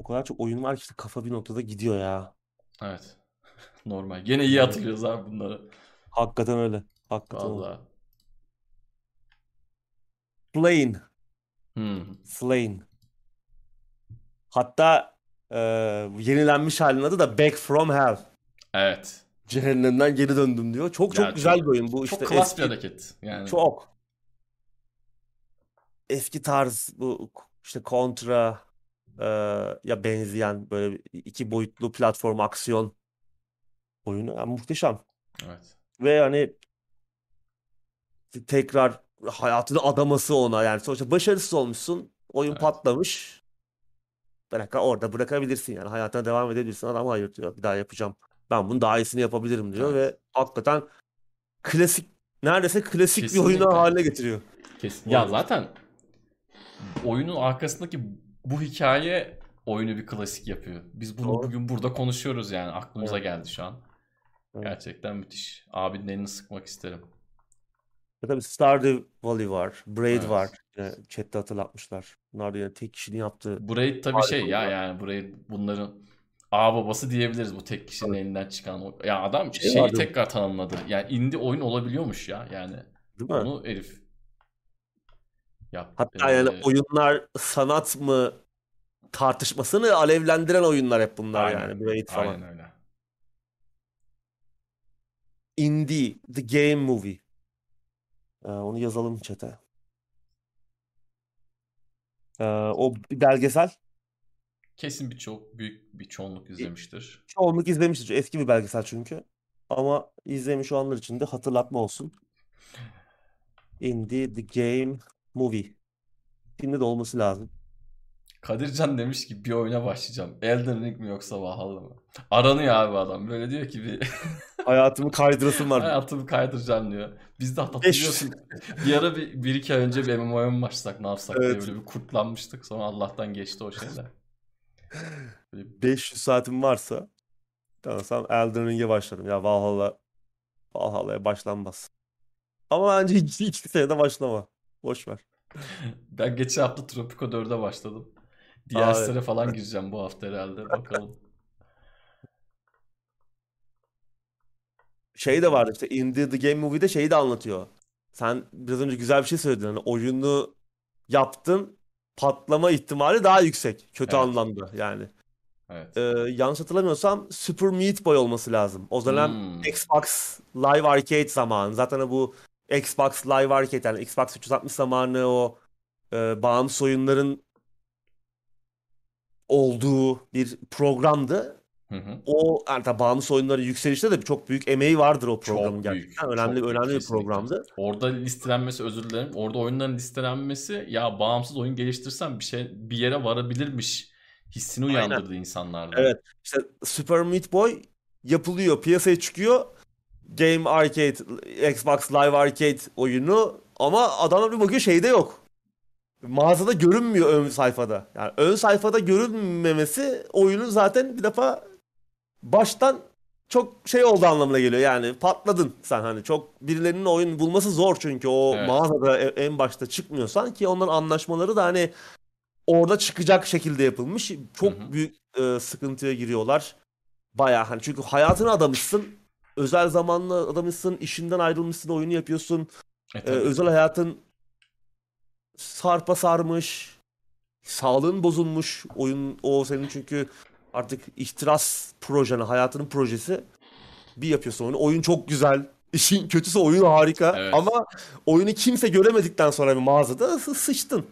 O kadar çok oyun var ki işte kafa bir noktada gidiyor ya. Evet. <laughs> Normal. Gene iyi hatırlıyoruz abi bunları. Hakikaten öyle. Hakikaten Vallahi. öyle. Slain. Hmm. Slain. Hatta e, yenilenmiş halinin adı da Back from Hell. Evet. Cehennemden geri döndüm diyor. Çok çok ya güzel çok, bir oyun bu çok işte. Çok klas eski, bir hareket. Yani. Çok. Eski tarz bu işte kontra e, ya benzeyen böyle iki boyutlu platform aksiyon oyunu yani muhteşem. Evet. Ve hani tekrar hayatını adaması ona yani sonuçta başarısız olmuşsun oyun evet. patlamış bırak orada bırakabilirsin yani hayatına devam edebilirsin adam hayır diyor bir daha yapacağım ben bunu daha iyisini yapabilirim diyor evet. ve hakikaten klasik neredeyse klasik Kesinlikle. bir oyunu haline getiriyor. Kesin. Ya zaten oyunun arkasındaki bu hikaye oyunu bir klasik yapıyor. Biz bunu Doğru. bugün burada konuşuyoruz yani aklımıza evet. geldi şu an. Evet. Gerçekten müthiş. Abinin elini sıkmak isterim. Ya tabii Stardew Valley var. Braid evet. var. Yine chatte hatırlatmışlar. Bunlar da yine tek kişinin yaptığı. Braid tabii şey ya yani Braid bunların A babası diyebiliriz bu tek kişinin evet. elinden çıkan. O... Ya adam şey şeyi vardı. tekrar tanımladı. Yani indie oyun olabiliyormuş ya yani. Değil mi? Onu herif Yap. Hatta yani oyunlar sanat mı tartışmasını alevlendiren oyunlar hep bunlar aynen, yani. Braid falan. Aynen öyle. Indie, The Game Movie. Ee, onu yazalım chat'e. Ee, o belgesel. Kesin bir çok büyük bir çoğunluk izlemiştir. Çoğunluk izlemiştir. Eski bir belgesel çünkü. Ama izlemiş olanlar için de hatırlatma olsun. <laughs> Indie The Game Movie. Şimdi de olması lazım. Kadircan demiş ki bir oyuna başlayacağım. Elden Ring mi yoksa Valhalla mı? Aranıyor abi adam. Böyle diyor ki bir <laughs> Hayatımı kaydırasım var. Hayatımı kaydıracağım diyor. Biz de hatırlıyorsun. <laughs> bir ara bir, bir iki ay önce bir MMO'ya mı başlasak ne yapsak evet. diye böyle bir kurtlanmıştık. Sonra Allah'tan geçti o şeyler. <laughs> Böyle... 500 saatim varsa tamam Elden Ring'e başlarım. Ya Valhalla Valhalla'ya başlanmaz. Ama bence hiç, hiç senede başlama. Boş ver. Ben geçen hafta Tropico 4'e başladım. Diğer sene falan gireceğim bu hafta herhalde. Bakalım. şey de vardı işte Indie The Game Movie'de şeyi de anlatıyor. Sen biraz önce güzel bir şey söyledin. Hani oyunu yaptın patlama ihtimali daha yüksek. Kötü evet. anlamda yani. Evet. Ee, yanlış hatırlamıyorsam Super Meat Boy olması lazım. O dönem hmm. Xbox Live Arcade zamanı. Zaten bu Xbox Live Arcade yani Xbox 360 zamanı o e, bağımsız oyunların olduğu bir programdı. Hı hı. O yani tabii bağımsız oyunların yükselişte de çok büyük emeği vardır o programın çok gerçekten. Büyük, önemli çok önemli büyük, bir programdı. Orada listelenmesi özür dilerim. Orada oyunların listelenmesi ya bağımsız oyun geliştirsem bir şey bir yere varabilirmiş hissini uyandırdı Aynen. insanlarda. Evet. İşte Super Meat Boy yapılıyor, piyasaya çıkıyor. Game Arcade, Xbox Live Arcade oyunu ama adamlar bir bakıyor şeyde yok. Mağazada görünmüyor ön sayfada. Yani ön sayfada görünmemesi oyunun zaten bir defa baştan çok şey oldu anlamına geliyor. Yani patladın sen hani çok birilerinin oyun bulması zor çünkü o evet. mağazada e, en başta çıkmıyorsan ki onların anlaşmaları da hani orada çıkacak şekilde yapılmış. Çok hı hı. büyük e, sıkıntıya giriyorlar. Baya hani çünkü hayatını adamışsın. Özel zamanla adamışsın, işinden ayrılmışsın, oyunu yapıyorsun. E, e, özel hayatın sarpa sarmış. Sağlığın bozulmuş. Oyun o senin çünkü artık ihtiras projeni, hayatının projesi. Bir yapıyorsun oyunu. Oyun çok güzel. <laughs> İşin kötüsü oyun harika. Evet. Ama oyunu kimse göremedikten sonra bir mağazada sıçtın.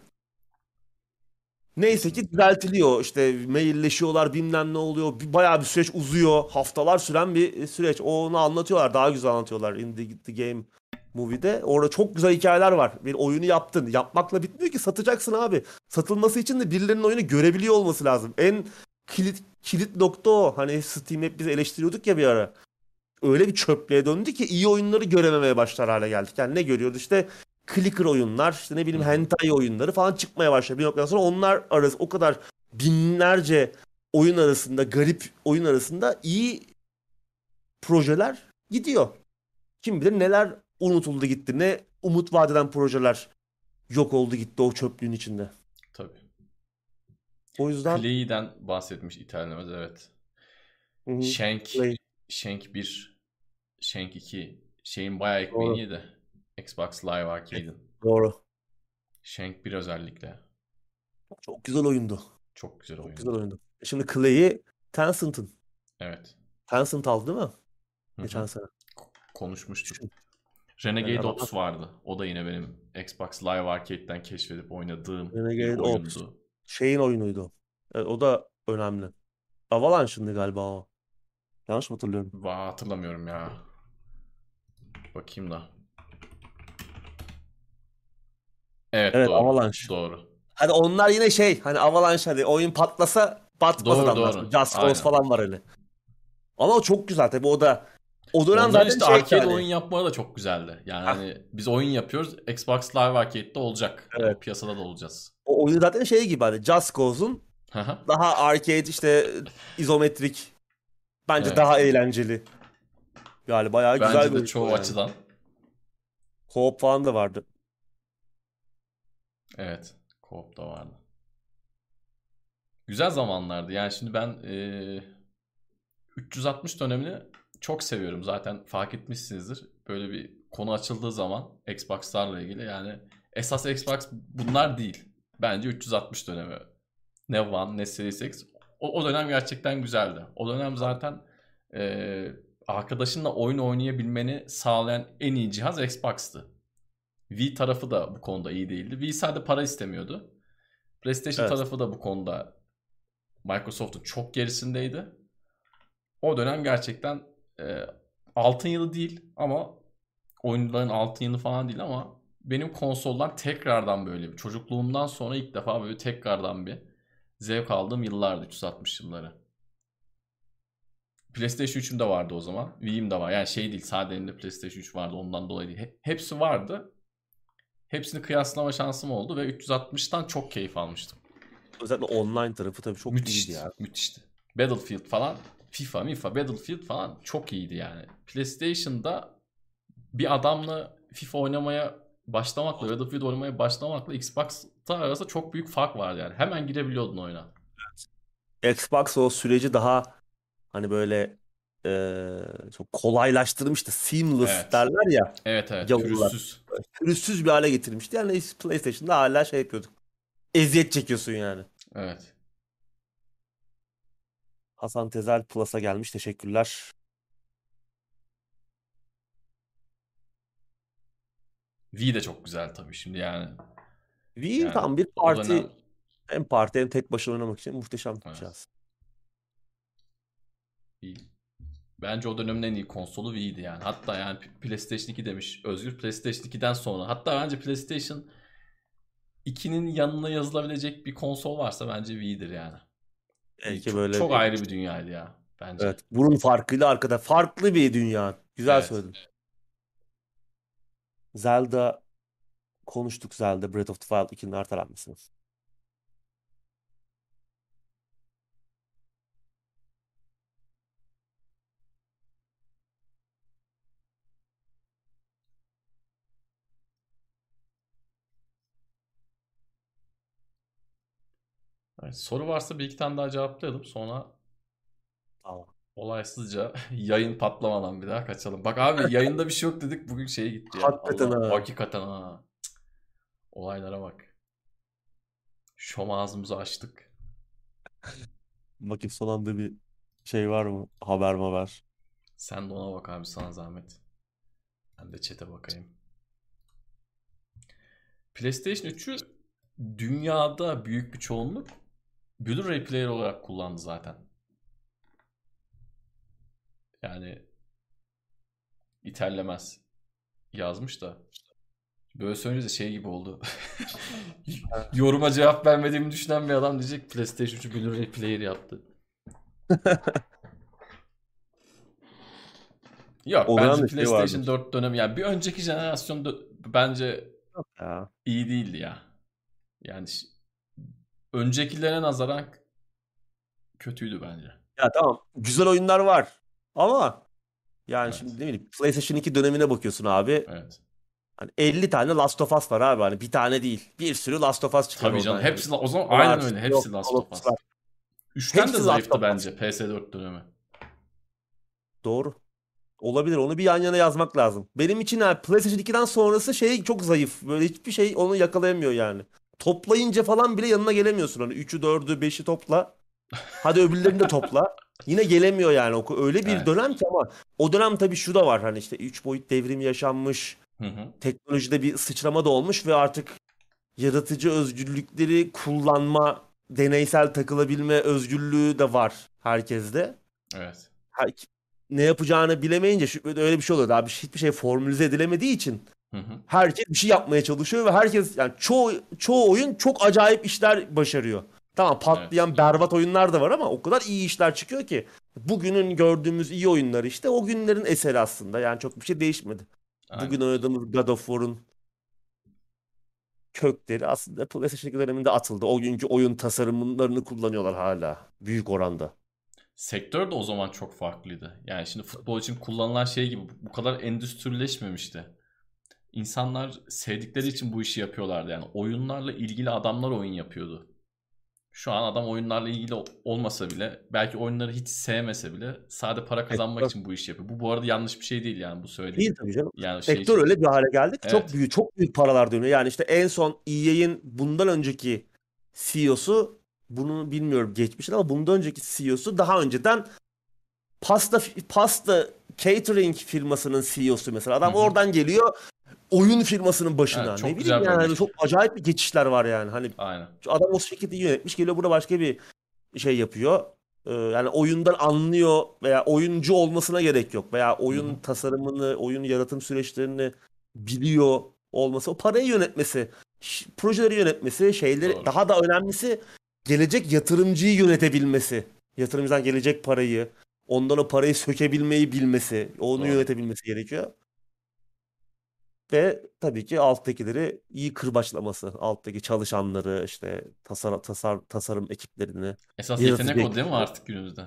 Neyse ki düzeltiliyor. İşte mailleşiyorlar bilmem ne oluyor. Bayağı bir süreç uzuyor. Haftalar süren bir süreç. Onu anlatıyorlar. Daha güzel anlatıyorlar. In the, the Game Movie'de. Orada çok güzel hikayeler var. Bir oyunu yaptın. Yapmakla bitmiyor ki satacaksın abi. Satılması için de birilerinin oyunu görebiliyor olması lazım. En kilit kilit nokta o. Hani Steam hep biz eleştiriyorduk ya bir ara. Öyle bir çöplüğe döndü ki iyi oyunları görememeye başlar hale geldik. Yani ne görüyordu işte clicker oyunlar, işte ne bileyim hentai oyunları falan çıkmaya başladı. Bir noktadan sonra onlar arası o kadar binlerce oyun arasında, garip oyun arasında iyi projeler gidiyor. Kim bilir neler unutuldu gitti. Ne umut vadeden projeler yok oldu gitti o çöplüğün içinde. Tabii. O yüzden... Clay'den bahsetmiş İtalyanımız evet. Hı-hı. Shank, Clay. Shank 1, Shank 2 şeyin bayağı ekmeğini yedi. Xbox Live Arcade'in. Doğru. Shank 1 özellikle. Çok güzel oyundu. Çok güzel oyundu. Çok güzel oyundu. Şimdi Clay'i Tencent'ın. Evet. Tencent aldı değil mi? Hı-hı. Geçen sene. Konuşmuştuk. Renegade yani Ops vardı. O da yine benim Xbox Live Arcade'den keşfedip oynadığım Renegade oyundu. Ops. Şeyin oyunuydu. Evet, o da önemli. Avalanche'ındı galiba o. Yanlış mı hatırlıyorum? Va hatırlamıyorum ya. Bakayım da. Evet, evet doğru. Avalanche. Doğru. Hani onlar yine şey hani Avalanche hani oyun patlasa batmaz doğru. Doğru. Just Cause falan var öyle. Ama o çok güzel tabii o da o dönem Onlar zaten işte şey arcade yani. oyun yapmaları da çok güzeldi. Yani hani biz oyun yapıyoruz. Xbox Live Arcade'de olacak. Evet. Piyasada da olacağız. O oyun zaten şey gibi hani Just Cause'un daha arcade işte izometrik bence evet. daha eğlenceli. Yani bayağı bence güzel bir de çoğu yani. açıdan. Co-op falan da vardı. Evet. Co-op da vardı. Güzel zamanlardı. Yani şimdi ben e, 360 dönemini çok seviyorum. Zaten fark etmişsinizdir. Böyle bir konu açıldığı zaman Xbox'larla ilgili yani esas Xbox bunlar değil. Bence 360 dönemi. Ne One ne Series X. O, o dönem gerçekten güzeldi. O dönem zaten e, arkadaşınla oyun oynayabilmeni sağlayan en iyi cihaz Xbox'tı. Wii tarafı da bu konuda iyi değildi. Wii sadece para istemiyordu. PlayStation evet. tarafı da bu konuda Microsoft'un çok gerisindeydi. O dönem gerçekten e, altın yılı değil ama oyuncuların altın yılı falan değil ama benim konsoldan tekrardan böyle bir çocukluğumdan sonra ilk defa böyle tekrardan bir zevk aldığım yıllardı 360 yılları. PlayStation 3'üm de vardı o zaman. Wii'm de var. Yani şey değil sadece elimde PlayStation 3 vardı ondan dolayı değil. Hepsi vardı. Hepsini kıyaslama şansım oldu ve 360'tan çok keyif almıştım. Özellikle online tarafı tabii çok müthişti, iyiydi ya. Müthişti. Battlefield falan FIFA, FIFA, Battlefield falan çok iyiydi yani. PlayStation'da bir adamla FIFA oynamaya başlamakla, Battlefield oynamaya başlamakla Xbox'ta arasında çok büyük fark vardı yani. Hemen girebiliyordun oyuna. Xbox o süreci daha hani böyle e, çok kolaylaştırmıştı. Seamless evet. derler ya. Evet evet. Pürüzsüz. Pürüzsüz bir hale getirmişti. Yani PlayStation'da hala şey yapıyorduk. eziyet çekiyorsun yani. Evet. Hasan Tezel Plus'a gelmiş. Teşekkürler. V de çok güzel tabii şimdi yani. V yani, tam bir parti dönem... hem parti hem tek başına oynamak için muhteşem bir evet. cihaz. Bence o dönemin en iyi konsolu Wii'ydi yani. Hatta yani PlayStation 2 demiş Özgür. PlayStation 2'den sonra. Hatta bence PlayStation 2'nin yanına yazılabilecek bir konsol varsa bence Wii'dir yani. Belki çok, böyle çok ayrı bir dünyaydı ya bence. Evet. Bunun farkıyla arkada farklı bir dünya. Güzel evet. söyledin. Zelda konuştuk Zelda Breath of the Wild 2'nin ertelenmesini. Evet, soru varsa bir iki tane daha cevaplayalım. Sonra tamam. olaysızca <laughs> yayın patlamadan bir daha kaçalım. Bak abi yayında bir şey yok dedik. Bugün şeye gitti ya. Hakikaten Allah, ha. Hakikaten ha. Olaylara bak. Şom ağzımızı açtık. Bakayım son anda bir şey var mı? Haber mi haber? Sen de ona bak abi sana zahmet. Ben de chat'e bakayım. PlayStation 3'ü dünyada büyük bir çoğunluk Blu-ray player olarak kullandı zaten. Yani iterlemez yazmış da böyle söyleyince şey gibi oldu. <laughs> <laughs> Yoruma cevap vermediğimi düşünen bir adam diyecek PlayStation 3'ü Blu-ray player yaptı. <laughs> Yok o bence PlayStation 4 dönemi yani bir önceki jenerasyon bence ya. iyi değildi ya. Yani öncekilere nazaran kötüydü bence. Ya tamam güzel oyunlar var ama yani evet. şimdi ne bileyim PlayStation 2 dönemine bakıyorsun abi. Evet. Hani 50 tane Last of Us var abi hani bir tane değil. Bir sürü Last of Us çıkıyor. Tabii canım yani. hepsi o zaman var, aynen öyle hepsi yok, Last of Us. Var. Üçten de zayıftı bence PS4 dönemi. Doğru. Olabilir. Onu bir yan yana yazmak lazım. Benim için yani PlayStation 2'den sonrası şey çok zayıf. Böyle hiçbir şey onu yakalayamıyor yani toplayınca falan bile yanına gelemiyorsun. Hani 3'ü 4'ü 5'i topla. Hadi öbürlerini de topla. Yine gelemiyor yani. Öyle bir evet. dönem ki ama o dönem tabii şu da var. Hani işte 3 boyut devrim yaşanmış. Hı hı. Teknolojide bir sıçrama da olmuş ve artık yaratıcı özgürlükleri kullanma, deneysel takılabilme özgürlüğü de var herkeste. Evet. Her, ne yapacağını bilemeyince öyle bir şey oluyor. Daha bir, hiçbir şey formülize edilemediği için Hı hı. Herkes bir şey yapmaya çalışıyor ve herkes yani çoğu çoğu oyun çok acayip işler başarıyor. Tamam patlayan evet. berbat oyunlar da var ama o kadar iyi işler çıkıyor ki. Bugünün gördüğümüz iyi oyunlar işte o günlerin eseri aslında. Yani çok bir şey değişmedi. Aynen. Bugün oynadığımız God of War'un kökleri aslında PlayStation döneminde atıldı. O günkü oyun tasarımlarını kullanıyorlar hala büyük oranda. Sektör de o zaman çok farklıydı. Yani şimdi futbol için kullanılan şey gibi bu kadar endüstrileşmemişti insanlar sevdikleri için bu işi yapıyorlardı. Yani oyunlarla ilgili adamlar oyun yapıyordu. Şu an adam oyunlarla ilgili olmasa bile belki oyunları hiç sevmese bile sade para kazanmak evet. için bu işi yapıyor. Bu bu arada yanlış bir şey değil yani bu söylediğim. Değil tabii canım. Yani şey Sektör şey... öyle bir hale geldik. Evet. Çok büyük çok büyük paralar dönüyor. Yani işte en son EA'in bundan önceki CEO'su bunu bilmiyorum geçmişten ama bundan önceki CEO'su daha önceden pasta pasta catering firmasının CEO'su mesela. Adam Hı-hı. oradan geliyor oyun firmasının başına. Evet, çok ne bileyim yani çok acayip bir geçişler var yani. Hani Aynen. adam o şirketi yönetmiş geliyor burada başka bir şey yapıyor. Ee, yani oyundan anlıyor veya oyuncu olmasına gerek yok veya oyun Hı-hı. tasarımını, oyun yaratım süreçlerini biliyor olması, o parayı yönetmesi, projeleri yönetmesi, şeyleri Doğru. daha da önemlisi gelecek yatırımcıyı yönetebilmesi. Yatırımcıdan gelecek parayı, ondan o parayı sökebilmeyi bilmesi, onu Doğru. yönetebilmesi gerekiyor. Ve tabii ki alttakileri iyi kırbaçlaması. Alttaki çalışanları işte tasar, tasar, tasarım ekiplerini. Esas yetenek o değil mi artık günümüzde?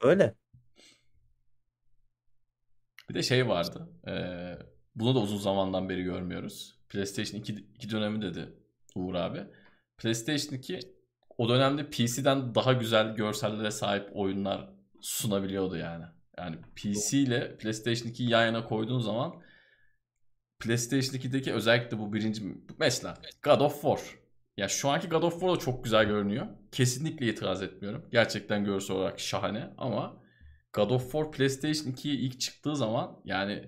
Öyle. Bir de şey vardı. E, bunu da uzun zamandan beri görmüyoruz. PlayStation 2, 2 dönemi dedi Uğur abi. PlayStation 2 o dönemde PC'den daha güzel görsellere sahip oyunlar sunabiliyordu yani. Yani PC ile PlayStation 2'yi yan yana koyduğun zaman PlayStation 2'deki özellikle bu birinci mesela God of War Ya şu anki God of War da çok güzel görünüyor. Kesinlikle itiraz etmiyorum. Gerçekten görsel olarak şahane ama God of War PlayStation 2'ye ilk çıktığı zaman yani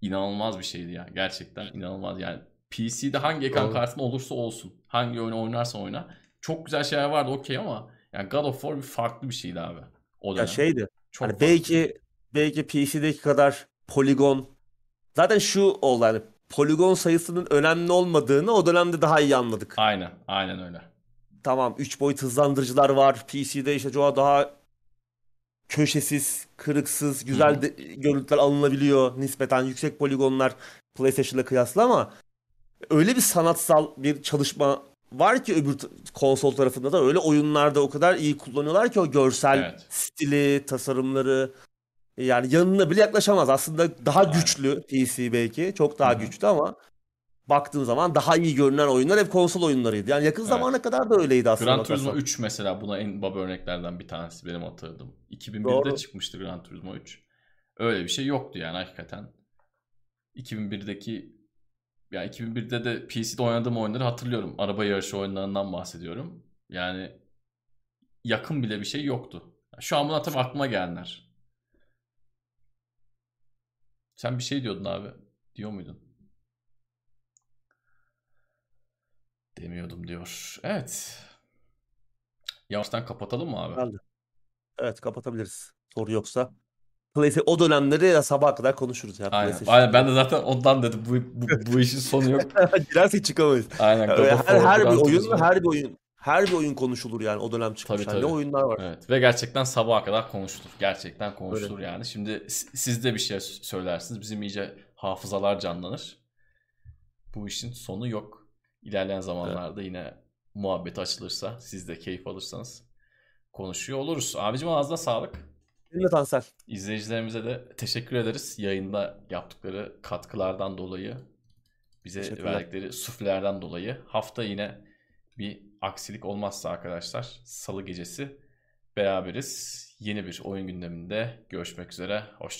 inanılmaz bir şeydi ya. Gerçekten inanılmaz yani. PC'de hangi ekran kartın olursa olsun. Hangi oyunu oynarsan oyna. Çok güzel şeyler vardı okey ama yani God of War bir farklı bir şeydi abi. O dönem. Ya şeydi. Çok hani belki belki PC'deki kadar poligon zaten şu oldu hani poligon sayısının önemli olmadığını o dönemde daha iyi anladık. Aynen. Aynen öyle. Tamam 3 boyut hızlandırıcılar var. PC'de işte çoğu daha köşesiz, kırıksız, güzel de, görüntüler alınabiliyor. Nispeten yüksek poligonlar PlayStation'la kıyasla ama öyle bir sanatsal bir çalışma var ki öbür konsol tarafında da öyle oyunlarda o kadar iyi kullanıyorlar ki o görsel evet. stili, tasarımları yani yanına bile yaklaşamaz. Aslında daha Aynen. güçlü PC belki. Çok daha Hı-hı. güçlü ama baktığın zaman daha iyi görünen oyunlar hep konsol oyunlarıydı. Yani yakın evet. zamana kadar da öyleydi aslında. Gran Turismo 3 mesela buna en baba örneklerden bir tanesi benim hatırladığım. 2001'de Doğru. çıkmıştı Gran Turismo 3. Öyle bir şey yoktu yani hakikaten. 2001'deki yani 2001'de de PC'de oynadığım oyunları hatırlıyorum. Araba yarışı oyunlarından bahsediyorum. Yani yakın bile bir şey yoktu. Şu an buna tabii aklıma gelenler. Sen bir şey diyordun abi. Diyor muydun? Demiyordum diyor. Evet. Yavaştan kapatalım mı abi? Evet kapatabiliriz. Soru yoksa. PlayStation o dönemleri ya sabah kadar konuşuruz ya. Aynen. Aynen. Ben de zaten ondan dedim. Bu, bu, bu <laughs> işin sonu yok. Girersek çıkamayız. Aynen. Yani her, her bir oyun her bir oyun her bir oyun konuşulur yani o dönem çıkmış. Tabii, tabii. Ne oyunlar var. Evet. Ve gerçekten sabaha kadar konuşulur. Gerçekten konuşulur Öyle. yani. Şimdi siz de bir şey söylersiniz. Bizim iyice hafızalar canlanır. Bu işin sonu yok. İlerleyen zamanlarda evet. yine muhabbet açılırsa siz de keyif alırsanız konuşuyor oluruz. Abicim ağzına sağlık. Seninle Tansel. İzleyicilerimize de teşekkür ederiz. Yayında yaptıkları katkılardan dolayı, bize verdikleri suflerden dolayı. Hafta yine bir aksilik olmazsa arkadaşlar salı gecesi beraberiz. Yeni bir oyun gündeminde görüşmek üzere. Hoşçakalın.